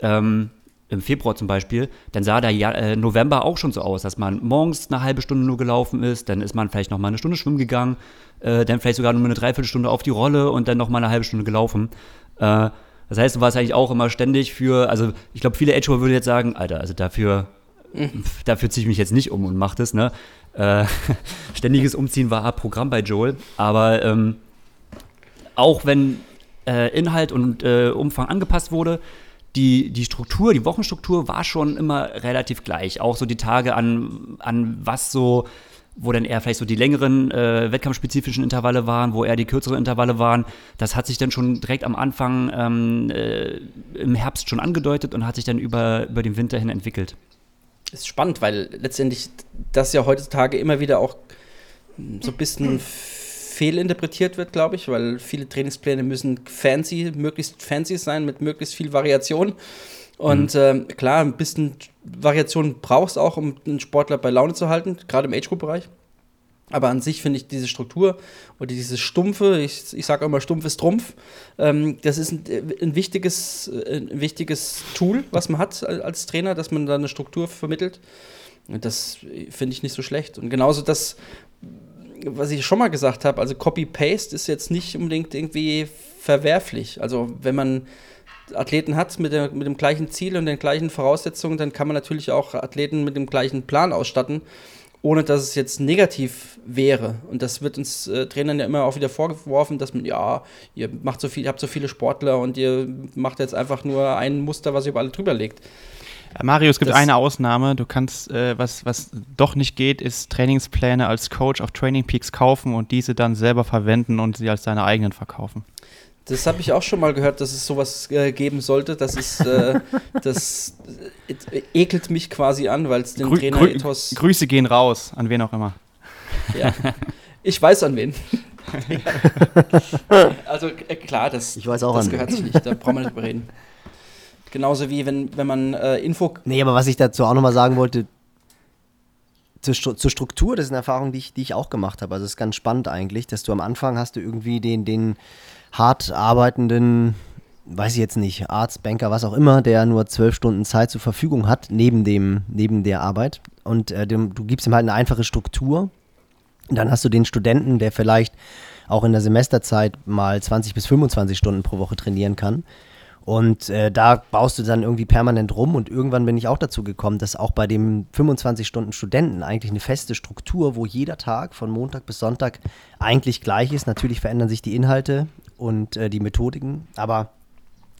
ähm, im Februar zum Beispiel, dann sah der ja äh, November auch schon so aus, dass man morgens eine halbe Stunde nur gelaufen ist, dann ist man vielleicht noch mal eine Stunde schwimmen gegangen, äh, dann vielleicht sogar nur eine Dreiviertelstunde auf die Rolle und dann noch mal eine halbe Stunde gelaufen. Äh, das heißt, du warst eigentlich auch immer ständig für, also ich glaube, viele Edgehower würden jetzt sagen, Alter, also dafür, mhm. dafür ziehe ich mich jetzt nicht um und mach das, ne? Äh, ständiges Umziehen war Programm bei Joel, aber ähm, auch wenn äh, Inhalt und äh, Umfang angepasst wurde, die, die Struktur, die Wochenstruktur war schon immer relativ gleich. Auch so die Tage an, an was so, wo dann eher vielleicht so die längeren äh, wettkampfspezifischen Intervalle waren, wo eher die kürzeren Intervalle waren. Das hat sich dann schon direkt am Anfang ähm, äh, im Herbst schon angedeutet und hat sich dann über, über den Winter hin entwickelt. Ist spannend, weil letztendlich das ja heutzutage immer wieder auch so ein bisschen fehlinterpretiert wird, glaube ich, weil viele Trainingspläne müssen fancy, möglichst fancy sein, mit möglichst viel Variation. Und mhm. äh, klar, ein bisschen Variation brauchst du auch, um einen Sportler bei Laune zu halten, gerade im Age-Group-Bereich. Aber an sich finde ich diese Struktur oder dieses Stumpfe, ich, ich sage immer stumpfes Trumpf, ähm, das ist ein, ein, wichtiges, ein wichtiges Tool, was man hat als Trainer, dass man da eine Struktur vermittelt. Das finde ich nicht so schlecht. Und genauso das, was ich schon mal gesagt habe, also Copy-Paste ist jetzt nicht unbedingt irgendwie verwerflich. Also wenn man Athleten hat mit, der, mit dem gleichen Ziel und den gleichen Voraussetzungen, dann kann man natürlich auch Athleten mit dem gleichen Plan ausstatten, ohne dass es jetzt negativ wäre. Und das wird uns äh, Trainern ja immer auch wieder vorgeworfen, dass man, ja, ihr macht so viel, ihr habt so viele Sportler und ihr macht jetzt einfach nur ein Muster, was ihr über alle drüber legt. Mario, es gibt das eine Ausnahme. Du kannst, äh, was, was doch nicht geht, ist Trainingspläne als Coach auf Training Peaks kaufen und diese dann selber verwenden und sie als deine eigenen verkaufen. Das habe ich auch schon mal gehört, dass es sowas äh, geben sollte. Das ist, äh, das äh, ekelt mich quasi an, weil es den Grü Trainer Grü. Grüße gehen raus, an wen auch immer. Ja, ich weiß an wen. also äh, klar, das, ich weiß auch das an gehört sich nicht, da brauchen wir nicht reden. Genauso wie wenn, wenn man äh, Info. Nee, aber was ich dazu auch nochmal sagen wollte, zur, zur, Struktur, das ist eine Erfahrung, die ich, die ich auch gemacht habe. Also es ist ganz spannend eigentlich, dass du am Anfang hast du irgendwie den, den hart arbeitenden, weiß ich jetzt nicht, Arzt, Banker, was auch immer, der nur zwölf Stunden Zeit zur Verfügung hat, neben, dem, neben der Arbeit. Und äh, dem, du gibst ihm halt eine einfache Struktur. Und dann hast du den Studenten, der vielleicht auch in der Semesterzeit mal 20 bis 25 Stunden pro Woche trainieren kann. Und äh, da baust du dann irgendwie permanent rum und irgendwann bin ich auch dazu gekommen, dass auch bei dem 25-Stunden-Studenten eigentlich eine feste Struktur, wo jeder Tag von Montag bis Sonntag eigentlich gleich ist. Natürlich verändern sich die Inhalte und äh, die Methodiken, aber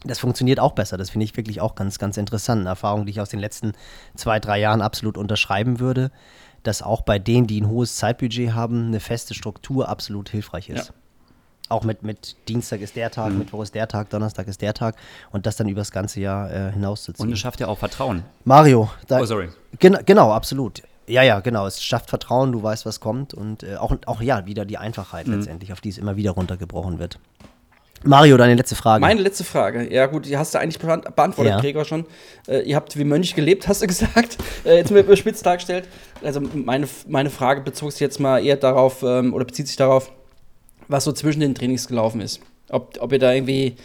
das funktioniert auch besser. Das finde ich wirklich auch ganz, ganz interessant. Eine Erfahrung, die ich aus den letzten zwei, drei Jahren absolut unterschreiben würde, dass auch bei denen, die ein hohes Zeitbudget haben, eine feste Struktur absolut hilfreich ist. Ja. Auch mit, mit Dienstag ist der Tag, mhm. Mittwoch ist der Tag, Donnerstag ist der Tag und das dann über das ganze Jahr äh, hinauszuziehen. Und es schafft ja auch Vertrauen. Mario, da, oh, sorry. Gen genau, absolut. Ja, ja, genau. Es schafft Vertrauen, du weißt, was kommt und äh, auch, auch ja, wieder die Einfachheit mhm. letztendlich, auf die es immer wieder runtergebrochen wird. Mario, deine letzte Frage. Meine letzte Frage. Ja, gut, die hast du eigentlich beantwortet, ja. Gregor, schon. Äh, ihr habt wie Mönch gelebt, hast du gesagt. Äh, jetzt mir überspitzt dargestellt. Also, meine, meine Frage bezog sich jetzt mal eher darauf, ähm, oder bezieht sich darauf, was so zwischen den Trainings gelaufen ist. Ob, ob ihr da irgendwie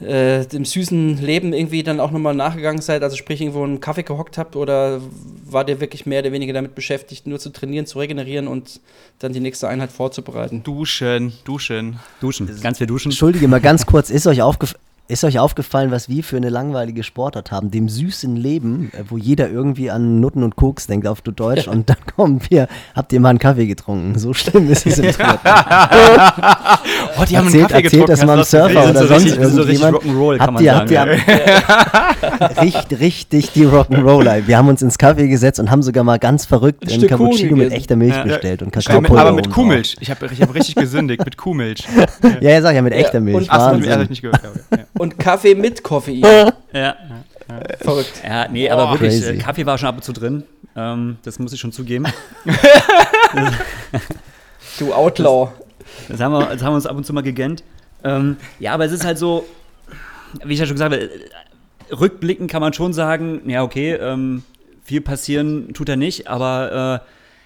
äh, dem süßen Leben irgendwie dann auch nochmal nachgegangen seid, also sprich irgendwo einen Kaffee gehockt habt oder war ihr wirklich mehr oder weniger damit beschäftigt, nur zu trainieren, zu regenerieren und dann die nächste Einheit vorzubereiten? Duschen, duschen. Duschen, ganz viel duschen. Entschuldige mal ganz kurz, ist euch aufgefallen, Ist euch aufgefallen, was wir für eine langweilige Sportart haben? Dem süßen Leben, äh, wo jeder irgendwie an Nutten und Koks denkt auf du Deutsch und dann kommen wir, habt ihr mal einen Kaffee getrunken? So schlimm ist es im Triathlon. Oh, die haben einen erzählt, Kaffee erzählt getrunken. das mal einem Surfer oder so sonst richtig- so richtig irgendjemand. Rock'n'Roll, kann habt man ihr, sagen, habt ihr richtig, richtig die Rock'n'Roller. Wir haben uns ins Kaffee gesetzt und haben sogar mal ganz verrückt Ein einen Cappuccino mit echter Milch Ja. bestellt und Ja, mit, Kakaopulver aber mit. Kuhmilch. Ich habe ich hab richtig gesündigt, mit Kuhmilch. Ja, ja, sag ja, mit echter Milch. und- Ach, so, Wahnsinn. das hab ich nicht gehört. Ja, okay. Ja. Und Kaffee mit Koffein. Ja. Verrückt. Ja, nee, aber Boah. wirklich, Crazy. äh, Kaffee war schon ab und zu drin. Ähm, das muss ich schon zugeben. Du Outlaw. Das haben wir, das haben wir uns ab und zu mal gegönnt. Ähm, ja, aber es ist halt so, wie ich ja schon gesagt habe, äh, rückblickend kann man schon sagen, ja, okay, ähm, viel passieren tut er nicht, aber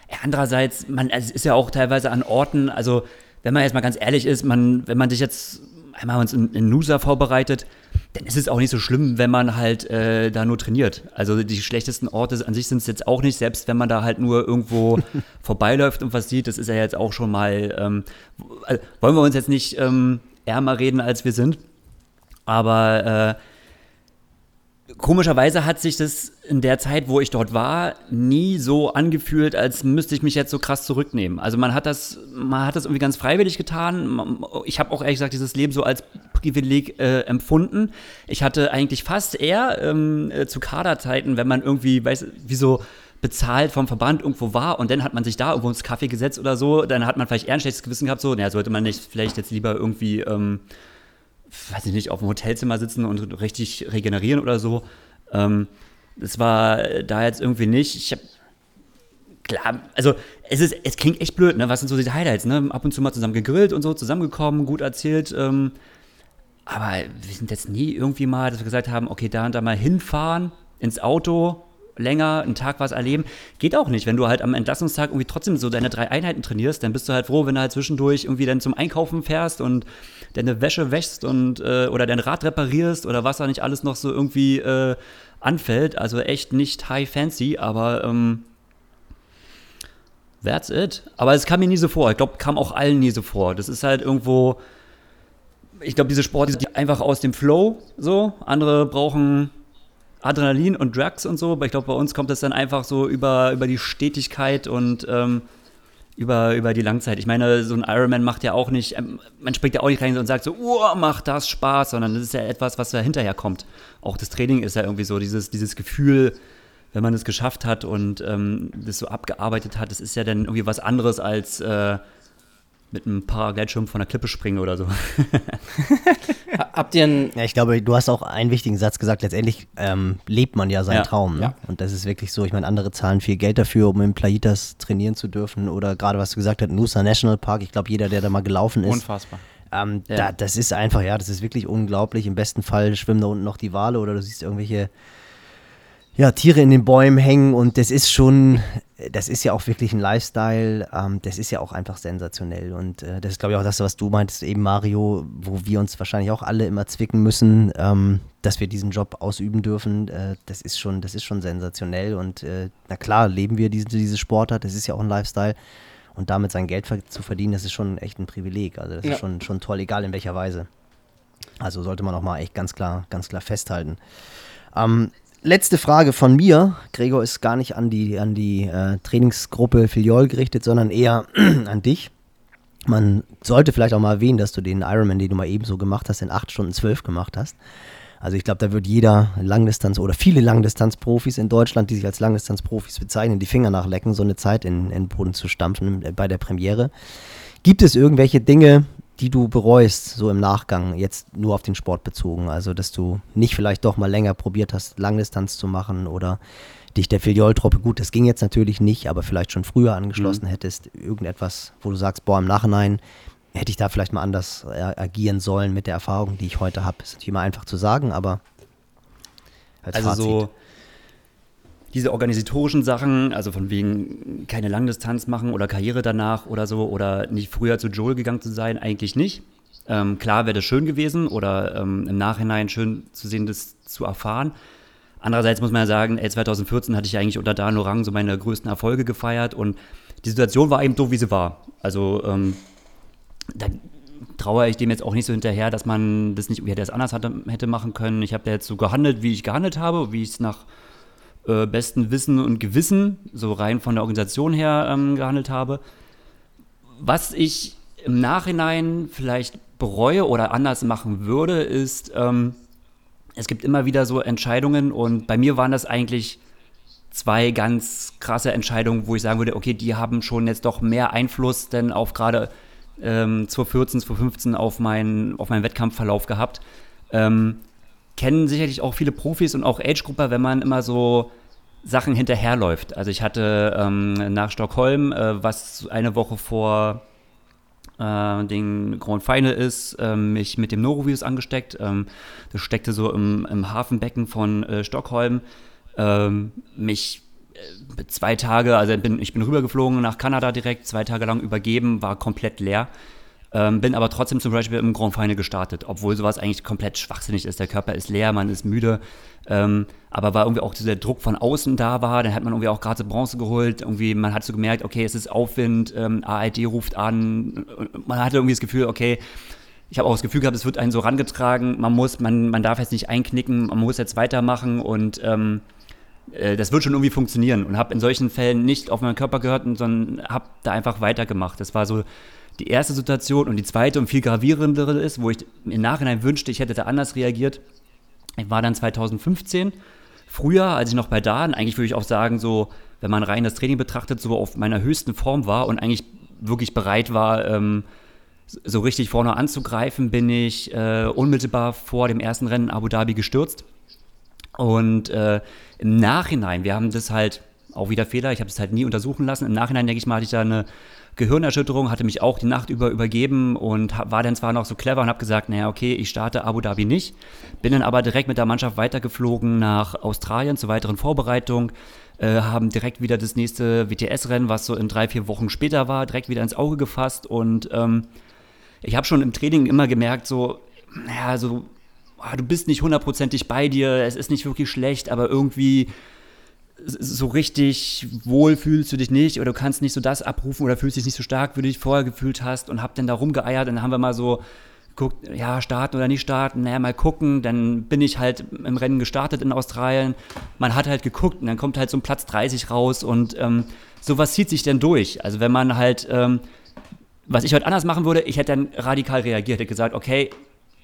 äh, ja, andererseits, man also es ist ja auch teilweise an Orten, also wenn man jetzt mal ganz ehrlich ist, man, wenn man sich jetzt einmal uns in, in Nusa vorbereitet, dann ist es auch nicht so schlimm, wenn man halt äh, da nur trainiert. Also die schlechtesten Orte an sich sind es jetzt auch nicht, selbst wenn man da halt nur irgendwo vorbeiläuft und was sieht, das ist ja jetzt auch schon mal, ähm, also wollen wir uns jetzt nicht ähm, ärmer reden, als wir sind, aber äh, komischerweise hat sich das in der Zeit, wo ich dort war, nie so angefühlt, als müsste ich mich jetzt so krass zurücknehmen. Also man hat das, man hat das irgendwie ganz freiwillig getan. Ich habe auch ehrlich gesagt dieses Leben so als Privileg äh, empfunden. Ich hatte eigentlich fast eher ähm, äh, zu Kaderzeiten, wenn man irgendwie, weiß, wie so bezahlt vom Verband irgendwo war und dann hat man sich da irgendwo ins Kaffee gesetzt oder so, dann hat man vielleicht eher ein schlechtes Gewissen gehabt, so, naja, sollte man nicht vielleicht jetzt lieber irgendwie ähm, weiß ich nicht, auf dem Hotelzimmer sitzen und richtig regenerieren oder so. Ähm, das war da jetzt irgendwie nicht. Ich habe klar, also es ist, es klingt echt blöd, ne? Was sind so die Highlights, ne? Ab und zu mal zusammen gegrillt und so, zusammengekommen, gut erzählt. Ähm, aber wir sind jetzt nie irgendwie mal, dass wir gesagt haben, okay, da und da mal hinfahren, ins Auto, länger, einen Tag was erleben. Geht auch nicht. Wenn du halt am Entlassungstag irgendwie trotzdem so deine drei Einheiten trainierst, dann bist du halt froh, wenn du halt zwischendurch irgendwie dann zum Einkaufen fährst und deine Wäsche wäschst und äh, oder dein Rad reparierst oder was da nicht alles noch so irgendwie äh, anfällt. Also echt nicht high fancy, aber ähm, that's it. Aber es kam mir nie so vor. Ich glaube, kam auch allen nie so vor. Das ist halt irgendwo, ich glaube, diese Sport ist einfach aus dem Flow so. Andere brauchen Adrenalin und Drugs und so, aber ich glaube, bei uns kommt das dann einfach so über, über die Stetigkeit und ähm, über, über die Langzeit. Ich meine, so ein Ironman macht ja auch nicht, ähm, man springt ja auch nicht rein und sagt so, oh, macht das Spaß, sondern das ist ja etwas, was da hinterher kommt. Auch das Training ist ja irgendwie so, dieses, dieses Gefühl, wenn man es geschafft hat und ähm, das so abgearbeitet hat, das ist ja dann irgendwie was anderes als äh, mit einem Paragleitschirm von der Klippe springen oder so. Ha- Habt ihr einen. Ja, ich glaube, du hast auch einen wichtigen Satz gesagt. Letztendlich ähm, lebt man ja seinen Ja, Traum. Ne? ja. Und das ist wirklich so. Ich meine, andere zahlen viel Geld dafür, um in Playitas trainieren zu dürfen. Oder gerade was du gesagt hast, Nusa National Park. Ich glaube, jeder, der da mal gelaufen ist, Unfassbar. ähm, Ja. da, das ist einfach, ja, das ist wirklich unglaublich. Im besten Fall schwimmen da unten noch die Wale oder du siehst irgendwelche ja, Tiere in den Bäumen hängen und das ist schon, das ist ja auch wirklich ein Lifestyle, ähm, das ist ja auch einfach sensationell und äh, das ist glaube ich auch das, was du meintest eben Mario, wo wir uns wahrscheinlich auch alle immer zwicken müssen, ähm, dass wir diesen Job ausüben dürfen, äh, das ist schon, das ist schon sensationell und äh, na klar, leben wir diese, diese Sportart, das ist ja auch ein Lifestyle und damit sein Geld zu verdienen, das ist schon echt ein Privileg, also das Ja. ist schon, schon toll, egal in welcher Weise. Also sollte man auch mal echt ganz klar, ganz klar festhalten. Ähm, letzte Frage von mir. Gregor ist gar nicht an die, an die äh, Trainingsgruppe Filiol gerichtet, sondern eher an dich. Man sollte vielleicht auch mal erwähnen, dass du den Ironman, den du mal ebenso gemacht hast, in 8 Stunden 12 gemacht hast. Also ich glaube, da wird jeder Langdistanz oder viele Langdistanzprofis in Deutschland, die sich als Langdistanzprofis bezeichnen, die Finger nachlecken, so eine Zeit in, in den Boden zu stampfen äh, bei der Premiere. Gibt es irgendwelche Dinge, die du bereust, so im Nachgang, jetzt nur auf den Sport bezogen? Also, dass du nicht vielleicht doch mal länger probiert hast, Langdistanz zu machen oder dich der Filiol-Truppe, gut, das ging jetzt natürlich nicht, aber vielleicht schon früher angeschlossen hättest, irgendetwas, wo du sagst, boah, im Nachhinein hätte ich da vielleicht mal anders äh, agieren sollen mit der Erfahrung, die ich heute habe. Ist natürlich immer einfach zu sagen, aber als Also Fazit. so diese organisatorischen Sachen, also von wegen keine Langdistanz machen oder Karriere danach oder so oder nicht früher zu Joel gegangen zu sein, eigentlich nicht. Ähm, klar wäre das schön gewesen oder ähm, im Nachhinein schön zu sehen, das zu erfahren. Andererseits muss man ja sagen, ey, 2014 hatte ich eigentlich unter Dan Orang so meine größten Erfolge gefeiert und die Situation war eben so, wie sie war. Also ähm, da trauere ich dem jetzt auch nicht so hinterher, dass man das nicht, wie hätte es anders hatte, hätte machen können. Ich habe jetzt so gehandelt, wie ich gehandelt habe, wie ich es nach äh, bestem Wissen und Gewissen, so rein von der Organisation her ähm, gehandelt habe. Was ich im Nachhinein vielleicht bereue oder anders machen würde, ist, ähm, es gibt immer wieder so Entscheidungen und bei mir waren das eigentlich zwei ganz krasse Entscheidungen, wo ich sagen würde, okay, die haben schon jetzt doch mehr Einfluss denn auf gerade ähm, 2014, 2015 auf meinen, auf meinen Wettkampfverlauf gehabt. Ähm, kennen sicherlich auch viele Profis und auch Age-Grupper, wenn man immer so Sachen hinterherläuft. Also ich hatte ähm, nach Stockholm, äh, was eine Woche vor äh, den Grand Final ist, äh, mich mit dem Norovirus angesteckt. Ähm, das steckte so im, im Hafenbecken von äh, Stockholm. Ähm, mich äh, zwei Tage, also bin, ich bin rübergeflogen nach Kanada direkt, zwei Tage lang übergeben, war komplett leer. Ähm, bin aber trotzdem zum Beispiel im Grand Final gestartet, obwohl sowas eigentlich komplett schwachsinnig ist. Der Körper ist leer, man ist müde. Ähm, aber weil irgendwie auch dieser Druck von außen da war, dann hat man irgendwie auch gerade Bronze geholt. Irgendwie, man hat so gemerkt, okay, es ist Aufwind, ähm, ARD ruft an. Man hatte irgendwie das Gefühl, okay, ich habe auch das Gefühl gehabt, es wird einen so rangetragen, man muss, man, man darf jetzt nicht einknicken, man muss jetzt weitermachen und ähm, äh, das wird schon irgendwie funktionieren. Und habe in solchen Fällen nicht auf meinen Körper gehört, sondern habe da einfach weitergemacht. Das war so die erste Situation und die zweite und viel gravierendere ist, wo ich im Nachhinein wünschte, ich hätte da anders reagiert. Ich war dann 2015, früher, als ich noch bei Daden, eigentlich würde ich auch sagen, so, wenn man rein das Training betrachtet, so auf meiner höchsten Form war und eigentlich wirklich bereit war, ähm, so richtig vorne anzugreifen, bin ich äh, unmittelbar vor dem ersten Rennen in Abu Dhabi gestürzt. Und äh, im Nachhinein, wir haben das halt auch wieder Fehler, ich habe es halt nie untersuchen lassen. Im Nachhinein, denke ich mal, hatte ich da eine Gehirnerschütterung, hatte mich auch die Nacht über übergeben und war dann zwar noch so clever und habe gesagt, naja, okay, ich starte Abu Dhabi nicht. Bin dann aber direkt mit der Mannschaft weitergeflogen nach Australien zur weiteren Vorbereitung. Äh, haben direkt wieder das nächste WTS-Rennen, was so in drei, vier Wochen später war, direkt wieder ins Auge gefasst. Und ähm, ich habe schon im Training immer gemerkt, so, naja, so, ah, du bist nicht hundertprozentig bei dir, es ist nicht wirklich schlecht, aber irgendwie so richtig wohl fühlst du dich nicht oder du kannst nicht so das abrufen oder fühlst dich nicht so stark, wie du dich vorher gefühlt hast und hab dann da rumgeeiert dann haben wir mal so geguckt, ja, starten oder nicht starten, naja, mal gucken, dann bin ich halt im Rennen gestartet in Australien, man hat halt geguckt und dann kommt halt so ein Platz 30 raus und ähm, sowas zieht sich dann durch, also wenn man halt, ähm, was ich heute anders machen würde, ich hätte dann radikal reagiert, hätte gesagt, okay,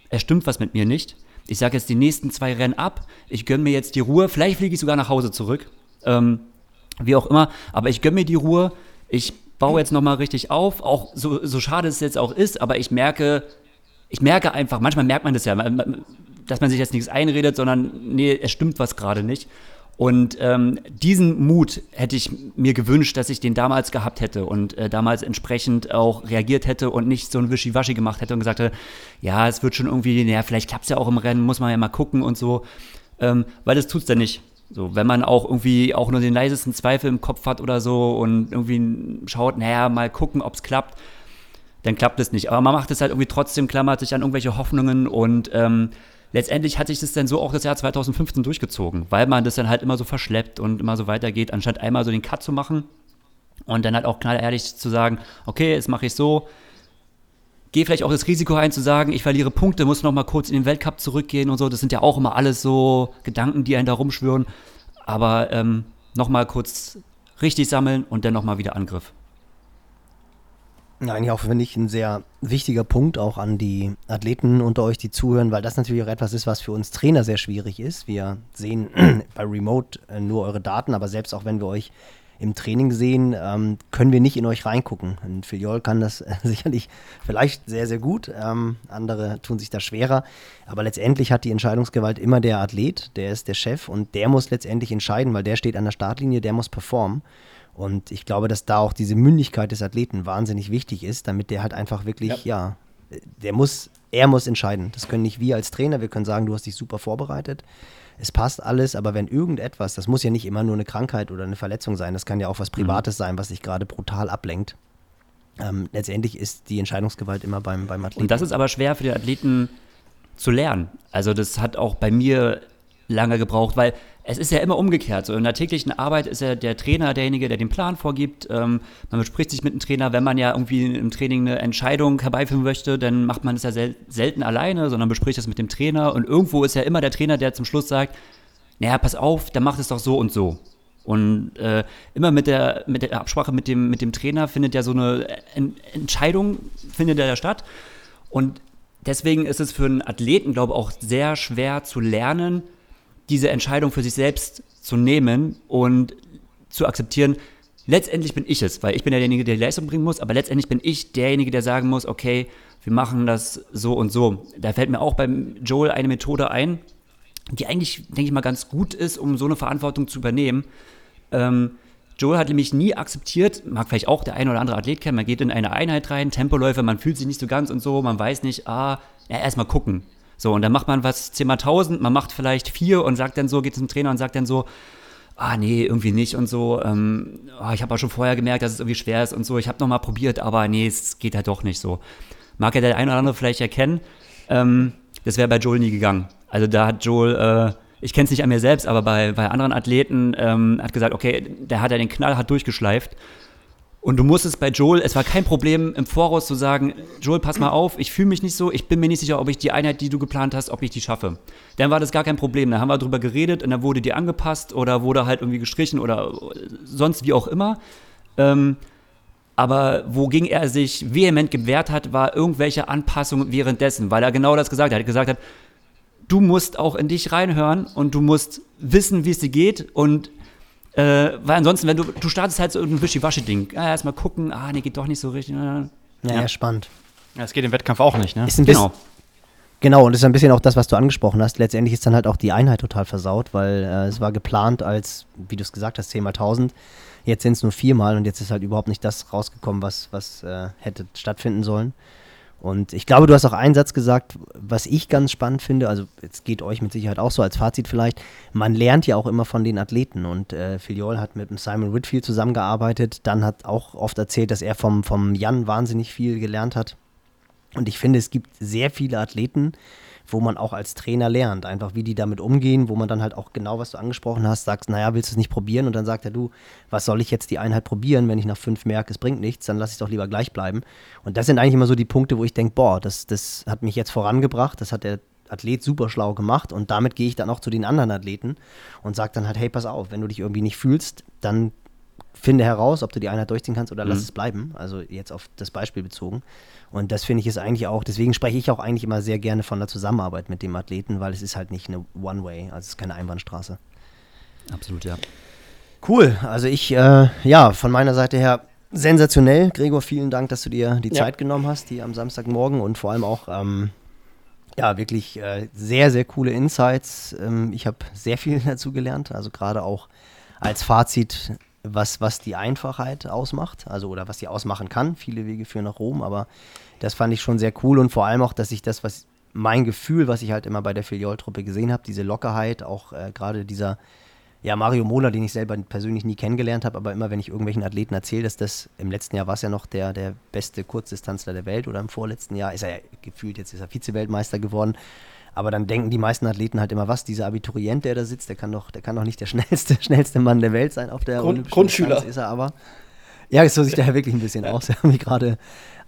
es stimmt was mit mir nicht, ich sage jetzt die nächsten zwei Rennen ab, ich gönne mir jetzt die Ruhe, vielleicht fliege ich sogar nach Hause zurück ähm, wie auch immer. Aber ich gönne mir die Ruhe. Ich baue jetzt nochmal richtig auf. Auch so, so schade es jetzt auch ist, aber ich merke, ich merke einfach, manchmal merkt man das ja, dass man sich jetzt nichts einredet, sondern nee, es stimmt was gerade nicht. Und ähm, diesen Mut hätte ich mir gewünscht, dass ich den damals gehabt hätte und äh, damals entsprechend auch reagiert hätte und nicht so ein Wischiwaschi gemacht hätte und gesagt hätte, ja, es wird schon irgendwie, naja, vielleicht klappt es ja auch im Rennen, muss man ja mal gucken und so. Ähm, weil das tut es dann nicht. So, wenn man auch irgendwie auch nur den leisesten Zweifel im Kopf hat oder so und irgendwie schaut, naja, mal gucken, ob es klappt, dann klappt es nicht. Aber man macht es halt irgendwie trotzdem, klammert sich an irgendwelche Hoffnungen und ähm, letztendlich hat sich das dann so auch das Jahr 2015 durchgezogen, weil man das dann halt immer so verschleppt und immer so weitergeht, anstatt einmal so den Cut zu machen und dann halt auch knallehrlich zu sagen, okay, jetzt mache ich so, gehe vielleicht auch das Risiko ein zu sagen, ich verliere Punkte, muss noch mal kurz in den Weltcup zurückgehen und so. Das sind ja auch immer alles so Gedanken, die einen da rumschwören. Aber ähm, noch mal kurz richtig sammeln und dann noch mal wieder Angriff. Ja, eigentlich auch, finde ich, ein sehr wichtiger Punkt auch an die Athleten unter euch, die zuhören, weil das natürlich auch etwas ist, was für uns Trainer sehr schwierig ist. Wir sehen bei Remote äh, nur eure Daten, aber selbst auch wenn wir euch im Training sehen, ähm, können wir nicht in euch reingucken. Und Filiol kann das äh, sicherlich vielleicht sehr, sehr gut. Ähm, andere tun sich da schwerer. Aber letztendlich hat die Entscheidungsgewalt immer der Athlet, der ist der Chef und der muss letztendlich entscheiden, weil der steht an der Startlinie, der muss performen. Und ich glaube, dass da auch diese Mündigkeit des Athleten wahnsinnig wichtig ist, damit der halt einfach wirklich, ja, ja der muss, er muss entscheiden. Das können nicht wir als Trainer, wir können sagen, du hast dich super vorbereitet es passt alles, aber wenn irgendetwas, das muss ja nicht immer nur eine Krankheit oder eine Verletzung sein, das kann ja auch was mhm. Privates mhm. sein, was sich gerade brutal ablenkt. Ähm, letztendlich ist die Entscheidungsgewalt immer beim, beim Athleten. Und das ist aber schwer für die Athleten zu lernen. Also das hat auch bei mir lange gebraucht, weil es ist ja immer umgekehrt. So in der täglichen Arbeit ist ja der Trainer derjenige, der den Plan vorgibt. Ähm, man bespricht sich mit dem Trainer, wenn man ja irgendwie im Training eine Entscheidung herbeiführen möchte, dann macht man es ja sel selten alleine, sondern bespricht es mit dem Trainer. Und irgendwo ist ja immer der Trainer, der zum Schluss sagt, naja, pass auf, dann macht es doch so und so. Und äh, immer mit der, mit der Absprache mit dem, mit dem Trainer findet ja so eine en Entscheidung findet ja statt. Und deswegen ist es für einen Athleten, glaube ich, auch sehr schwer zu lernen, diese Entscheidung für sich selbst zu nehmen und zu akzeptieren, letztendlich bin ich es, weil ich bin derjenige, der die Leistung bringen muss, aber letztendlich bin ich derjenige, der sagen muss, okay, wir machen das so und so. Da fällt mir auch beim Joel eine Methode ein, die eigentlich, denke ich mal, ganz gut ist, um so eine Verantwortung zu übernehmen. Ähm, Joel hat nämlich nie akzeptiert, mag vielleicht auch der eine oder andere Athlet kennen, man geht in eine Einheit rein, Tempoläufe, man fühlt sich nicht so ganz und so, man weiß nicht, ah, ja, erstmal gucken. So, und dann macht man was 10 mal 1000, man macht vielleicht vier und sagt dann so, geht zum Trainer und sagt dann so, ah nee, irgendwie nicht und so. Ähm, oh, ich habe auch schon vorher gemerkt, dass es irgendwie schwer ist und so. Ich habe nochmal probiert, aber nee, es geht halt doch nicht so. Mag ja der eine oder andere vielleicht erkennen. Ähm, das wäre bei Joel nie gegangen. Also da hat Joel, äh, ich kenne es nicht an mir selbst, aber bei, bei anderen Athleten ähm, hat gesagt, okay, der hat ja den Knall hat durchgeschleift. Und du musstest bei Joel, es war kein Problem im Voraus zu sagen, Joel, pass mal auf, ich fühle mich nicht so, ich bin mir nicht sicher, ob ich die Einheit, die du geplant hast, ob ich die schaffe. Dann war das gar kein Problem. Da haben wir drüber geredet und dann wurde die angepasst oder wurde halt irgendwie gestrichen oder sonst wie auch immer. Ähm, aber wogegen er sich vehement gewehrt hat, war irgendwelche Anpassungen währenddessen, weil er genau das gesagt hat. Er hat gesagt hat, du musst auch in dich reinhören und du musst wissen, wie es dir geht und äh, weil ansonsten, wenn du, du startest halt so ein Wischiwaschi-Ding. Ah, erstmal gucken, ah, nee, geht doch nicht so richtig. Ja, ja, spannend. Ja, es geht im Wettkampf auch nicht, ne? Ist ein genau. Genau, und das ist ein bisschen auch das, was du angesprochen hast. Letztendlich ist dann halt auch die Einheit total versaut, weil äh, es war geplant als, wie du es gesagt hast, 10 mal 1000. Jetzt sind es nur viermal und jetzt ist halt überhaupt nicht das rausgekommen, was, was äh, hätte stattfinden sollen. Und ich glaube, du hast auch einen Satz gesagt, was ich ganz spannend finde, also es geht euch mit Sicherheit auch so als Fazit vielleicht, man lernt ja auch immer von den Athleten. Und äh, Filiol hat mit Simon Whitfield zusammengearbeitet, dann hat auch oft erzählt, dass er vom, vom Jan wahnsinnig viel gelernt hat. Und ich finde, es gibt sehr viele Athleten, wo man auch als Trainer lernt, einfach wie die damit umgehen, wo man dann halt auch genau, was du angesprochen hast, sagst, naja, willst du es nicht probieren? Und dann sagt er, du, was soll ich jetzt die Einheit probieren, wenn ich nach fünf merke, es bringt nichts, dann lass ich doch lieber gleich bleiben. Und das sind eigentlich immer so die Punkte, wo ich denke, boah, das, das hat mich jetzt vorangebracht, das hat der Athlet super schlau gemacht und damit gehe ich dann auch zu den anderen Athleten und sage dann halt, hey, pass auf, wenn du dich irgendwie nicht fühlst, dann finde heraus, ob du die Einheit durchziehen kannst oder mhm. lass es bleiben. Also jetzt auf das Beispiel bezogen. Und das finde ich ist eigentlich auch, deswegen spreche ich auch eigentlich immer sehr gerne von der Zusammenarbeit mit dem Athleten, weil es ist halt nicht eine One-Way, also es ist keine Einbahnstraße. Absolut, ja. Cool, also ich, äh, ja, von meiner Seite her sensationell. Gregor, vielen Dank, dass du dir die ja. Zeit genommen hast, hier am Samstagmorgen und vor allem auch, ähm, ja, wirklich äh, sehr, sehr coole Insights. Ähm, ich habe sehr viel dazu gelernt, also gerade auch als Fazit was, was die Einfachheit ausmacht, also oder was sie ausmachen kann. Viele Wege führen nach Rom, aber das fand ich schon sehr cool und vor allem auch, dass ich das, was mein Gefühl, was ich halt immer bei der Filiol-Truppe gesehen habe, diese Lockerheit, auch äh, gerade dieser, ja, Mario Mola, den ich selber persönlich nie kennengelernt habe, aber immer wenn ich irgendwelchen Athleten erzähle, dass das im letzten Jahr war es ja noch der, der beste Kurzdistanzler der Welt oder im vorletzten Jahr ist er ja gefühlt, jetzt ist er Vize-Weltmeister geworden. Aber dann denken die meisten Athleten halt immer, was, dieser Abiturient, der da sitzt, der kann doch, der kann doch nicht der schnellste, schnellste Mann der Welt sein auf der Grund, Grundschüler. Distanz, ist er aber. Ja, so sieht er ja wirklich ein bisschen aus. Er hat gerade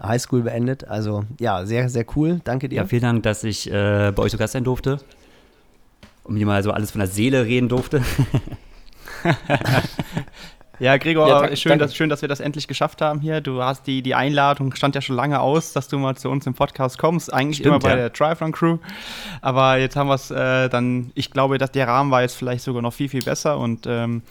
Highschool beendet. Also ja, sehr, sehr cool. Danke dir. Ja, vielen Dank, dass ich äh, bei euch zu Gast sein durfte und mir mal so alles von der Seele reden durfte. Ja, Gregor, ja, schön, dass, schön, dass wir das endlich geschafft haben hier. Du hast die, die Einladung, stand ja schon lange aus, dass du mal zu uns im Podcast kommst. Eigentlich Stimmt, immer bei ja. der Triathlon Crew. Aber jetzt haben wir es äh, dann, ich glaube, dass der Rahmen war jetzt vielleicht sogar noch viel, viel besser. Und ähm,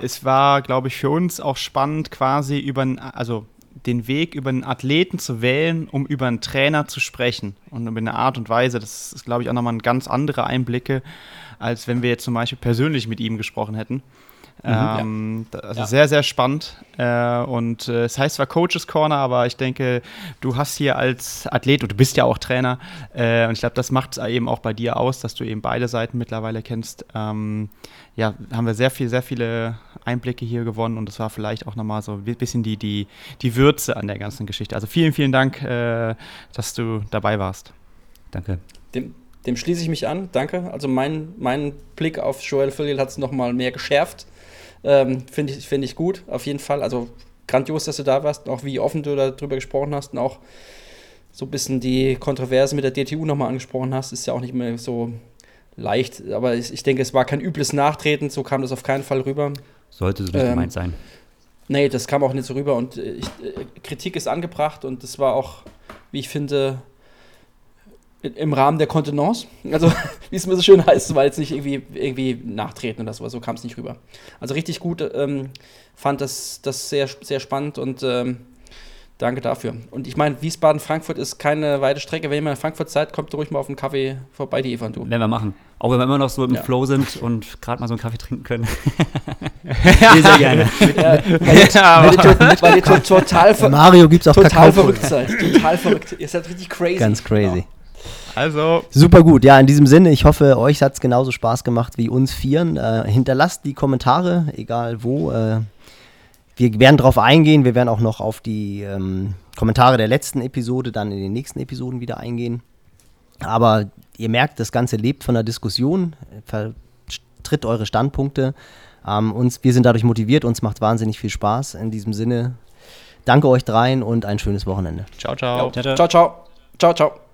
es war, glaube ich, für uns auch spannend, quasi über, also den Weg über einen Athleten zu wählen, um über einen Trainer zu sprechen. Und über eine Art und Weise. Das ist, glaube ich, auch nochmal ein ganz andere Einblicke, als wenn wir jetzt zum Beispiel persönlich mit ihm gesprochen hätten. Mhm, ähm, ja. Also ja. sehr, sehr spannend. Äh, und äh, es heißt zwar Coaches Corner, aber ich denke, du hast hier als Athlet, und du bist ja auch Trainer, äh, und ich glaube, das macht es eben auch bei dir aus, dass du eben beide Seiten mittlerweile kennst. Ähm, ja, haben wir sehr viel, sehr viele Einblicke hier gewonnen und das war vielleicht auch nochmal so ein bisschen die, die, die Würze an der ganzen Geschichte. Also vielen, vielen Dank, äh, dass du dabei warst. Danke. Dem, dem schließe ich mich an. Danke. Also mein, mein Blick auf Joel Phillill hat es nochmal mehr geschärft. Ähm, Finde ich, find ich gut, auf jeden Fall. Also grandios, dass du da warst, auch wie offen du darüber gesprochen hast und auch so ein bisschen die Kontroverse mit der DTU nochmal angesprochen hast. Ist ja auch nicht mehr so leicht, aber ich, ich denke, es war kein übles Nachtreten, so kam das auf keinen Fall rüber. Sollte so nicht ähm, gemeint sein. Nee, das kam auch nicht so rüber und äh, ich, äh, Kritik ist angebracht und das war auch, wie ich finde, im Rahmen der Kontenance. Also, wie es mir so schön heißt, war jetzt nicht irgendwie, irgendwie nachtreten oder so, so kam es nicht rüber. Also richtig gut, ähm, fand das, das sehr, sehr spannend und ähm, danke dafür. Und ich meine, Wiesbaden-Frankfurt ist keine weite Strecke. Wenn ihr mal in Frankfurt seid, kommt ruhig mal auf einen Kaffee vorbei, die Eva und du. Werden wir machen. Auch wenn wir immer noch so im ja. Flow sind und gerade mal so einen Kaffee trinken können. ja. Sehr gerne. Ja, weil, ihr, weil ihr total, ver Mario gibt's auch total verrückt seid. Total verrückt. Ihr seid richtig crazy. Ganz crazy. Also. Super gut. Ja, in diesem Sinne, ich hoffe, euch hat es genauso Spaß gemacht wie uns Vieren. Äh, hinterlasst die Kommentare, egal wo. Äh, wir werden darauf eingehen. Wir werden auch noch auf die ähm, Kommentare der letzten Episode dann in den nächsten Episoden wieder eingehen. Aber ihr merkt, das Ganze lebt von der Diskussion, vertritt eure Standpunkte. Ähm, uns, wir sind dadurch motiviert, uns macht wahnsinnig viel Spaß. In diesem Sinne, danke euch dreien und ein schönes Wochenende. Ciao, ciao. ciao, ciao. ciao, ciao.